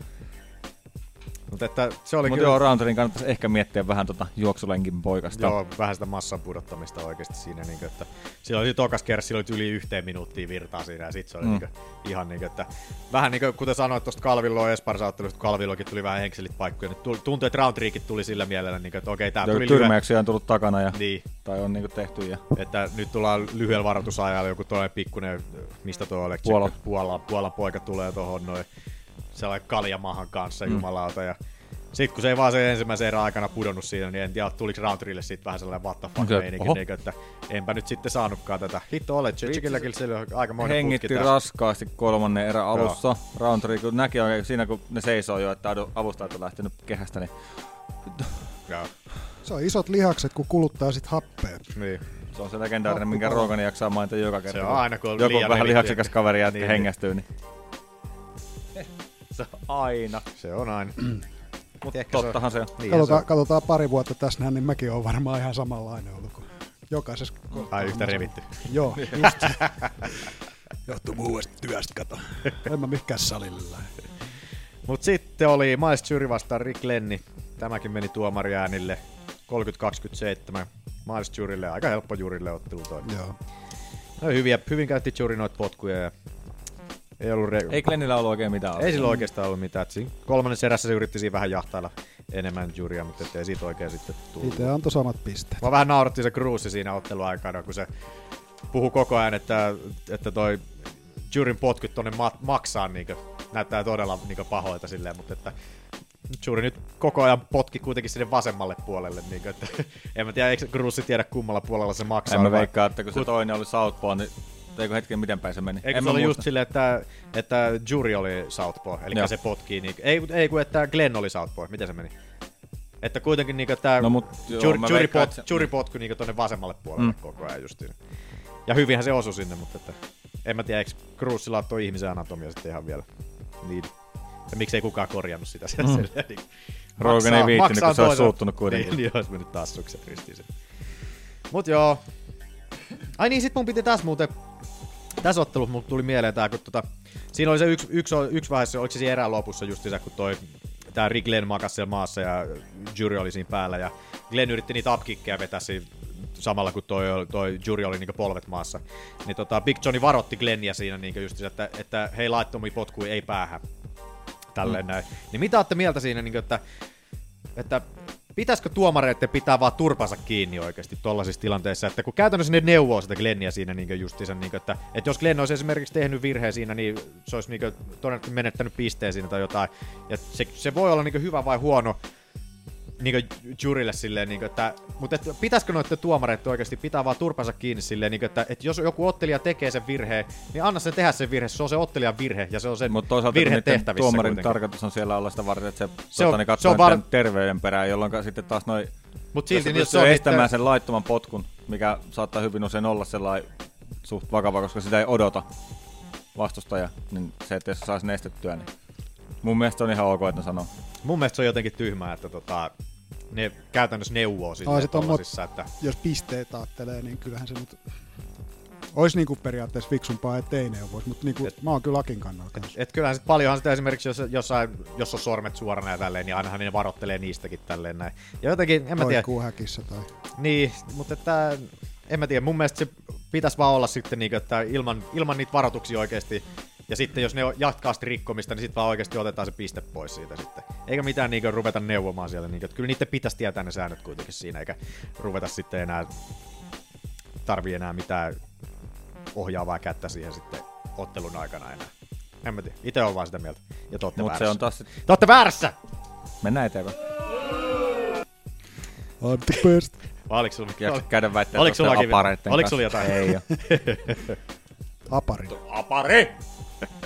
Mutta että se oli Mutta kyllä... joo, Roundtrin kannattaisi ehkä miettiä vähän tota juoksulenkin poikasta. Joo, vähän sitä massan pudottamista oikeasti siinä, niin kuin, että silloin oli tokas kerran, silloin oli yli yhteen minuuttia virtaa siinä, ja sit se oli Mm. niin kuin, ihan niin kuin, että vähän niin kuin, kuten sanoit tuosta Kalvilloa Esparsa-ottelusta, kun Kalvillokin tuli vähän henkselit paikkoja, niin tuli- tuntui, että Roundtrickit tuli sillä mielellä, niin kuin, että okei, tää Joku tuli lyhyen, tyrmäyksiä on tullut takana ja, Niin. tai on niinku tehty. Ja... että nyt tullaan lyhyellä varoitusajalla, joku toinen pikkunen, mistä tuo oli, Puola. Puola, Puolan poika tulee tuohon noin sellainen kaljamahan kanssa, Mm. jumalauta, ja sitten kun se ei vaan sen ensimmäisen erän aikana pudonnut siinä, niin en tiedä, tuliko Roundtrille siitä vähän sellainen what the fuck Okei, meininki, niin, että enpä nyt sitten saanutkaan tätä. Hitto ole, Chikilläkin sillä on aika monen Hengitti putki raskaasti kolmannen erän alussa. Roundtree, kun näki oikein siinä, kun ne seisoo jo, että avustajat on lähtenyt kehästä, niin Joo. Se on isot lihakset, kun kuluttaa sit happea. Niin. se on se legendaarinen, minkä. Rogan jaksaa mainita joka kerta. on kun aina, kun on joku liian vähän lihaksikas kaveri jätkä Niin, hengästyy, niin Se on aina. Se on aina. Mutta Ehkä se on- tottahan se on. Niin, Katsotaan, se katsotaan pari vuotta tässä näin, niin mäkin on varmaan ihan samanlainen ollut kuin jokaisessa. Ai yhtä revitty. Joo, [LAUGHS] just. [LAUGHS] Johtuu muusta työstä, kato. En mä mikään salille lähde. Mut sitten oli Miles Jury vastaan Rick Lenni. Tämäkin meni tuomariäänille 30-27. Miles Jurylle aika helppo Jurylle ottelu toi. Joo. No, hyviä, hyvin käytti Jury noita potkuja ja ei ollut re- Ei Glennillä ollut oikein mitään. Ei sillä oikeastaan ollut mitään. Siinä kolmannessa erässä se yritti siinä vähän jahtailla enemmän Jurya, mutta ei siitä oikein sitten tullut. Itse antoi samat pisteet. Mä vähän nauratti se Cruise siinä otteluaikana, kun se puhuu koko ajan, että, että toi Jurin potkut tonne ma- maksaa niin näyttää todella niin pahoilta silleen, mutta että Juri nyt koko ajan potki kuitenkin sinne vasemmalle puolelle, niin kuin, että [LAUGHS] en mä tiedä, eikö Cruise tiedä kummalla puolella se maksaa. En mä veikkaa, että kun se Kut- toinen oli Southpaw, niin eikö hetken miten päin se meni? Eikö en se oli just silleen, että, että Jury oli Southpaw, eli Joo. se potkii, niin, ei, ei kun että Glenn oli Southpaw, miten se meni? Että kuitenkin niin, että No mut joo, Jury, Jury, veikkaan, pot, että se- Jury potkui niin tonne vasemmalle puolelle Mm. mm. koko ajan justiin. Ja hyvinhän se osui sinne, mutta että, en mä tiedä, eikö Cruisilla ole toi ihmisen anatomia sitten ihan vielä niin. Ja miksei kukaan korjannut sitä Mm. mm. silleen, niin, Rogan ei viittinyt, kun se olisi suuttunut kuitenkin. Niin, [LAUGHS] niin olisi mennyt taas sukset ristiin se. Mut joo. Ai niin, sit mun piti tässä muuten tässä ottelussa mulle tuli mieleen tää, kun tota, siinä oli se yksi, yksi, yksi vaihe, oliko se siinä erään lopussa justiinsa, kun toi tää Rick Glenn makas siellä maassa ja Jury oli siinä päällä ja Glenn yritti niitä upkickkejä vetää siinä samalla kun toi, toi Jury oli niinku polvet maassa. Niin tota, Big Johnny varotti Glennia siinä niinku justiinsa, että, että hei laittomia potkuja ei päähän. Tälleen mm. näin. Niin mitä olette mieltä siinä, niinku, että, että pitäisikö tuomareiden pitää vaan turpansa kiinni oikeasti tollaisissa tilanteissa, että kun käytännössä ne neuvoo sitä Glennia siinä niin justiinsa, niin että, että jos Glenn olisi esimerkiksi tehnyt virheen siinä, niin se olisi niin todennäköisesti menettänyt pisteen siinä tai jotain, ja se, se voi olla niin hyvä vai huono niin jurille silleen, niin kuin, että, mutta että pitäisikö noiden tuomareiden oikeasti pitää vaan turpansa kiinni silleen, niin kuin, että, että jos joku ottelija tekee sen virheen, niin anna sen tehdä sen virhe, se on se ottelijan virhe ja se on toisaalta virhe niiden tehtävissä tuomarin kuitenkin. tarkoitus on siellä olla sitä varten, että se, Se se, on- niin se on var... terveyden perään, jolloin sitten taas noin Mut silti jos, niin se on estämään niitten- sen laittoman potkun, mikä saattaa hyvin usein olla sellainen suht vakava, koska sitä ei odota vastustaja, niin se, että jos se saisi nestettyä, niin mun mielestä se on ihan ok, että ne sanoo. Mun mielestä se on jotenkin tyhmää, että tota, ne käytännössä neuvoo Ai, silleen sit on mot- tollasissa, että Jos pisteet ajattelee, niin kyllähän se nyt olisi niinku periaatteessa fiksumpaa, ettei neuvoisi, mutta niinku, mä oon kyllä Akin kannalla kanssa. et kyllähän sit paljonhan sitä esimerkiksi, jos, jossain, jos on sormet suorana ja tälleen, niin ainahan ne varottelee niistäkin tälleen näin. Ja jotenkin, en mä tiedä. Häkissä tai... Niin, mutta että, en mä tiedä, mun mielestä se pitäisi vaan olla sitten niin, että ilman, ilman niitä varoituksia oikeasti, ja sitten jos ne jatkaa sitä rikkomista, niin sitten vaan oikeasti otetaan se piste pois siitä sitten. Eikä mitään niin ruveta neuvomaan siellä, niin, että kyllä niiden pitäisi tietää ne säännöt kuitenkin siinä, eikä ruveta sitten enää, tarvii enää mitään ohjaavaa kättä siihen sitten ottelun aikana enää. En mä tiedä, itse on vaan sitä mieltä, ja te Mut se väärässä. on taas Te ootte väärässä! Mennään eteenpäin. I'm the best. Vai oliko sulla, Jaksa käydä väittää oliko apareitten oliko sulla jotain? Ei oo. [LAUGHS] [LAUGHS] Apari. Apari! [LAUGHS]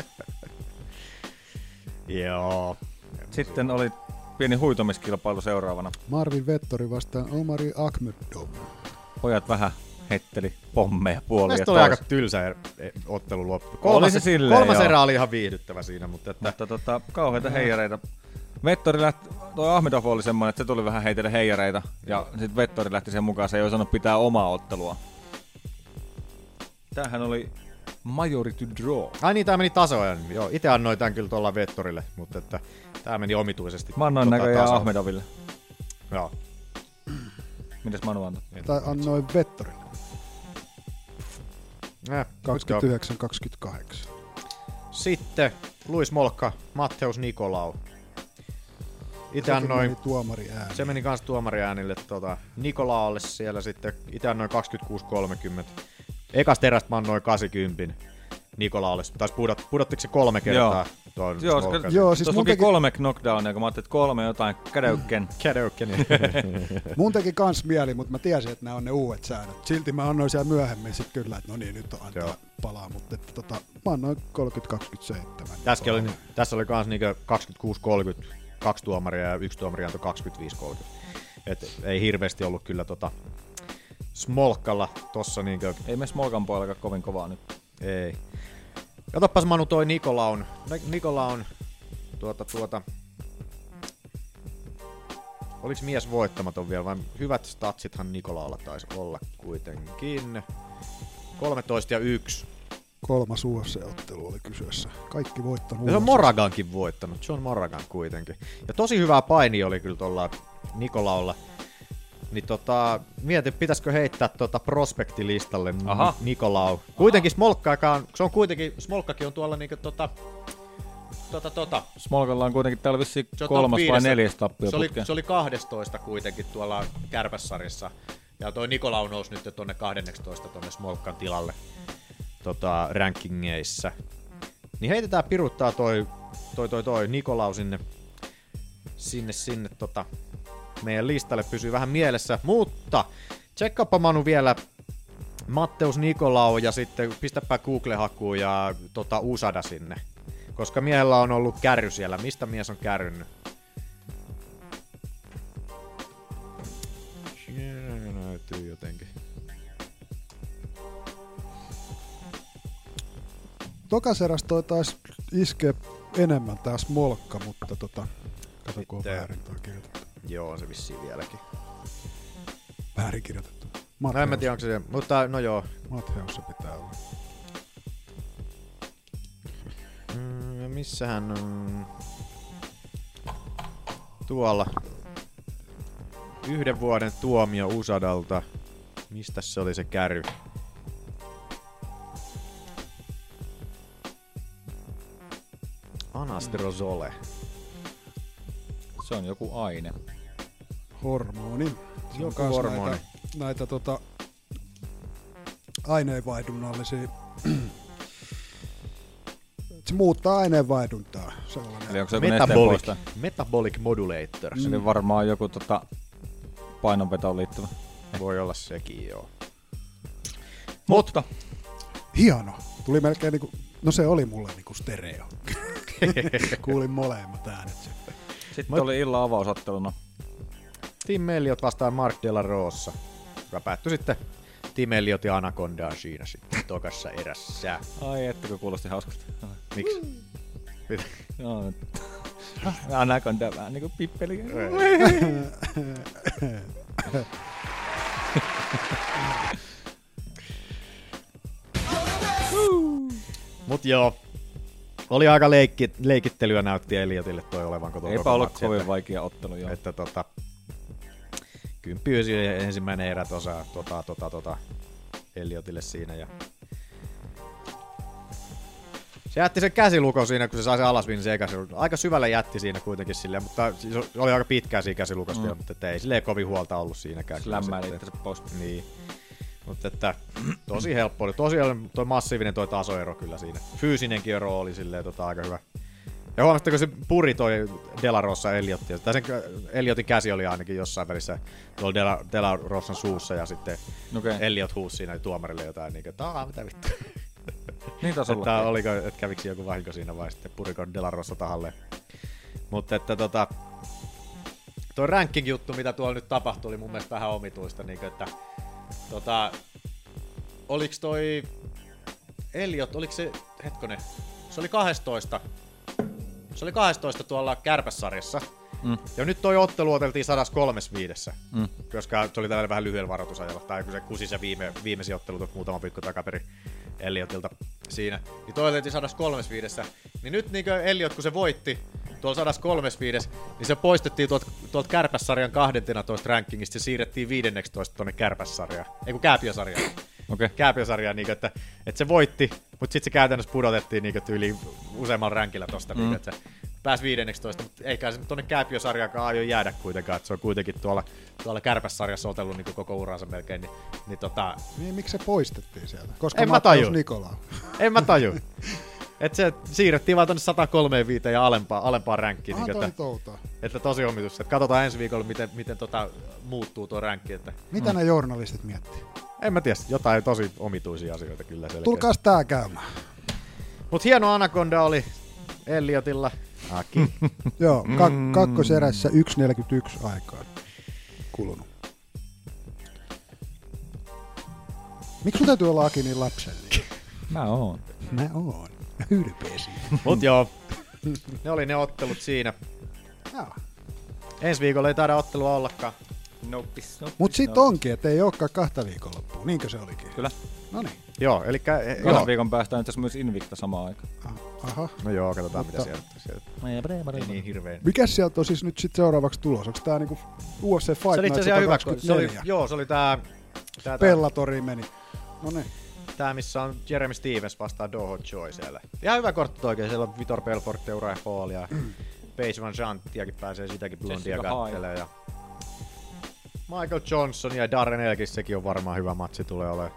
Joo. Sitten oli pieni huitomiskilpailu seuraavana. Marvin Vettori vastaan Omari Ahmedov. Pojat vähän hetteli pommeja puolia Mielestäni oli aika tylsä er- e- ottelu loppu. Oli se silleen, kolmas joo. erä oli ihan viihdyttävä siinä, mutta että... Mutta tota, kauheita heijareita. Vettori lähti, toi Ahmedov oli semmoinen, että se tuli vähän heitelle heijareita. Ja sitten Vettori lähti sen mukaan, se ei osannut pitää omaa ottelua. Tämähän oli majority draw. Ai niin, tää meni tasoajan. Joo, itse annoin tän kyllä tuolla Vettorille, mutta että tää meni omituisesti. Mä annoin tota näköjään. Ahmedoville. Joo. Mitäs Manu antoi? Tai annoin Vettorille. Eh, 29-28. Sitten Luis Molkka, Matteus Nikolau. Itse annoin... meni tuomari ääni. Se meni kans tuomariäänille tota, Nikolaalle siellä sitten. Itse annoin 26-30. Ekasta erästä mä annoin 80 Nikolaalle. Taisi pudot, pudottiko se kolme kertaa? Tuon Joo, Smolkan? koska Joo, siis tuossa luki kolme knockdownia, kun mä ajattelin, että kolme jotain kädeykken. [LAUGHS] Kädeykken. [LAUGHS] Mun teki kans mieli, mutta mä tiesin, että nämä on ne uudet säännöt. Silti mä annoin siellä myöhemmin sit kyllä, että no niin, nyt on antaa Joo. palaa, mutta että tota, mä annoin 30-27. Tässäkin oli, tässä oli kans niinku 26-30, kaksi tuomaria ja yksi tuomari antoi 25-30. Et ei hirveästi ollut kyllä tota Smolkalla tossa niinku... Ei me Smolkan puolella kovin kovaa nyt. Ei. Katoppas Manu toi Nikolaun. Nikolaun tuota tuota... Oliks mies voittamaton vielä, vai hyvät statsithan Nikolaalla taisi olla kuitenkin. 13 ja 1. Kolmas UFC-ottelu oli kyseessä. Kaikki voittanut. Ja se on. Moragankin voittanut, John Moragan kuitenkin. Ja tosi hyvää paini oli kyllä tuolla Nikolaulla. Niin tota, mietin, pitäisikö heittää tota prospektilistalle Aha. Nikolau. Kuitenkin Smolkkaakaan, se on kuitenkin, Smolkkakin on tuolla niinku tota, tota, tota. Smolkalla on kuitenkin täällä vissiin kolmas vai neljäs tappio se oli, se oli 12 kuitenkin tuolla kärpässarjassa. Ja toi Nikolau nousi nyt tonne 12 tonne Smolkan tilalle tota, rankingeissa. Niin heitetään piruttaa toi, toi, toi, toi Nikolau sinne, sinne, sinne tota, meidän listalle pysyy vähän mielessä. Mutta tsekkaappa Manu vielä Matteus Nikolau ja sitten pistäpä Google-hakuun ja tota, Usada sinne. Koska miehellä on ollut kärry siellä. Mistä mies on kärrynyt? Siellä näytyy jotenkin. Tokaseras toi taisi iskeä enemmän tää Smolkka, mutta tota, kato kun on väärin toi kirjoitettu. Joo, on se vissiin vieläkin. Väärin kirjoitettu. No en mä tiedä, onko se... Mutta no joo. Matteus se pitää olla. Mm, missähän on... Tuolla. Yhden vuoden tuomio Usadalta. Mistä se oli se kärry? Anastrozole. Se on joku aine. Hormoni. Se on Joku hormoni. Näitä, näitä tota, aineenvaihdunnallisia. [CLEARS THROAT] se muuttaa aineenvaihduntaa. Sellainen. Eli onko se Metabolic, metabolic modulator. Se oli varmaan joku tota, painonvetoon liittyvä. Voi olla sekin, joo. Mutta Hieno. Tuli melkein niinku, no se oli mulle niinku stereo. [LAUGHS] Kuulin molemmat äänet. sitten. sitten Mut- oli illan avausotteluna. Tim Elliot vastaan Mark De La Rosa, joka päättyi sitten Tim Elliot ja Anacondaa siinä sitten tokassa erässä. Ai että kun kuulosti hauskalta. Miksi? Mitä? Joo. [LAUGHS] Anaconda vähän niinku pippeli. Mut joo, oli aika leikki, leikittelyä näytti Eliotille toi olevan koko Eipä ollut kovin vaikea ottelu, joo. Että tota, kymppi ysi ensimmäinen erä tosa, tota, tota, tota, Eliotille siinä ja se jätti sen käsilukon siinä, kun se sai sen alasvin se käsilukon. Aika syvälle jätti siinä kuitenkin silleen, mutta siis oli aika pitkään siinä käsilukossa Mm. vielä, mutta ei silleen kovin huolta ollut siinäkään. Se lämmäili itsensä pois. Niin. Mutta että [CLEARS THROAT] tosi helppo oli. Tosiaan toi massiivinen toi tasoero kyllä siinä. Fyysinenkin ero oli silleen tota aika hyvä. Ja huomasitteko se puri toi Delarossa Eliottia? Tai sen Eliotin käsi oli ainakin jossain välissä tuolla Dela, Delarossan suussa ja sitten Okei. Eliot huusi siinä tuomarille jotain niin kuin, että "Aa, mitä vittu. [LAUGHS] Niin taisi että ollakin. oliko, että kävikö joku vahinko siinä vai sitten puriko Delarossa tahalle. Mutta että tota, tuo ranking-juttu, mitä tuolla nyt tapahtui, oli mun mielestä vähän omituista, niin kuin, että tota, oliks toi Elliot, oliko se, hetkonen, se oli 12. Se oli 12 tuolla kärpässarjassa. Mm. Ja nyt toi ottelu oteltiin 135, Mm. koska se oli tällainen vähän lyhyellä varoitusajalla, tai kun se kusi se viime, viimeisin ottelu tuossa muutama viikko takaperin Elliotilta siinä. Niin toi oteltiin 135. Niin nyt niin Elliot, kun se voitti tuolla 135, niin se poistettiin tuolta, tuolta kärpässarjan 12 rankingista, se siirrettiin 15 tuonne kärpässarjaan, ei kun kääpiösarjaan. Okei. Kääpiösarjaan, niin että, että se voitti, mutta sitten se käytännössä pudotettiin niin yli useammalla rankilla tosta, Mm. niin että se pääsi 15, mutta eikä se nyt tuonne kääpiösarjaakaan aio jäädä kuitenkaan, että se on kuitenkin tuolla, tuolla kärpässarjassa otellut niin koko uransa melkein, niin, niin tota, Niin miksi se poistettiin sieltä? Koska En mä taju. Nikola. en mä taju. [LAUGHS] Et se siirrettiin vaan tonne 135 ja alempaa, alempaa ränkkiin. Niin, että, toutaa. että tosi omitus. Et katsotaan ensi viikolla, miten, miten tota, muuttuu tuo ränkki. Että, Mitä ne journalistit miettii? En mä tiedä, jotain tosi omituisia asioita kyllä selkeästi. Tulkaas tää käymään. Mut hieno Anaconda oli Elliotilla. Aki. [LAUGHS] Joo, kak- kakkoserässä 1.41 aikaa kulunut. Miksi sun täytyy olla Aki niin lapsellinen? [LAUGHS] Mä oon. Mä oon. Ylpeä siitä. Mut joo, ne oli ne ottelut siinä. Joo. Ensi viikolla ei taida ottelua ollakaan. Noppis, noppis, Mut sit onkin, että ei olekaan kahta viikonloppua. Niinkö se olikin? Kyllä. No niin. Joo, eli Kahden viikon päästä on itse asiassa myös Invicta samaan aikaan. Aha. No joo, katsotaan Mutta- mitä sieltä. sieltä. Ei niin hirveän. Mikäs sieltä on siis nyt sit seuraavaksi tulos? Onko tää niinku UFC Fight Se oli itse Night asiassa ihan hyvä, kun se oli, 124? joo, se oli tää, tää, Bellatoriin meni. No niin. tää, missä on Jeremy Stevens vastaan Doho Joy siellä. Ihan hyvä kortti oikein, siellä on Vitor Belfort ja Uriah Hall ja Paige Van Zanttiakin pääsee sitäkin blondia. Ja Michael Johnson ja Darren Elkis, sekin on varmaan hyvä matsi tulee olemaan.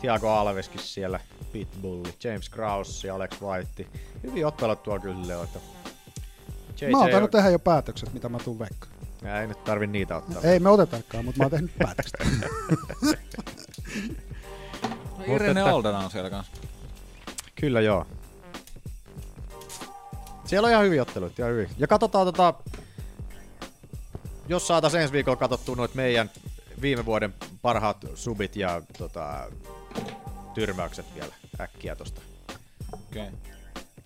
Thiago Alveskin siellä, Pitbull, James Krause ja Alex White. Hyvin ottelut tuolla kyllä on. Että JJ Mä oon tainnut tehdä jo päätökset, mitä mä tuun veikkaan. Ei nyt tarvi niitä ottaa. Ei me otetaankaan, mutta mä oon tehnyt päätökset. [LAUGHS] No, Irene Aldana on siellä kanssa. Kyllä joo. Siellä on ihan hyviä otteluita, ihan hyvin. Ja katsotaan tota, jos saataisiin ensi viikolla katsottua noit meidän viime vuoden parhaat subit ja tota, tyrmäykset vielä äkkiä tosta. Okei. Okay.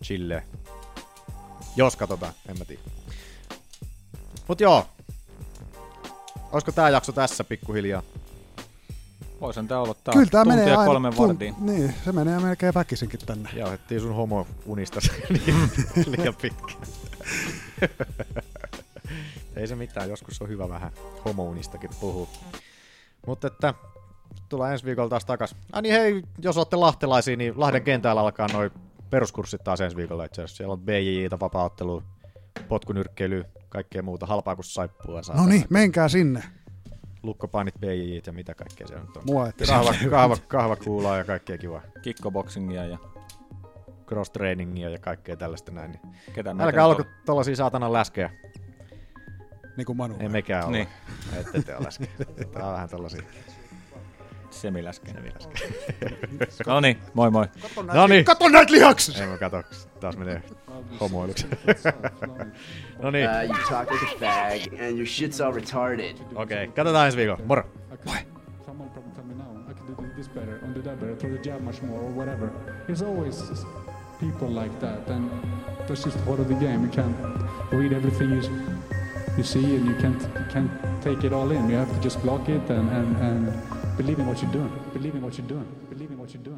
Chille. Jos katsotaan, en mä tiedä. Mut joo. Olisiko tää jakso tässä pikkuhiljaa? Voisin tää olla taas Kyllä tää tuntia menee aina, kolmen tun- vartiin. Niin, se menee melkein väkisinkin tänne. Jauhettiin sun homo unista [LAUGHS] liian, liian pitkä. [LAUGHS] Ei se mitään, joskus on hyvä vähän homounistakin puhua. Mutta että tullaan ensi viikolla taas takas. Ah niin hei, jos olette lahtelaisia, niin Lahden kentällä alkaa noin peruskurssit taas ensi viikolla itse asiassa. Siellä on BJJtä, vapaaottelu, potkunyrkkeily, kaikkea muuta, halpaa kuin saippua. No niin, menkää sinne. Lukkopainit, BJJt ja mitä kaikkea siellä nyt on. Mua ette kahva, sinne kahva, kahvakuulaa ja kaikkea kivaa. Kickboxingia ja cross-trainingia ja kaikkea tällaista näin. Niin Ketä Älkää nyt olko tollasia saatanan läskejä. Niin kuin Manu. Ei mekään ole. Niin. Ette te ole läskejä. Tää on vähän tollasia. Semiläskejä. Semiläskejä. no niin, moi moi. No niin. Kato näitä lihaksia! Ei mä kato, taas menee homoiluksi. [LAUGHS] no niin. Uh, you talk like a fag, and your shit's all retarded. Okei, okay, katsotaan ensi viikolla. Moro! Someone probably tell me now, I can do this better, undo that better, throw the jab much more, or whatever. There's always people like that, and that's just part of the game. You can't read everything you you see, and you can't can't take it all in. You have to just block it and and, and believe in what you're doing. Believe in what you're doing. Believe in what you're doing.